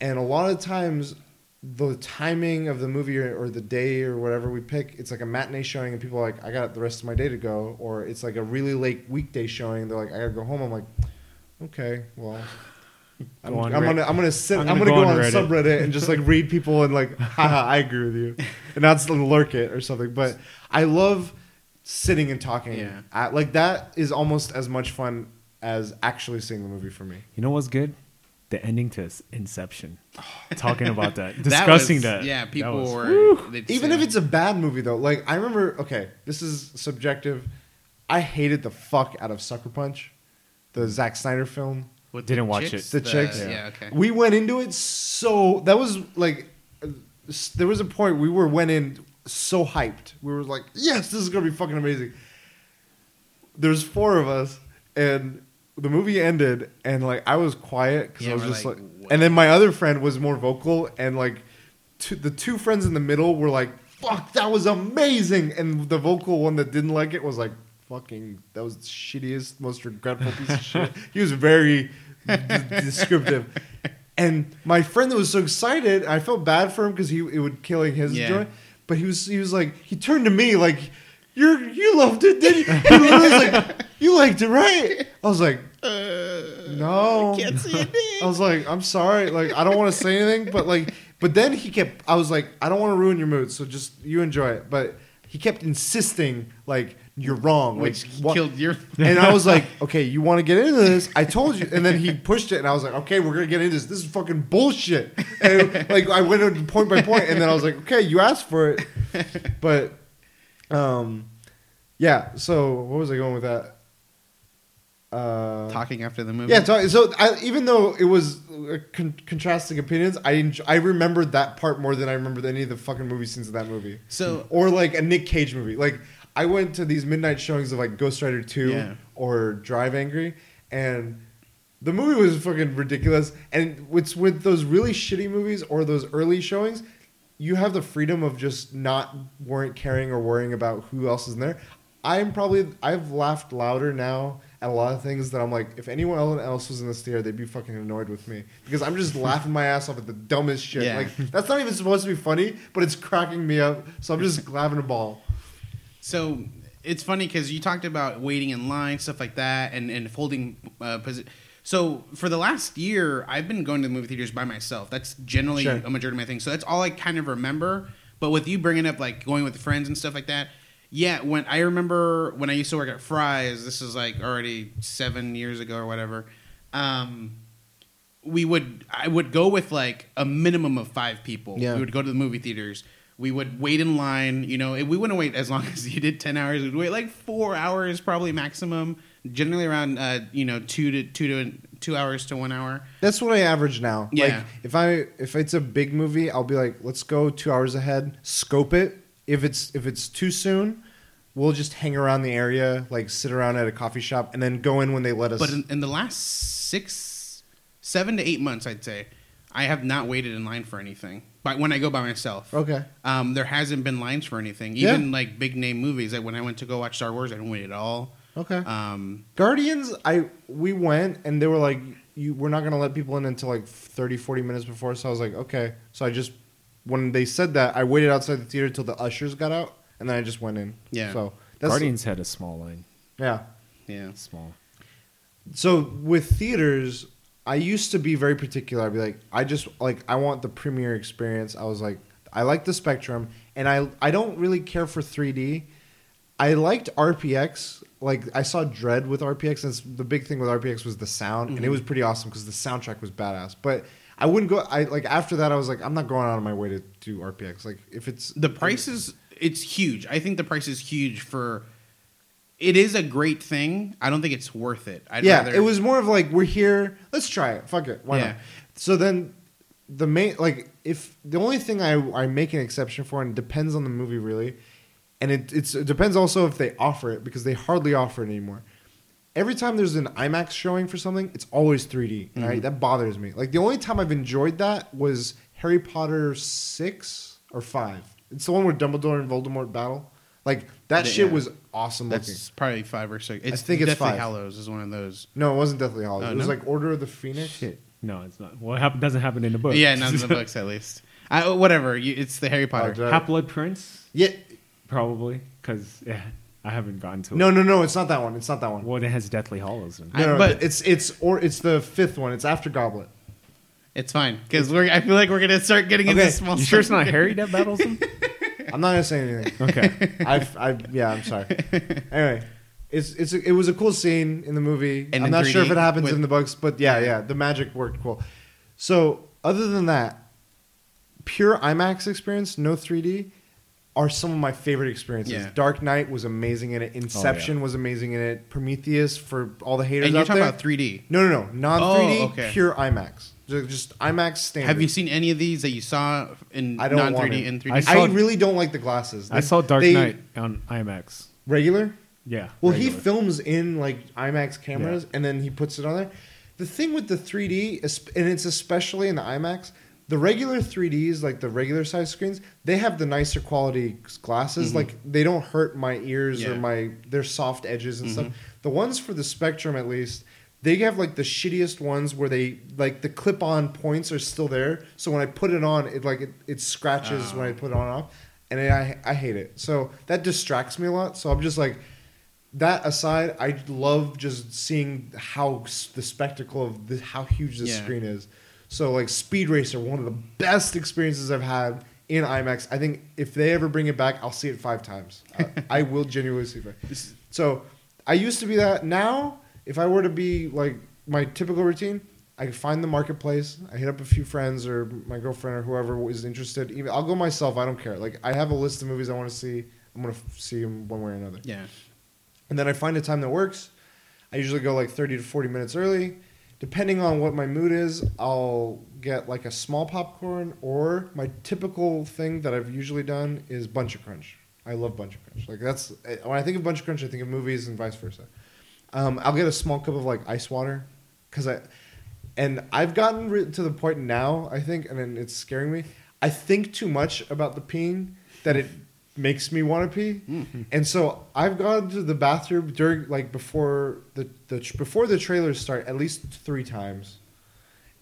And a lot of times, the timing of the movie or, or the day or whatever we pick, it's like a matinee showing, and people are like, I got the rest of my day to go. Or it's like a really late weekday showing, they're like, I gotta go home. I'm like, okay, well. I'm, Go on I'm gonna I'm gonna sit I'm I'm gonna gonna, go go, on on, Reddit. subreddit and just like read people and like haha I agree with you and that's lurk it or something but I love sitting and talking Yeah. At- like that is almost as much fun as actually seeing the movie for me You know what's good? The ending to Inception. Talking about that, That discussing was- that. Yeah, That people was- were. even say- if it's a bad movie though like I remember okay this is subjective I hated the fuck out of Sucker Punch the Zack Snyder film With Didn't watch chicks, it. The chicks? Yeah. okay. We went into it so that was like uh, there was a point we were went in so hyped. We were like, "Yes, this is gonna be fucking amazing." There's four of us, and the movie ended, and like I was quiet because Yeah, I was just like, like, and then my other friend was more vocal, and like two, the two friends in the middle were like, "Fuck, that was amazing," and the vocal one that didn't like it was like, "Fucking, that was the shittiest, most regretful piece of shit." He was very d- descriptive. And my friend that was so excited, I felt bad for him because he it would killing his Yeah. joy. But he was he was like he turned to me like you're you loved it, didn't you? He was like you liked it, right? I was like uh, no, can't see it, I was like I'm sorry, like I don't want to say anything, but like but then he kept I was like I don't want to ruin your mood, so just you enjoy it. But he kept insisting like you're wrong, like which what- killed your. and I was like, okay, you want to get into this? I told you. And then he pushed it, and I was like, okay, we're gonna get into this. This is fucking bullshit. And like I went on point by point, and then I was like, okay, you asked for it, but um, yeah. So what was I going with that? Uh, talking after the movie. yeah, talk, so I, even though it was uh, con- contrasting opinions, I I remembered that part more than I remembered any of the fucking movie scenes of that movie. So or like a Nick Cage movie. Like I went to these midnight showings of like Ghost Rider Two Yeah. or Drive Angry, and the movie was fucking ridiculous. And it's with those really shitty movies or those early showings, you have the freedom of just not worrying, caring or worrying about who else is in there. I'm probably I've laughed louder now at a lot of things that I'm like, if anyone else was in this theater, they'd be fucking annoyed with me because I'm just laughing my ass off at the dumbest shit. Yeah. Like that's not even supposed to be funny, but it's cracking me up. So I'm just having a ball. So it's funny because you talked about waiting in line, stuff like that, and and folding uh, posi- So for the last year, I've been going to the movie theaters by myself. That's generally Sure. a majority of my thing. So that's all I kind of remember. But with you bringing up like going with friends and stuff like that, yeah. When I remember when I used to work at Fry's, this is like already seven years ago or whatever. Um, we would I would go with like a minimum of five people. Yeah. We would go to the movie theaters. We would wait in line. You know, we wouldn't wait as long as you did ten hours. We'd wait like four hours, probably maximum. Generally around uh, you know two to two to two hours to one hour. That's what I average now. Yeah. Like if I if it's a big movie, I'll be like, let's go two hours ahead, scope it. If it's if it's too soon, we'll just hang around the area, like sit around at a coffee shop, and then go in when they let us. But in, in the last six, seven to eight months, I'd say, I have not waited in line for anything. But when I go by myself, okay. um, there hasn't been lines for anything. Yeah. Even like big name movies. Like when I went to go watch Star Wars, I didn't wait at all. Okay. Um, Guardians, I we went and they were like, you we're not gonna let people in until like 30, 40 minutes before. So I was like, okay. So I just when they said that, I waited outside the theater till the ushers got out, and then I just went in. Yeah. So that's Guardians had a small line. Yeah. yeah. Small. So with theaters, I used to be very particular. I'd be like, I just like I want the premiere experience. I was like, I like the Spectrum, and I I don't really care for 3D. I liked RPX. Like I saw Dredd with RPX, and the big thing with RPX was the sound, and it Mhm. was pretty awesome because the soundtrack was badass. But I wouldn't go. I like after that, I was like, I'm not going out of my way to do RPX. Like if it's The price is it's huge. I think the price is huge for. It is a great thing. I don't think it's worth it. I'd yeah, rather, it was more of like we're here. Let's try it. Fuck it. Why Yeah. not? So then the main like if the only thing I I make an exception for and it depends on the movie really, and it it's it depends also if they offer it because they hardly offer it anymore. Every time there's an IMAX showing for something, it's always 3D. All mm-hmm. right, that bothers me. Like the only time I've enjoyed that was Harry Potter six or five. It's the one where Dumbledore and Voldemort battle. Like that Yeah. shit was awesome looking. That's probably five or six. It's, think it's Deathly five. Hallows is one of those. No, it wasn't Deathly Hallows. Oh, it was no? like Order of the Phoenix. Shit. No, it's not. Well, it hap- doesn't happen in the book. Yeah, not in the books at least. I, whatever. You, it's the Harry Potter. Oh, did I- Half Blood Prince, Yeah. probably, because yeah, I haven't gotten to No, it. no, no. No. It's not that one. It's not that one. Well, it has Deathly Hallows in it. I- No, no, but- it's it's or it's the fifth one. It's after Goblet. It's fine because we're. I feel like we're gonna start getting Okay, into small. You sure it's not Harry that battles him? I'm not gonna say anything. Okay. I've, I yeah, I'm sorry. Anyway, it's it's it was a cool scene in the movie. And I'm not sure if it happens with- in the books, but yeah, yeah, the magic worked cool. So other than that, pure IMAX experience, no 3D, are some of my favorite experiences. Yeah. Dark Knight was amazing in it. Inception oh, was amazing in it. Prometheus for all the haters And you're out talking there. about 3D. no, no, no, non 3D, Oh, okay. pure IMAX. Ju- Just IMAX standard. Have you seen any of these that you saw in I don't non want 3D it. and 3D? I I saw- really don't like the glasses. I They- saw Dark they- Knight on IMAX. regular. Yeah. Well, he regular. films in like IMAX cameras and then he puts it on there. The thing with the 3D, es- and it's especially in the IMAX, the regular 3Ds, like the regular size screens, they have the nicer quality glasses. Mm-hmm. Like they don't hurt my ears or Yeah. my their soft edges and mm-hmm. stuff. The ones for the Spectrum, at least, they have like the shittiest ones where they like the clip-on points are still there. So when I put it on, it like it, it scratches when I oh. put it on and off, and I I hate it. So that distracts me a lot. So I'm just like that aside, I love just seeing how the spectacle of the, how huge the Yeah. screen is. So like Speed Racer, one of the best experiences I've had in IMAX. I think if they ever bring it back, I'll see it five times. I, uh, I will genuinely see it. So I used to be that. Now, if I were to be like my typical routine, I find the marketplace. I hit up a few friends or my girlfriend or whoever is interested. Even I'll go myself. I don't care. Like I have a list of movies I want to see. I'm gonna see them one way or another yeah. and then I find a time that works. I usually go like 30 to 40 minutes early. Depending on what my mood is, I'll get like a small popcorn or my typical thing that I've usually done is Bunch of Crunch. I love Bunch of Crunch. Like that's eh, when I think of Bunch of Crunch, I think of movies and vice versa. Um, I'll get a small cup of like ice water because I and I've gotten re- to the point now I think, and then it's scaring me. I think too much about the peeing that it makes me want to pee, and so I've gone to the bathroom during like before the, the before the trailers start at least three times,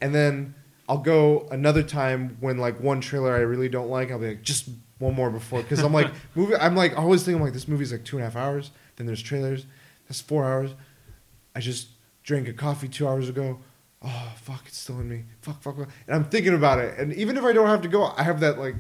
and then I'll go another time when like one trailer I really don't like. I'll be like just one more before because I'm like movie. I'm like always thinking like this movie's like two and a half hours. Then there's trailers. That's four hours. I just drank a coffee two hours ago. Oh fuck, it's still in me. Fuck, fuck, fuck. And I'm thinking about it. And even if I don't have to go, I have that like.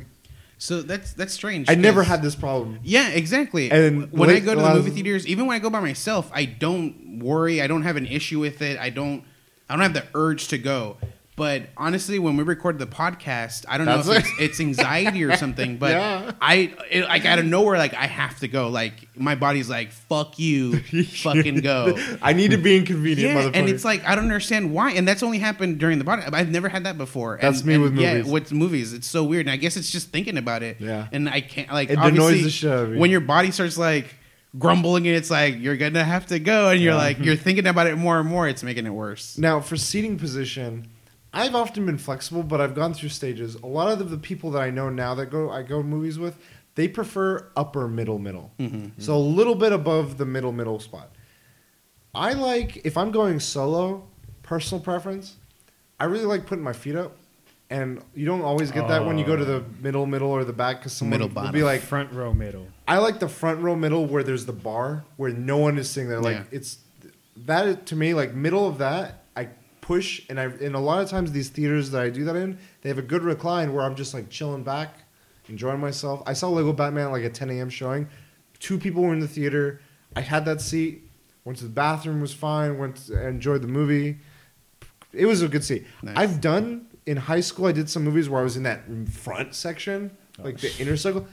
So that's that's strange. I never had this problem. Yeah, exactly. And when I go to the movie theaters, even when I go by myself, I don't worry. I don't have an issue with it. I don't. I don't have the urge to go. But honestly, when we recorded the podcast, I don't know if it's, it's anxiety or something. But Yeah. I, it, like, out of nowhere, like I have to go. Like my body's like, "Fuck you, fucking go." I need to be inconvenient, Yeah, motherfucker. and it's like I don't understand why, and that's only happened during the podcast. I've never had that before. And- That's me and with Yeah, movies. with movies, it's so weird, and I guess it's just thinking about it. Yeah. and I can't like It obviously, annoys the me. when your body starts like grumbling, and it's like you're gonna have to go, and you're Yeah. like you're thinking about it more and more. It's making it worse. Now, for seating position, I've often been flexible, but I've gone through stages. A lot of the, the people that I know now that go I go movies with, they prefer upper middle middle, mm-hmm. so a little bit above the middle middle spot. I like if I'm going solo, personal preference. I really like putting my feet up, and you don't always get that when you go to the oh. middle middle or the back because someone Middle will bottom. be like, front row middle. I like the front row middle where there's the bar where no one is sitting there. Like Yeah. it's that to me like middle of that I push and I and a lot of times these theaters that I do that in they have a good recline where I'm just like chilling back, enjoying myself. I saw Lego Batman at, like a 10 a.m. showing. Two people were in the theater. I had that seat. Went to the bathroom was fine. Went to, enjoyed the movie. It was a good seat. Nice. I've done in high school. I did some movies where I was in that front section, like the inner circle.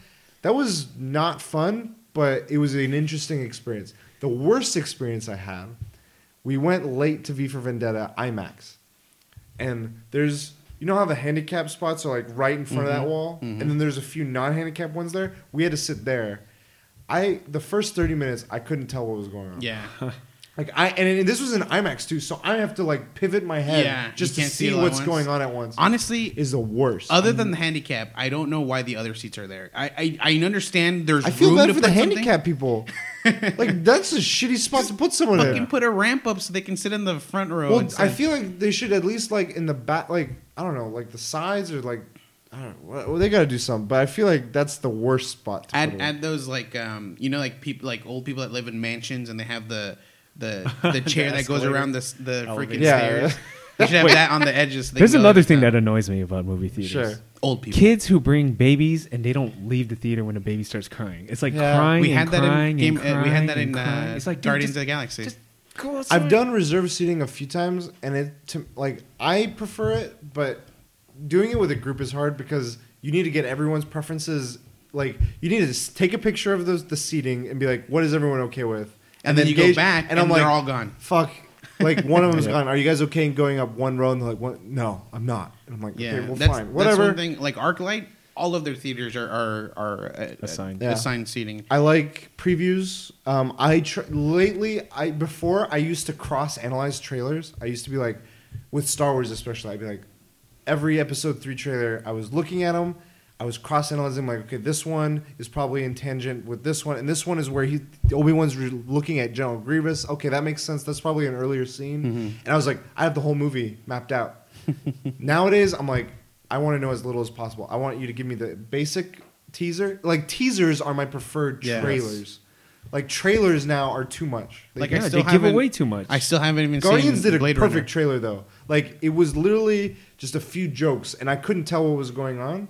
That was not fun, but it was an interesting experience. The worst experience I had, we went late to V for Vendetta IMAX, and there's you know how the handicap spots are like right in front of that mm-hmm. wall, and mm-hmm. then there's a few non-handicap ones there. We had to sit there. I the first thirty minutes I couldn't tell what was going on. Yeah, Like I and this was in IMAX too, so I have to like pivot my head Yeah, just to see see it all at what's going on at once. Honestly, is the worst. other than the handicap, I don't know why the other seats are there. I I, I understand there's I feel bad for the handicap people. like that's a shitty spot to put someone Fucking in. put a ramp up so they can sit in the front row. Well, instead. I feel like they should at least like in the back, like I don't know, like the sides or like I don't know. Well, they got to do something, but I feel like that's the worst spot to add put add those like um you know like people like old people that live in mansions and they have the the the chair that goes around the the freaking Yeah. stairs. They should have that on the edges. so There's another thing that annoys me about movie theaters. Sure. old people. Kids who bring babies and they don't leave the theater when a baby starts crying. It's like Yeah. crying. we had and that in crying game. and uh, we had that crying in and crying. uh, It's like dude, Guardians just- of the Galaxy. just go outside. I've done reserve seating a few times, and it to, like I prefer it, but doing it with a group is hard because you need to get everyone's preferences. Like you need to s- take a picture of those the seating and be like, what is everyone okay with? and, then, you go gauge- back and, I'm they're like, all gone. fuck. Like one of them's Yeah. gone. Are you guys okay in going up one row? And they're like, what? No, I'm not. And I'm like, Yeah, okay, well, that's, fine, That's whatever. one thing. Like ArcLight, all of their theaters are are, are uh, Assigned. uh, Yeah. assigned seating. I like previews. Um, I tr- lately, I before I used to cross analyze trailers. I used to be like, with Star Wars especially, I'd be like, every episode three trailer, I was looking at them. I was cross analyzing like, okay, this one is probably in tangent with this one, and this one is where he Obi Wan's re- looking at General Grievous. Okay, that makes sense. That's probably an earlier scene. Mm-hmm. And I was like, I have the whole movie mapped out. Nowadays, I'm like, I want to know as little as possible. I want you to give me the basic teaser. Like teasers are my preferred Yes. trailers. Like trailers now are too much. Like Yeah, I they give away too much. I still haven't even Guardians seen did a Blade perfect Runner. trailer though. Like it was literally just a few jokes, and I couldn't tell what was going on.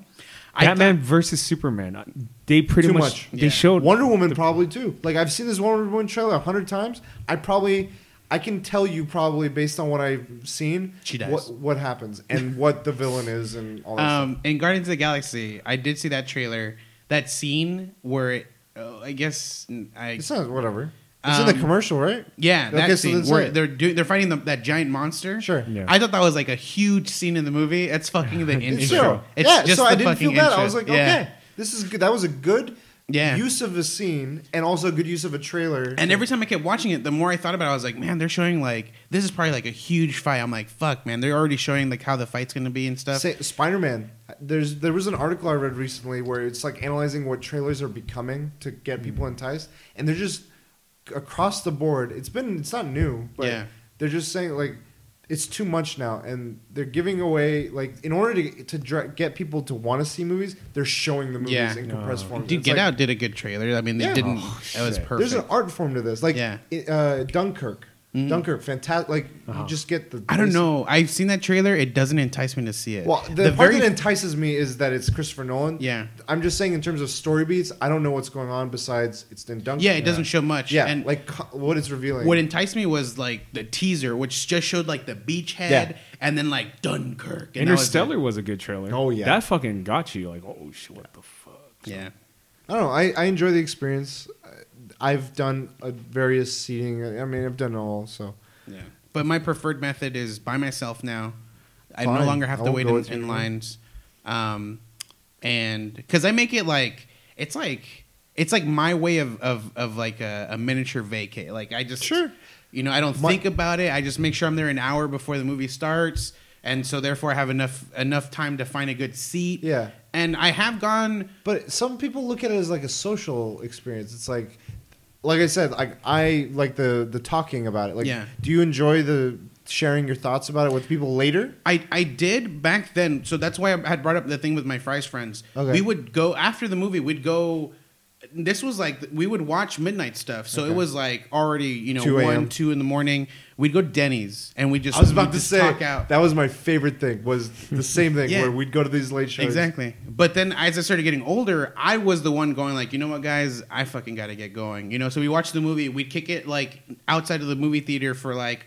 I Batman versus Superman. uh, They pretty Too much, much. they Yeah. showed Wonder Woman probably too. Like I've seen this Wonder Woman trailer a hundred times. I probably, I can tell you probably based on what I've seen, She dies. what what happens and what the villain is and all that. stuff. Um, in Guardians of the Galaxy, I did see that trailer. That scene where it, uh, I guess I It's not whatever. It's in the Um, commercial, right? yeah that Okay, so scene then where it. they're doing they're fighting the, that giant monster. Sure. Yeah. I thought that was like a huge scene in the movie. It's fucking the It's intro. true. It's yeah, just so the I didn't fucking feel bad. I was like, Yeah. okay, this is good. That was a good Yeah. use of a scene and also a good use of a trailer. And every time I kept watching it, the more I thought about it, I was like, man, they're showing like this is probably like a huge fight. I'm like, fuck, man, they're already showing like how the fight's gonna be and stuff. Spider-Man. There's there was an article I read recently where it's like analyzing what trailers are becoming to get people enticed, and they're just across the board. It's been it's not new, but Yeah. they're just saying like it's too much now, and they're giving away like in order to to dra- get people to want to see movies, they're showing the movies Yeah. in compressed No. form. Dude, It's Get like- Out did a good trailer. I mean, they Yeah. didn't. Oh, that was perfect. There's an art form to this, like Yeah. it- uh, Dunkirk. Mhm. Dunkirk, fantastic. Like Uh-huh. you just get the. I don't know. I've seen that trailer. It doesn't entice me to see it. Well, the, part that entices me is that it's Christopher Nolan. yeah, I'm just saying in terms of story beats, I don't know what's going on besides it's in Dunkirk. yeah, it doesn't show much. Yeah, and like co- what it's revealing. what enticed me was like the teaser, which just showed like the beachhead Yeah. and then like Dunkirk. And that was it. Interstellar was a good trailer. Oh, yeah. that fucking got you. Like, oh shit, what the fuck? Yeah, I don't know. I, I enjoy the experience. I've done uh, various seating. I mean, I've done all. So yeah. But my preferred method is by myself now. I no longer have I to wait in, in lines, um, and because I make it like it's like it's like my way of of, of like a, a miniature vacay. Like I just Sure. you know, I don't My- think about it. I just make sure I'm there an hour before the movie starts, and so therefore I have enough enough time to find a good seat. yeah. And I have gone. But some people look at it as like a social experience. It's like, like I said, like I like the the talking about it. Like, Yeah. do you enjoy the sharing your thoughts about it with people later? I, I did back then, so that's why I had brought up the thing with my Fry's friends. Okay. We would go after the movie. We'd go. This was like we would watch midnight stuff, so Okay. it was like already you know 2 one two in the morning. We'd go to Denny's and we just I was about to say out. that was my favorite thing. Was the same thing Yeah. where we'd go to these late shows. Exactly. But then as I started getting older, I was the one going like, you know what, guys, I fucking got to get going. You know, so we watched the movie. We'd kick it like outside of the movie theater for like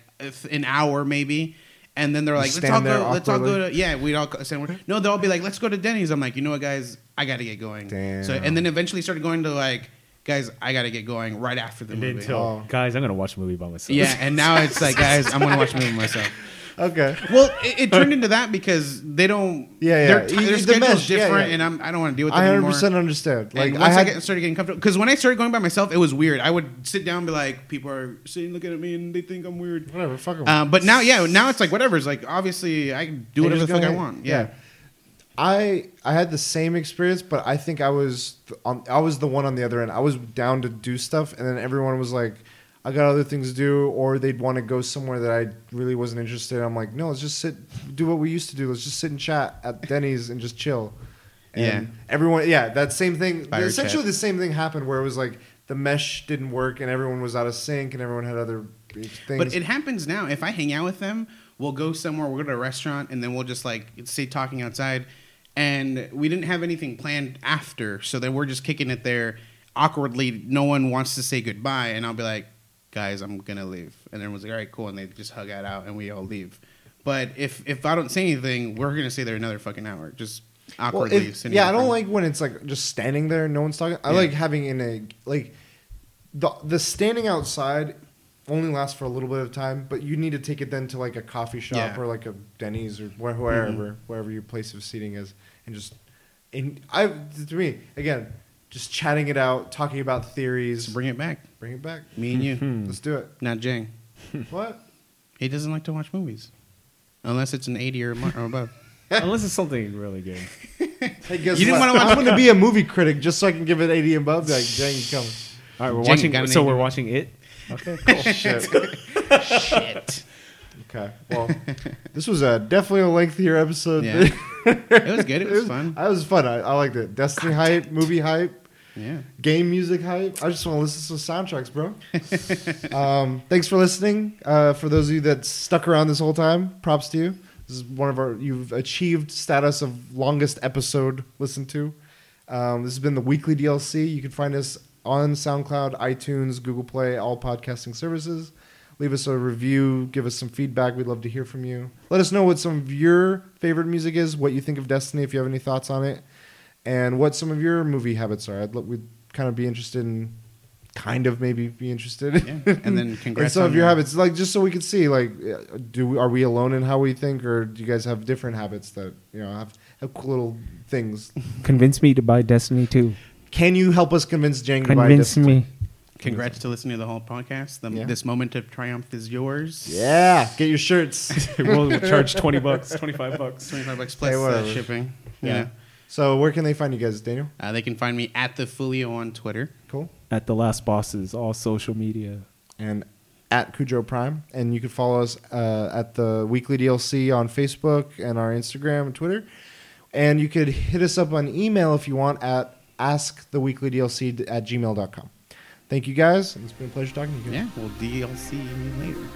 an hour maybe. And then they're like, let's all go. Let's all go to yeah. We'd all go- stand. No, they'll all be like, let's go to Denny's. I'm like, you know what, guys, I got to get going. Damn. So and then eventually started going to like, guys, I got to get going right after the And movie. until Oh. guys, I'm gonna watch a movie by myself. yeah, and now it's like, guys, I'm gonna watch a movie myself. Okay. Well, it, it turned into that because they don't. Yeah, yeah. Their, The schedule's mesh, yeah, different, yeah. and I'm, I don't want to deal with it I 100 percent understand. Like Like once I I, had, get, started getting comfortable, because when I started going by myself, it was weird. I would sit down and be like, people are sitting looking at me and they think I'm weird. whatever. Fuck 'em. Um, but now, yeah, now it's like whatever. It's like obviously I can do whatever the fuck go I want. Yeah. I I had the same experience, but I think I was on. I was the one on the other end. I was down to do stuff, and then everyone was like, "I got other things to do," or they'd want to go somewhere that I really wasn't interested. in. I'm like, "No, let's just sit, do what we used to do. Let's just sit and chat at Denny's and just chill." And Yeah. everyone, yeah, that same thing. Fire essentially, chat. the same thing happened where it was like the mesh didn't work, and everyone was out of sync, and everyone had other things. But it happens now. If I hang out with them, we'll go somewhere. We'll go to a restaurant, and then we'll just like stay talking outside. And we didn't have anything planned after, so then we're just kicking it there awkwardly. No one wants to say goodbye, and I'll be like, "Guys, I'm gonna leave," and everyone's like, "All right, cool," and they just hug it out, and we all leave. But if if I don't say anything, we're gonna stay there another fucking hour, just Well, awkwardly. if- sitting yeah, I don't like when it's like just standing there and no one's talking. I Yeah. like having in a like the the standing outside only lasts for a little bit of time, but you need to take it then to like a coffee shop Yeah. or like a Denny's or where, wherever mm-hmm. wherever your place of seating is, and just in I to me again just chatting it out, talking about theories. So bring it back, Bring it back. me and you, mm-hmm. Let's do it. not Jang. What? He doesn't like to watch movies unless it's an eighty or, mo- or above. Unless it's something really good. Hey, guess You didn't what? wanna watch- I'm going to be a movie critic just so I can give it 80 and above. Like, dang, you coming. All right, we're Jane watching. an So eight. we're watching it. Okay, cool. Shit. Shit. Okay. Well, this was a definitely a lengthier episode. Yeah. It was good. It was fun. I was fun. I, I liked it. Destiny hype, movie hype, Yeah. game music hype. I just want to listen to some soundtracks, bro. um, thanks for listening. Uh, for those of you that stuck around this whole time, props to you. This is one of our. You've achieved status of longest episode listened to. Um, this has been the weekly DLC. You can find us on SoundCloud, iTunes, Google Play, all podcasting services. Leave us a review. Give us some feedback. We'd love to hear from you. Let us know what some of your favorite music is, what you think of Destiny, if you have any thoughts on it, and what some of your movie habits are. I'd lo- we'd kind of be interested in, kind of maybe be interested. Yeah. And then in congrats some on of your your- habits, like just so we can see, like, uh, do we, are we alone in how we think, or do you guys have different habits that you know have have cool little things? Convince me to buy Destiny too. Can you help us convince Jang to buy Destiny? Convince me. Congrats to listening to the whole podcast. The, Yeah. This moment of triumph is yours. Yeah, get your shirts. we'll charge 20 bucks, 25 bucks. 25 bucks plus Hey, uh, whatever. shipping. Yeah. Yeah. So where can they find you guys, Daniel? Uh, they can find me at the Folio on Twitter. Cool. At the last bosses, all social media. and at Cujo Prime. And you can follow us uh, at the Weekly DLC on Facebook and our Instagram and Twitter. And you could hit us up on email if you want at asktheweeklydlc at gmail.com. Thank you guys. It's been a pleasure talking to you. Yeah. We'll DLC you later.